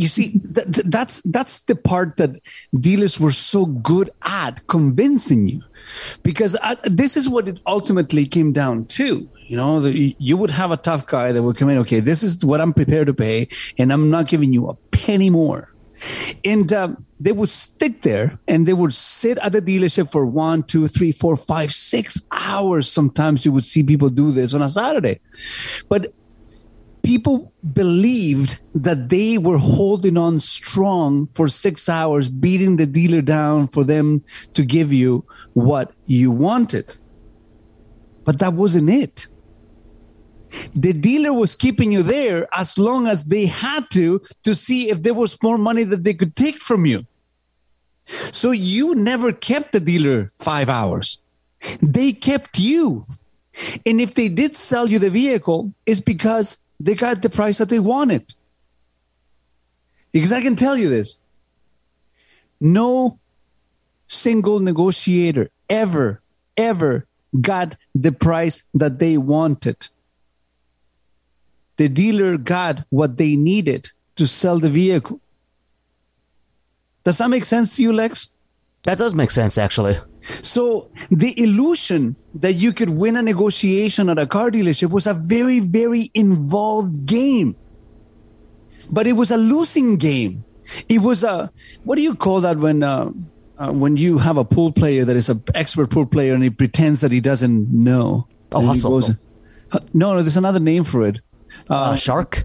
you see th- th- that's that's the part that dealers were so good at convincing you. Because I, this is what it ultimately came down to you know the, you would have a tough guy that would come in okay this is what i'm prepared to pay and i'm not giving you a penny more. And um, they would stick there and they would sit at the dealership for one two three four five six hours. Sometimes you would see people do this on a saturday. But people believed that they were holding on strong for six hours, beating the dealer down for them to give you what you wanted. But that wasn't it. The dealer was keeping you there as long as they had to to see if there was more money that they could take from you. So you never kept the dealer five hours. They kept you. And if they did sell you the vehicle, it's because they got the price that they wanted. Because I can tell you this no single negotiator ever, ever got the price that they wanted. The dealer got what they needed to sell the vehicle. Does that make sense to you, Lex? That does make sense, actually. So the illusion that you could win a negotiation at a car dealership was a very, very involved game. But it was a losing game. It was a what do you call that when uh, uh, when you have a pool player that is an expert pool player and he pretends that he doesn't know? Oh, hustle. goes- no, no, there's another name for it. Uh, shark.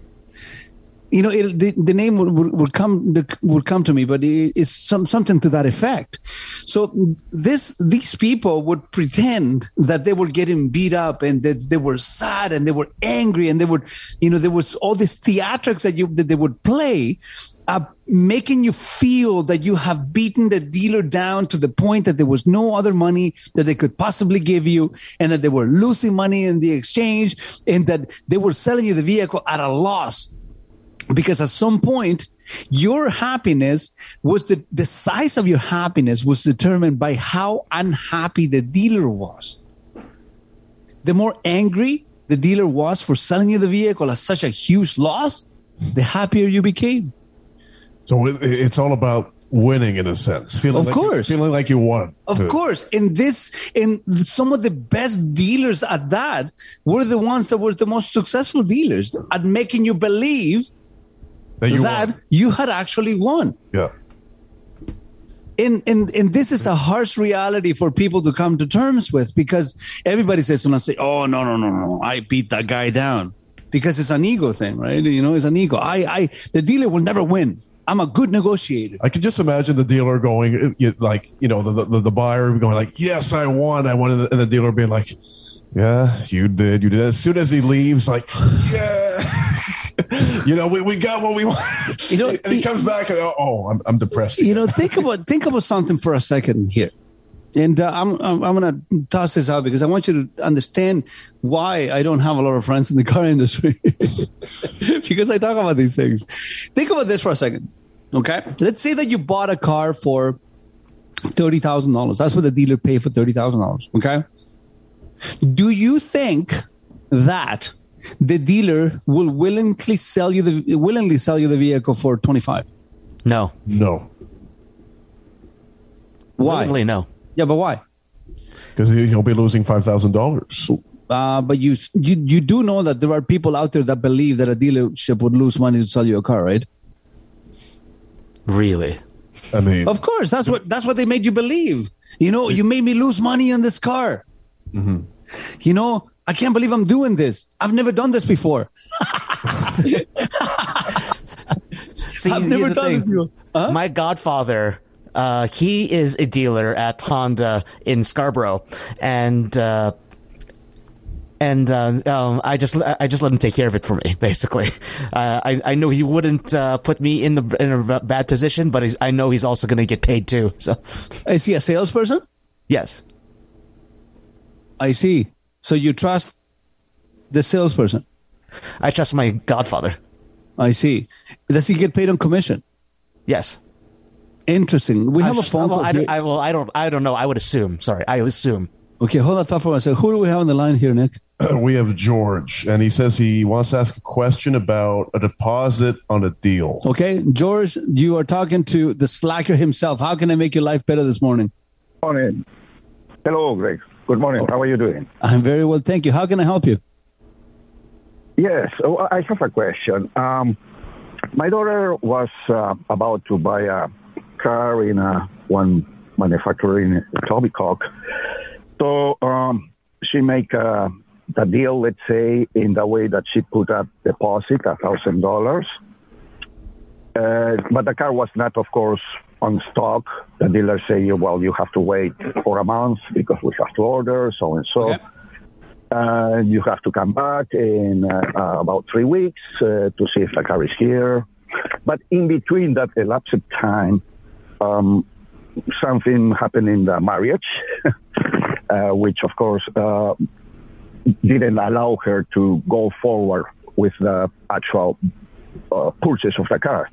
You know, the the name would, would, would come the, would come to me, but it, it's some something to that effect. So this these people would pretend that they were getting beat up and that they were sad and they were angry and they would, you know, there was all these theatrics that you that they would play, uh, making you feel that you have beaten the dealer down to the point that there was no other money that they could possibly give you and that they were losing money in the exchange and that they were selling you the vehicle at a loss because at some point your happiness was the, the size of your happiness was determined by how unhappy the dealer was the more angry the dealer was for selling you the vehicle at such a huge loss the happier you became So it, it's all about winning in a sense. Feeling Of like you- course. feeling like you won. Of to- course, in this, in some of the best dealers at that were the ones that were the most successful dealers at making you believe That you that you had actually won. Yeah. And, and and this is a harsh reality for people to come to terms with because everybody says when I say, "Oh no no no no, I beat that guy down," because it's an ego thing, right? You know, it's an ego. I I the dealer will never win. I'm a good negotiator. I could just imagine the dealer going, like, you know, the, the, the buyer going like, yes, I won. I won. And the dealer being like, yeah, you did. You did. As soon as he leaves, like, yeah, you know, we, we got what we want. You know, and he comes back and, oh, oh, I'm, I'm depressed. you know think about think about something for a second here. And uh, I'm, I'm i'm gonna toss this out because i want you to understand why i don't have a lot of friends in the car industry. Because i talk about these things. Think about this for a second okay? Let's say that you bought a car for $30000 that's what the dealer paid for $30000 okay? Do you think that the dealer will willingly sell you the willingly sell you the vehicle for 25 No. No. Why? Willingly, no. Yeah, but why? Because he'll be losing $5,000. Uh, but you, you you do know that there are people out there that believe that a dealership would lose money to sell you a car, right? Really? I mean, Of course, that's what that's what they made you believe. You know, you made me lose money on this car. Mm-hmm. You know, I can't believe I'm doing this. I've never done this before. See, I've never done thing. this before. My godfather, uh, he is a dealer at Honda in Scarborough, and uh, and uh, um, I just I just let him take care of it for me. Basically, uh, I I know he wouldn't uh, put me in the in a bad position, but I know he's also going to get paid too. So, Is he a salesperson? yes, I see. So you trust the salesperson? I trust my godfather. I see. Does he get paid on commission? Yes. Interesting. We have a phone well, call. I, here. don't- I, well, I don't. I don't know. I would assume. Sorry, I assume. Okay, hold on thought for a second. Who do we have on the line here, Nick? we have George, and he says he wants to ask a question about a deposit on a deal. Okay, George, you are talking to the slacker himself. How can I make your life better this morning? Morning. Hello, Greg. Good morning. How are you doing? I'm very well, thank you. How can I help you? Yes, oh, I have a question. Um, my daughter was uh, about to buy a car in uh, one manufacturer in Etobicoke. So um, she make uh, the deal, let's say, in the way that she put a deposit, a thousand dollars. Uh, but the car was not, of course, on stock. The dealer say, well, you have to wait for a month because we have to order, so and so. Uh, you have to come back in uh, uh, about three weeks uh, to see if the car is here. But in between that elapsed time, um, something happened in the marriage, uh, which of course uh, didn't allow her to go forward with the actual uh, purchase of the car.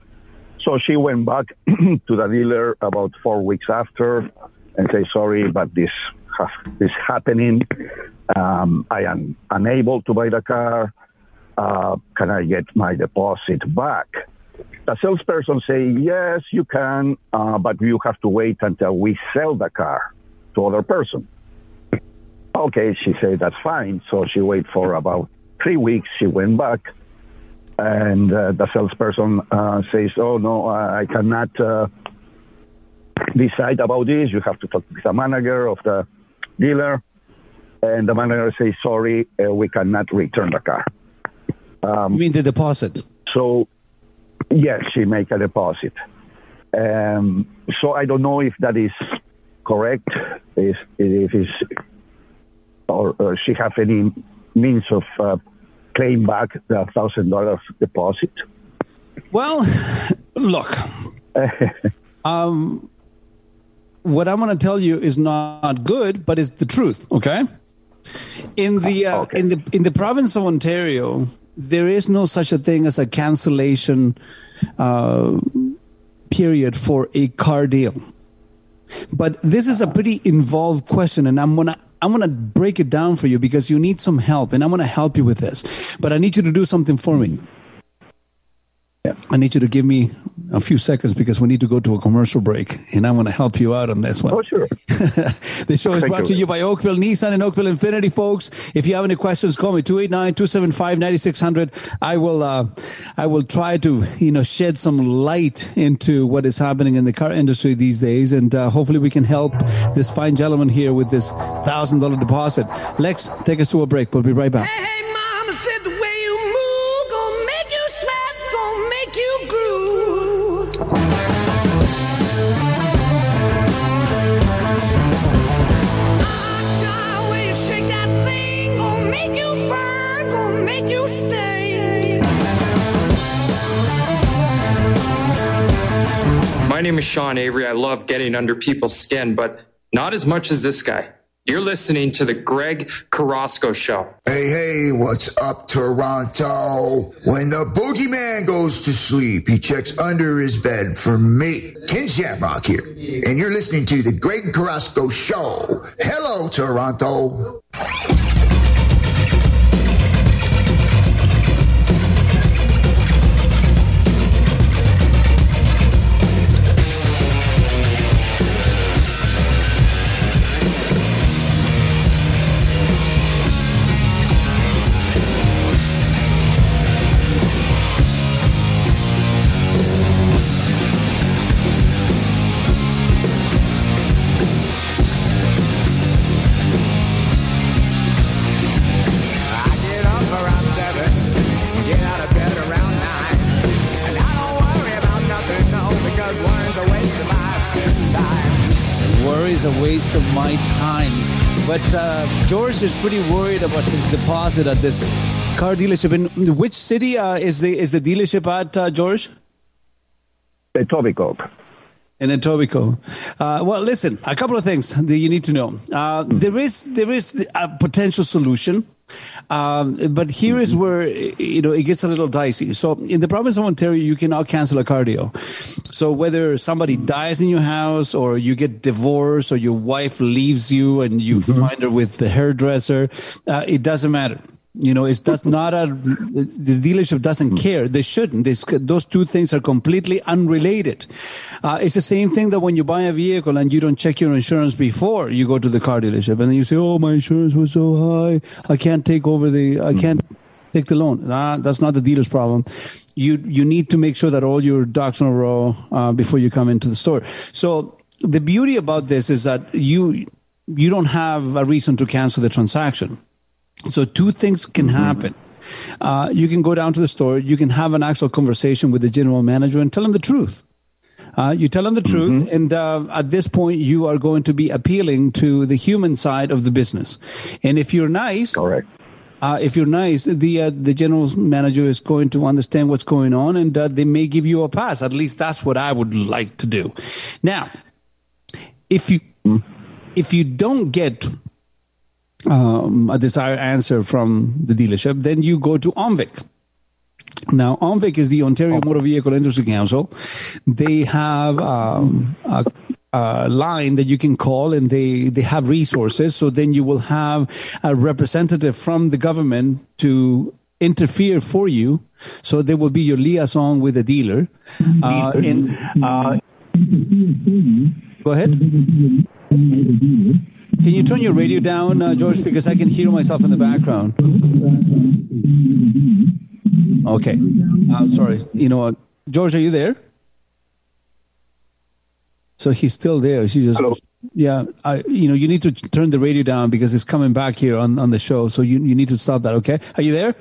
So she went back to the dealer about four weeks after and say, sorry, but this is happening. Um, I am unable to buy the car. Uh, can I get my deposit back? The salesperson say, yes, you can, uh, but you have to wait until we sell the car to other person. Okay, she said, that's fine. So she wait for about three weeks. She went back and uh, the salesperson uh, says, "Oh no, I cannot uh, decide about this. You have to talk with the manager of the dealer." And the manager says, "Sorry, uh, we cannot return the car." Um, you mean the deposit? So, yes, she make a deposit. Um, so I don't know if that is correct. If if is or, or she have any means of uh, claim back the thousand dollars deposit. Well, look, um, what I'm going to tell you is not good, but it's the truth. Okay. In the uh, in the in the province of Ontario, there is no such a thing as a cancellation uh, period for a car deal. But this is a pretty involved question, and I'm gonna I'm gonna break it down for you because you need some help, and I'm gonna help you with this. But I need you to do something for me. I need you to give me a few seconds because we need to go to a commercial break, and I want to help you out on this one. Oh, sure. the show is Thank brought to you. you by Oakville Nissan and Oakville Infiniti, folks. If you have any questions, call me 289-275-9600. I will, uh, I will try to, you know, shed some light into what is happening in the car industry these days, and uh, hopefully we can help this fine gentleman here with this thousand dollar deposit. Lex, take us to a break. We'll be right back. Mama said My name is Sean Avery. I love getting under people's skin, but not as much as this guy. You're listening to the Greg Carrasco Show. Hey, hey, what's up, Toronto? When the boogeyman goes to sleep, he checks under his bed for me. Ken Shamrock here. And you're listening to the Greg Carrasco Show. Hello, Toronto. George is pretty worried about his deposit at this car dealership. In which city uh, is the is the dealership at, uh, George? Etobicoke. In Etobicoke. Uh, well, listen, a couple of things that you need to know. Uh, there is there is a potential solution. Um, but here is where you know it gets a little dicey. So in the province of Ontario, you cannot cancel a cardio. So whether somebody dies in your house, or you get divorced, or your wife leaves you and you find her with the hairdresser, uh, it doesn't matter. You know, it's that's not a the dealership doesn't care. They shouldn't. This, those two things are completely unrelated. Uh, it's the same thing that when you buy a vehicle and you don't check your insurance before you go to the car dealership, and then you say, "Oh, my insurance was so high, I can't take over the, I can't take the loan." Nah, that's not the dealer's problem. You you need to make sure that all your ducks are in a row uh, before you come into the store. So the beauty about this is that you you don't have a reason to cancel the transaction. So two things can happen. Uh, you can go down to the store. You can have an actual conversation with the general manager and tell him the truth. Uh, you tell them the truth, and uh, at this point, you are going to be appealing to the human side of the business. And if you're nice, correct. Uh, if you're nice, the uh, the general manager is going to understand what's going on, and uh, they may give you a pass. At least that's what I would like to do. Now, if you if you don't get um, a desired answer from the dealership, then you go to OMVIC. Now, OMVIC is the Ontario Motor Vehicle Industry Council. They have um, a, a line that you can call, and they they have resources. So then you will have a representative from the government to interfere for you. So they will be your liaison with the dealer. Uh, and uh, go ahead. Can you turn your radio down, uh, George, because I can hear myself in the background? Okay. I'm sorry. You know what? George, are you there? So he's still there. She just, Hello. yeah. I, you know, you need to turn the radio down because it's coming back here on, on the show. So you, you need to stop that. Okay. Are you there?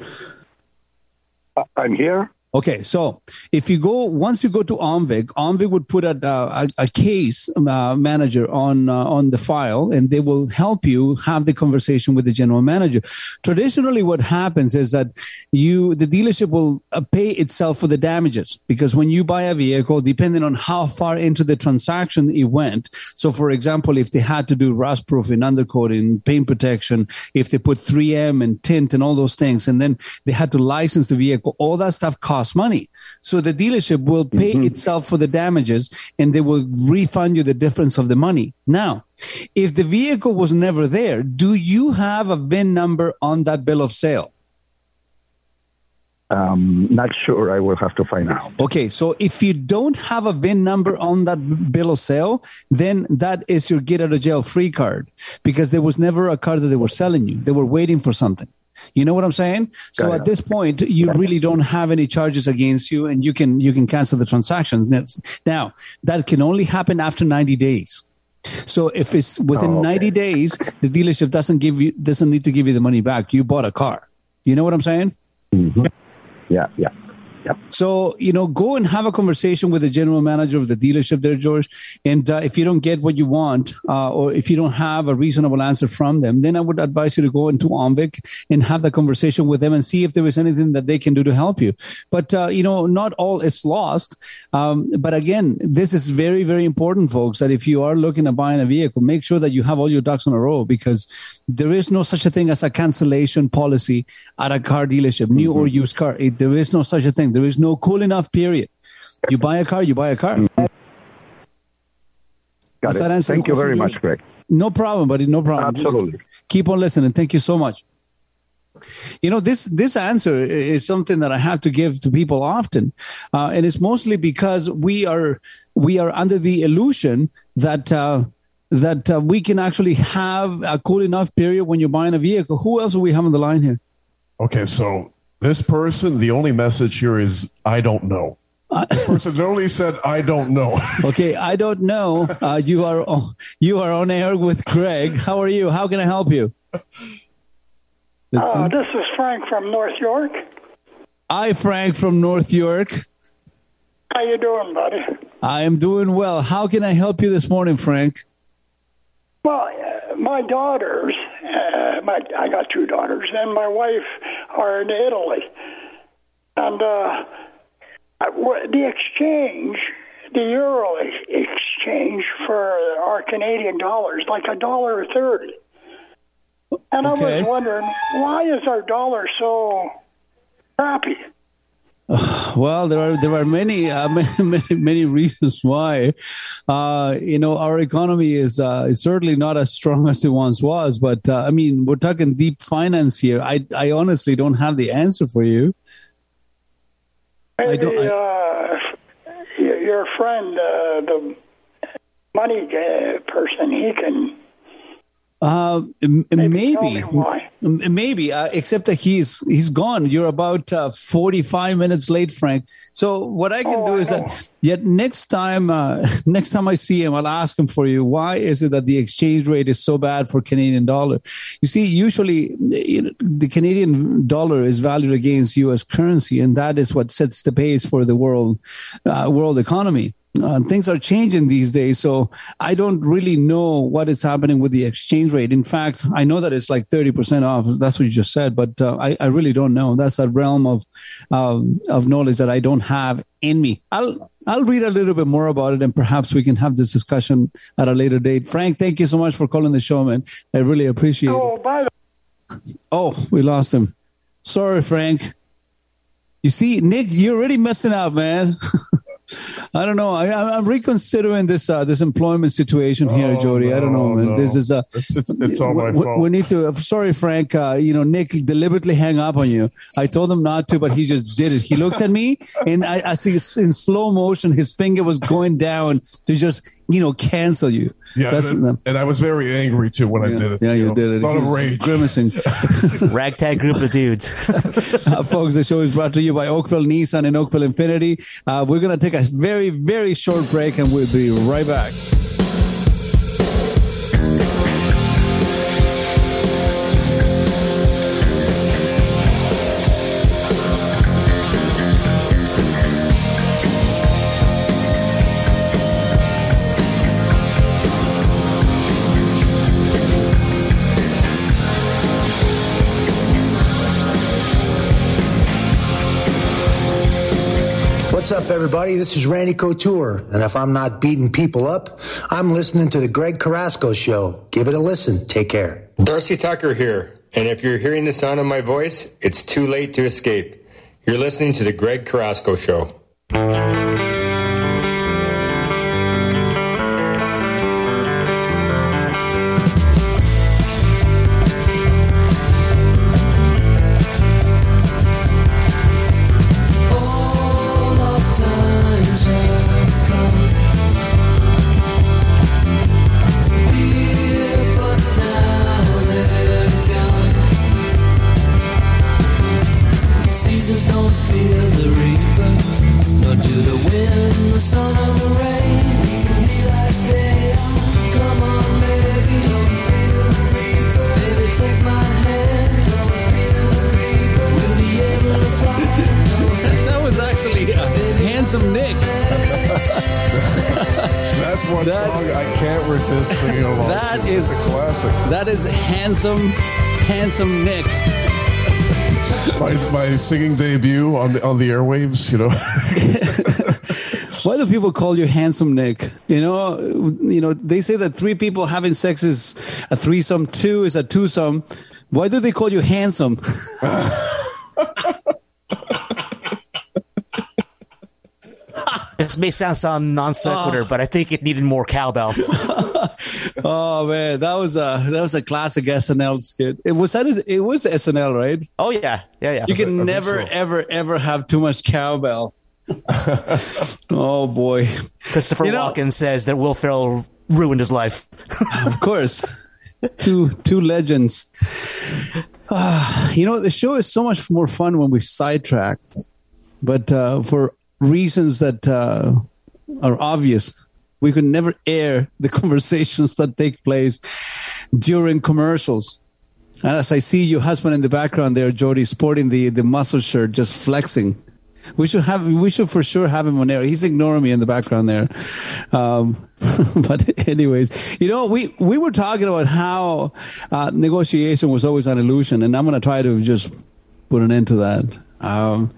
I'm here. Okay, so if you go once you go to OMVIC, OMVIC would put a, a, a case uh, manager on uh, on the file, and they will help you have the conversation with the general manager. Traditionally, what happens is that you the dealership will uh, pay itself for the damages because when you buy a vehicle, depending on how far into the transaction it went. So, for example, if they had to do rust proofing, undercoating, paint protection, if they put 3M and tint and all those things, and then they had to license the vehicle, all that stuff costs money. So the dealership will pay itself for the damages and they will refund you the difference of the money. Now, if the vehicle was never there, do you have a VIN number on that bill of sale? Um, not sure. I will have to find out. Okay, so if you don't have a VIN number on that bill of sale, then that is your get out of jail free card because there was never a car that they were selling you. They were waiting for something. You know what I'm saying? So at this point, you really don't have any charges against you, and you can you can cancel the transactions. Now that can only happen after 90 days. So if it's within 90 days, the dealership doesn't give you doesn't need to give you the money back. You bought a car. You know what I'm saying? Mm-hmm. Yeah, yeah. So, you know, go and have a conversation with the general manager of the dealership there, George. And uh, if you don't get what you want, uh, or if you don't have a reasonable answer from them, then I would advise you to go into OMVIC and have the conversation with them and see if there is anything that they can do to help you. But, uh, you know, not all is lost. Um, but again, this is very, very important, folks, that if you are looking at buying a vehicle, make sure that you have all your ducks in a row because there is no such a thing as a cancellation policy at a car dealership, new or used car. It, there is no such a thing. There is no cool enough period. You buy a car, you buy a car. Got Does it. that answer Thank you very question, much, Greg. No problem, buddy. No problem. Just Absolutely. keep on listening. Thank you so much. You know this this answer is something that I have to give to people often, uh, and it's mostly because we are we are under the illusion that uh, that uh, we can actually have a cool enough period when you're buying a vehicle. Who else do we have on the line here? Okay, so this person, the only message here is I don't know. The person only said I don't know. Okay, I don't know. Uh, you are on, you are on air with Greg. How are you? How can I help you? That's Uh, it. this is Frank from North York. Hi, Frank from North York. How you doing, buddy? I am doing well. How can I help you this morning, Frank? Well, uh, my daughters, uh, my I got two daughters, and my wife are in Italy, and uh, the exchange, the euro ex- for our Canadian dollars, like a dollar thirty. And I was wondering why is our dollar so crappy? Well, there are there are many uh, many, many reasons why. Uh, you know, our economy is uh, is certainly not as strong as it once was. But uh, I mean, we're talking deep finance here. I I honestly don't have the answer for you. Maybe don't- uh, your, friend, uh, the money person, he can. Uh, maybe, why. Maybe. Uh, except that he's he's gone. You're about uh, 45 minutes late, Frank. So what I can do is that yet next time uh, next time I see him, I'll ask him for you. Why is it that the exchange rate is so bad for Canadian dollar? You see, usually you know, the Canadian dollar is valued against U.S. currency, and that is what sets the pace for the world uh, world economy. Uh, things are changing these days, so I don't really know what is happening with the exchange rate. In fact, I know that it's like thirty percent off. That's what you just said, but uh, I, I really don't know. That's a realm of um, of knowledge that I don't have in me. I'll I'll read a little bit more about it, and perhaps we can have this discussion at a later date. Frank, thank you so much for calling the show, man. I really appreciate it. Oh, by the Oh, we lost him. Sorry, Frank. You see, Nick, you're already messing up, man. I don't know. I, I'm reconsidering this uh, this employment situation here, Oh, Jody. I don't know, man. no. This is a. It's, it's, it's all my we, fault. we need to. Sorry, Frank. Uh, you know, Nick deliberately hang up on you. I told him not to, but he just did it. He looked at me, and I, I see in slow motion his finger was going down to just you know cancel you. yeah, That's- and, and I was very angry too when I did it. yeah, you know, did it. A lot of rage. Grimacing. Ragtag group of dudes. uh, folks, the show is brought to you by Oakville Nissan and Oakville Infiniti. Uh, we're going to take a very, very short break and we'll be right back. What's up, everybody? This is Randy Couture, and if I'm not beating people up, I'm listening to the Greg Carrasco Show. Give it a listen. Take care. Darcy Tucker here, and if you're hearing the sound of my voice, it's too late to escape. You're listening to The Greg Carrasco Show. To. is It's a handsome Nick. That's one thing I can't resist singing along. That is a classic. That is Handsome, Handsome Nick. My, my singing debut on the, on the airwaves, you know. Why do people call you Handsome Nick? You know, you know, they say that three people having sex is a threesome, two is a twosome. Why do they call you handsome? This may sound some non sequitur, ah. but I think it needed more cowbell. oh man, that was a that was a classic SNL skit. It was that it was SNL, right? Oh yeah, yeah, yeah. You can never so. ever ever have too much cowbell. oh boy, Christopher You know- Walken says that Will Ferrell ruined his life. of course, two two legends. Ah, you know the show is so much more fun when we sidetrack, but uh, for reasons that uh, are obvious, we could never air the conversations that take place during commercials. And as I see your husband in the background there, Jody, sporting the, the muscle shirt, just flexing. We should have, we should for sure have him on air. He's ignoring me in the background there. Um, but anyways, you know, we, we were talking about how uh, negotiation was always an illusion, and I'm going to try to just put an end to that. Um,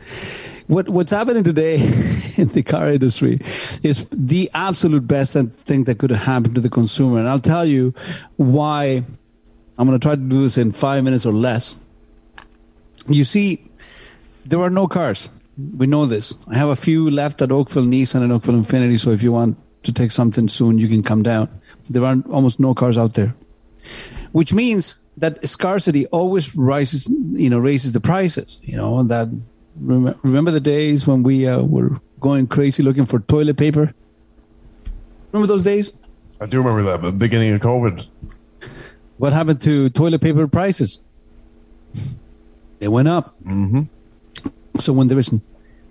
what what's happening today in the car industry is the absolute best thing that could have happened to the consumer, and I'll tell you why. I'm going to try to do this in five minutes or less. You see, there are no cars. We know this. I have a few left at Oakville Nissan and Oakville Infiniti. So if you want to take something soon, you can come down. There are almost no cars out there, which means that scarcity always rises, you know, raises the prices. You know that. Remember the days when we uh, were going crazy looking for toilet paper? Remember those days? I do remember that, but beginning of COVID. What happened to toilet paper prices? They went up. Mm-hmm. So when there is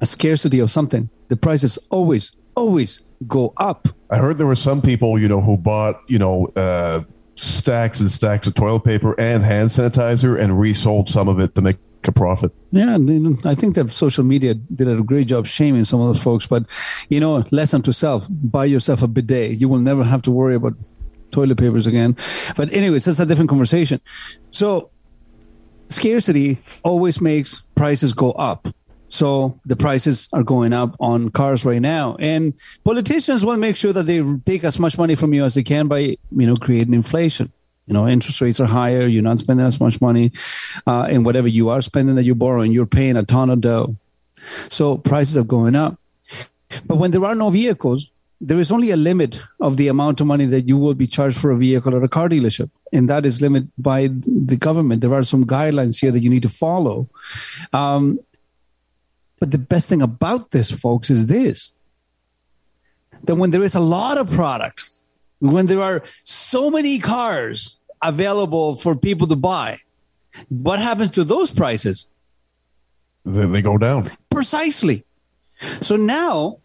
a scarcity of something, the prices always, always go up. I heard there were some people, you know, who bought, you know, uh, stacks and stacks of toilet paper and hand sanitizer and resold some of it to make a profit. Yeah, and I think that social media did a great job shaming some of those folks. But you know, lesson to self: buy yourself a bidet. You will never have to worry about toilet papers again. But anyways, that's a different conversation. So scarcity always makes prices go up. So the prices are going up on cars right now, and politicians want to make sure that they take as much money from you as they can by you know creating inflation. You know, interest rates are higher. You're not spending as much money, uh, and whatever you are spending that you're borrowing, you're paying a ton of dough. So prices are going up. But when there are no vehicles, there is only a limit of the amount of money that you will be charged for a vehicle at a car dealership and that is limited by the government. There are some guidelines here that you need to follow. Um, but the best thing about this folks is this that when there is a lot of product when there are so many cars available for people to buy what happens to those prices? They, they go down. Precisely. So now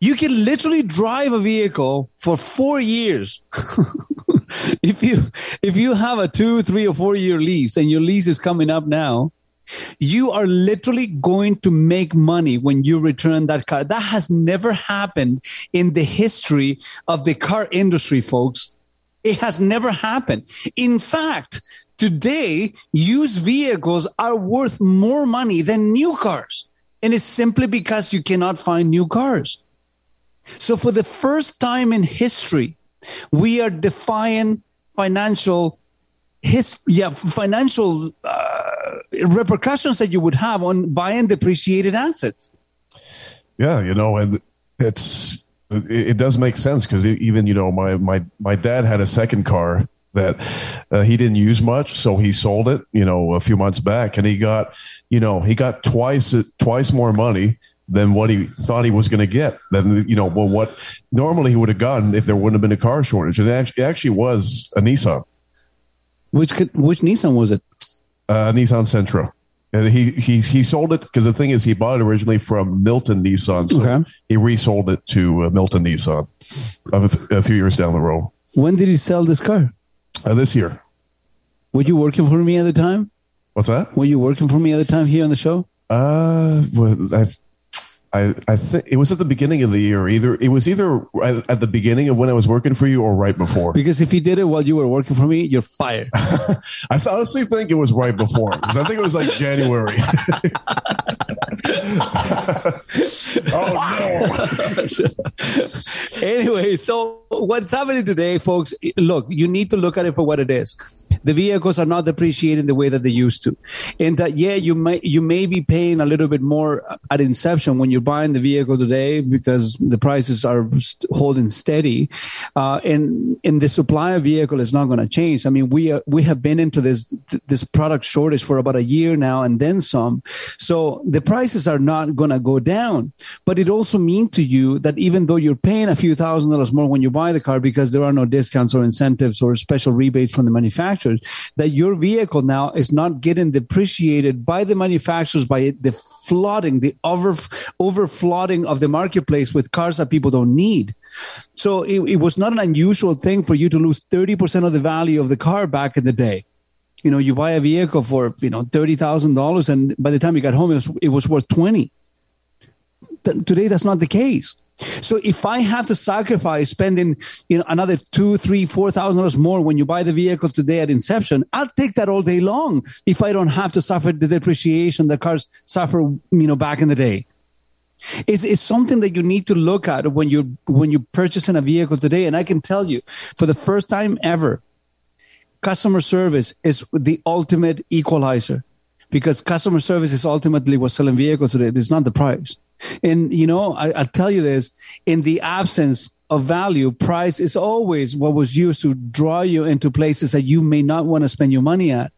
you can literally drive a vehicle for four years. if you if you have a two, three, or four year lease and your lease is coming up now, you are literally going to make money when you return that car. That has never happened in the history of the car industry, folks. It has never happened. In fact, today, used vehicles are worth more money than new cars. And it's simply because you cannot find new cars. So, for the first time in history, we are defying financial his yeah financial uh, repercussions that you would have on buying depreciated assets. Yeah, you know, and it's it, it does make sense because even you know my my my dad had a second car that uh, he didn't use much, so he sold it, you know, a few months back, and he got, you know, he got twice twice more money than what he thought he was going to get. Then you know, well, what normally he would have gotten if there wouldn't have been a car shortage. And it actually, it actually was a Nissan. Which could, which Nissan was it? Uh, Nissan Sentra. And he he he sold it because the thing is he bought it originally from Milton Nissan, so Okay. he resold it to uh, Milton Nissan a, f- a few years down the road. When did he sell this car? Uh, this year. Were you working for me at the time? What's that? Were you working for me at the time here on the show? Uh, well, I, I, I think it was at the beginning of the year. Either it was either at at the beginning of when I was working for you or right before. Because if you did it while you were working for me, you're fired. I honestly think it was right before. I think it was like January. oh no. anyway, so what's happening today, folks? Look, you need to look at it for what it is. The vehicles are not depreciating the way that they used to, and uh, yeah, you may you may be paying a little bit more at inception when you're buying the vehicle today because the prices are holding steady, uh, and and the supply of vehicle is not going to change. I mean, we are, we have been into this this product shortage for about a year now, and then some. So the prices are not going to go down. But it also means to you that even though you're paying a few thousand dollars more when you buy the car because there are no discounts or incentives or special rebates from the manufacturers, that your vehicle now is not getting depreciated by the manufacturers by the flooding, the over over flooding of the marketplace with cars that people don't need. So it, it was not an unusual thing for you to lose 30% of the value of the car back in the day you know, you buy a vehicle for you know thirty thousand dollars, and by the time you got home, it was, it was worth twenty. Th- today, that's not the case. So if I have to sacrifice spending, you know, another two, three, four thousand dollars more when you buy the vehicle today at inception, I'll take that all day long if I don't have to suffer the depreciation the cars suffer, you know, back in the day. It's, it's something that you need to look at when you're when you're purchasing a vehicle today. And I can tell you, for the first time ever, customer service is the ultimate equalizer because customer service is ultimately what's selling vehicles today. It's not the price. And you know, I, I'll tell you this: in the absence of value, price is always what was used to draw you into places that you may not want to spend your money at.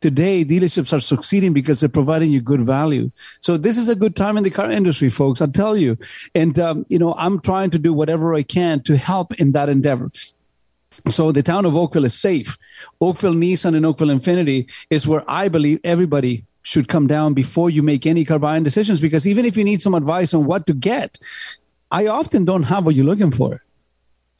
Today, dealerships are succeeding because they're providing you good value. So this is a good time in the car industry, folks. I'll tell you. And um, you know, I'm trying to do whatever I can to help in that endeavor. So the town of Oakville is safe. Oakville Nissan and Oakville Infiniti is where I believe everybody should come down before you make any car buying decisions. Because even if you need some advice on what to get, I often don't have what you're looking for.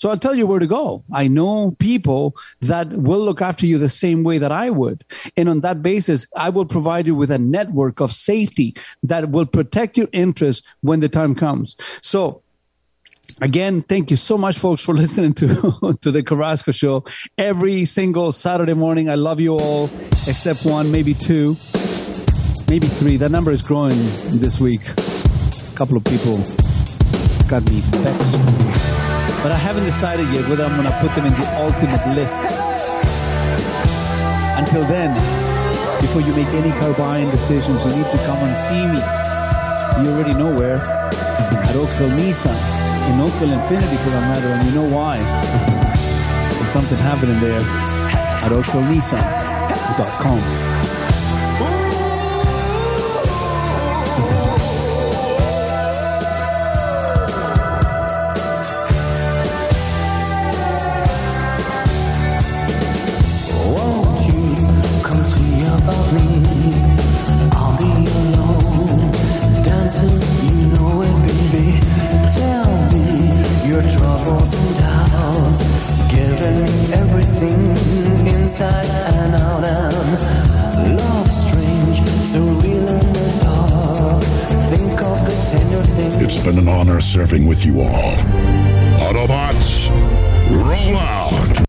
So I'll tell you where to go. I know people that will look after you the same way that I would. And on that basis, I will provide you with a network of safety that will protect your interests when the time comes. So again, thank you so much, folks, for listening to, to the Carrasco show every single Saturday morning. I love you all, except one, maybe two, maybe three. That number is growing this week. A couple of people got me vexed. But I haven't decided yet whether I'm going to put them in the ultimate list. Until then, before you make any car buying decisions, you need to come and see me. You already know where. At Oakville Nissan, in Oakville Infiniti for that matter, and you know why. There's something happening there at oakvillenissan.com. It's been an honor serving with you all. Autobots, roll out!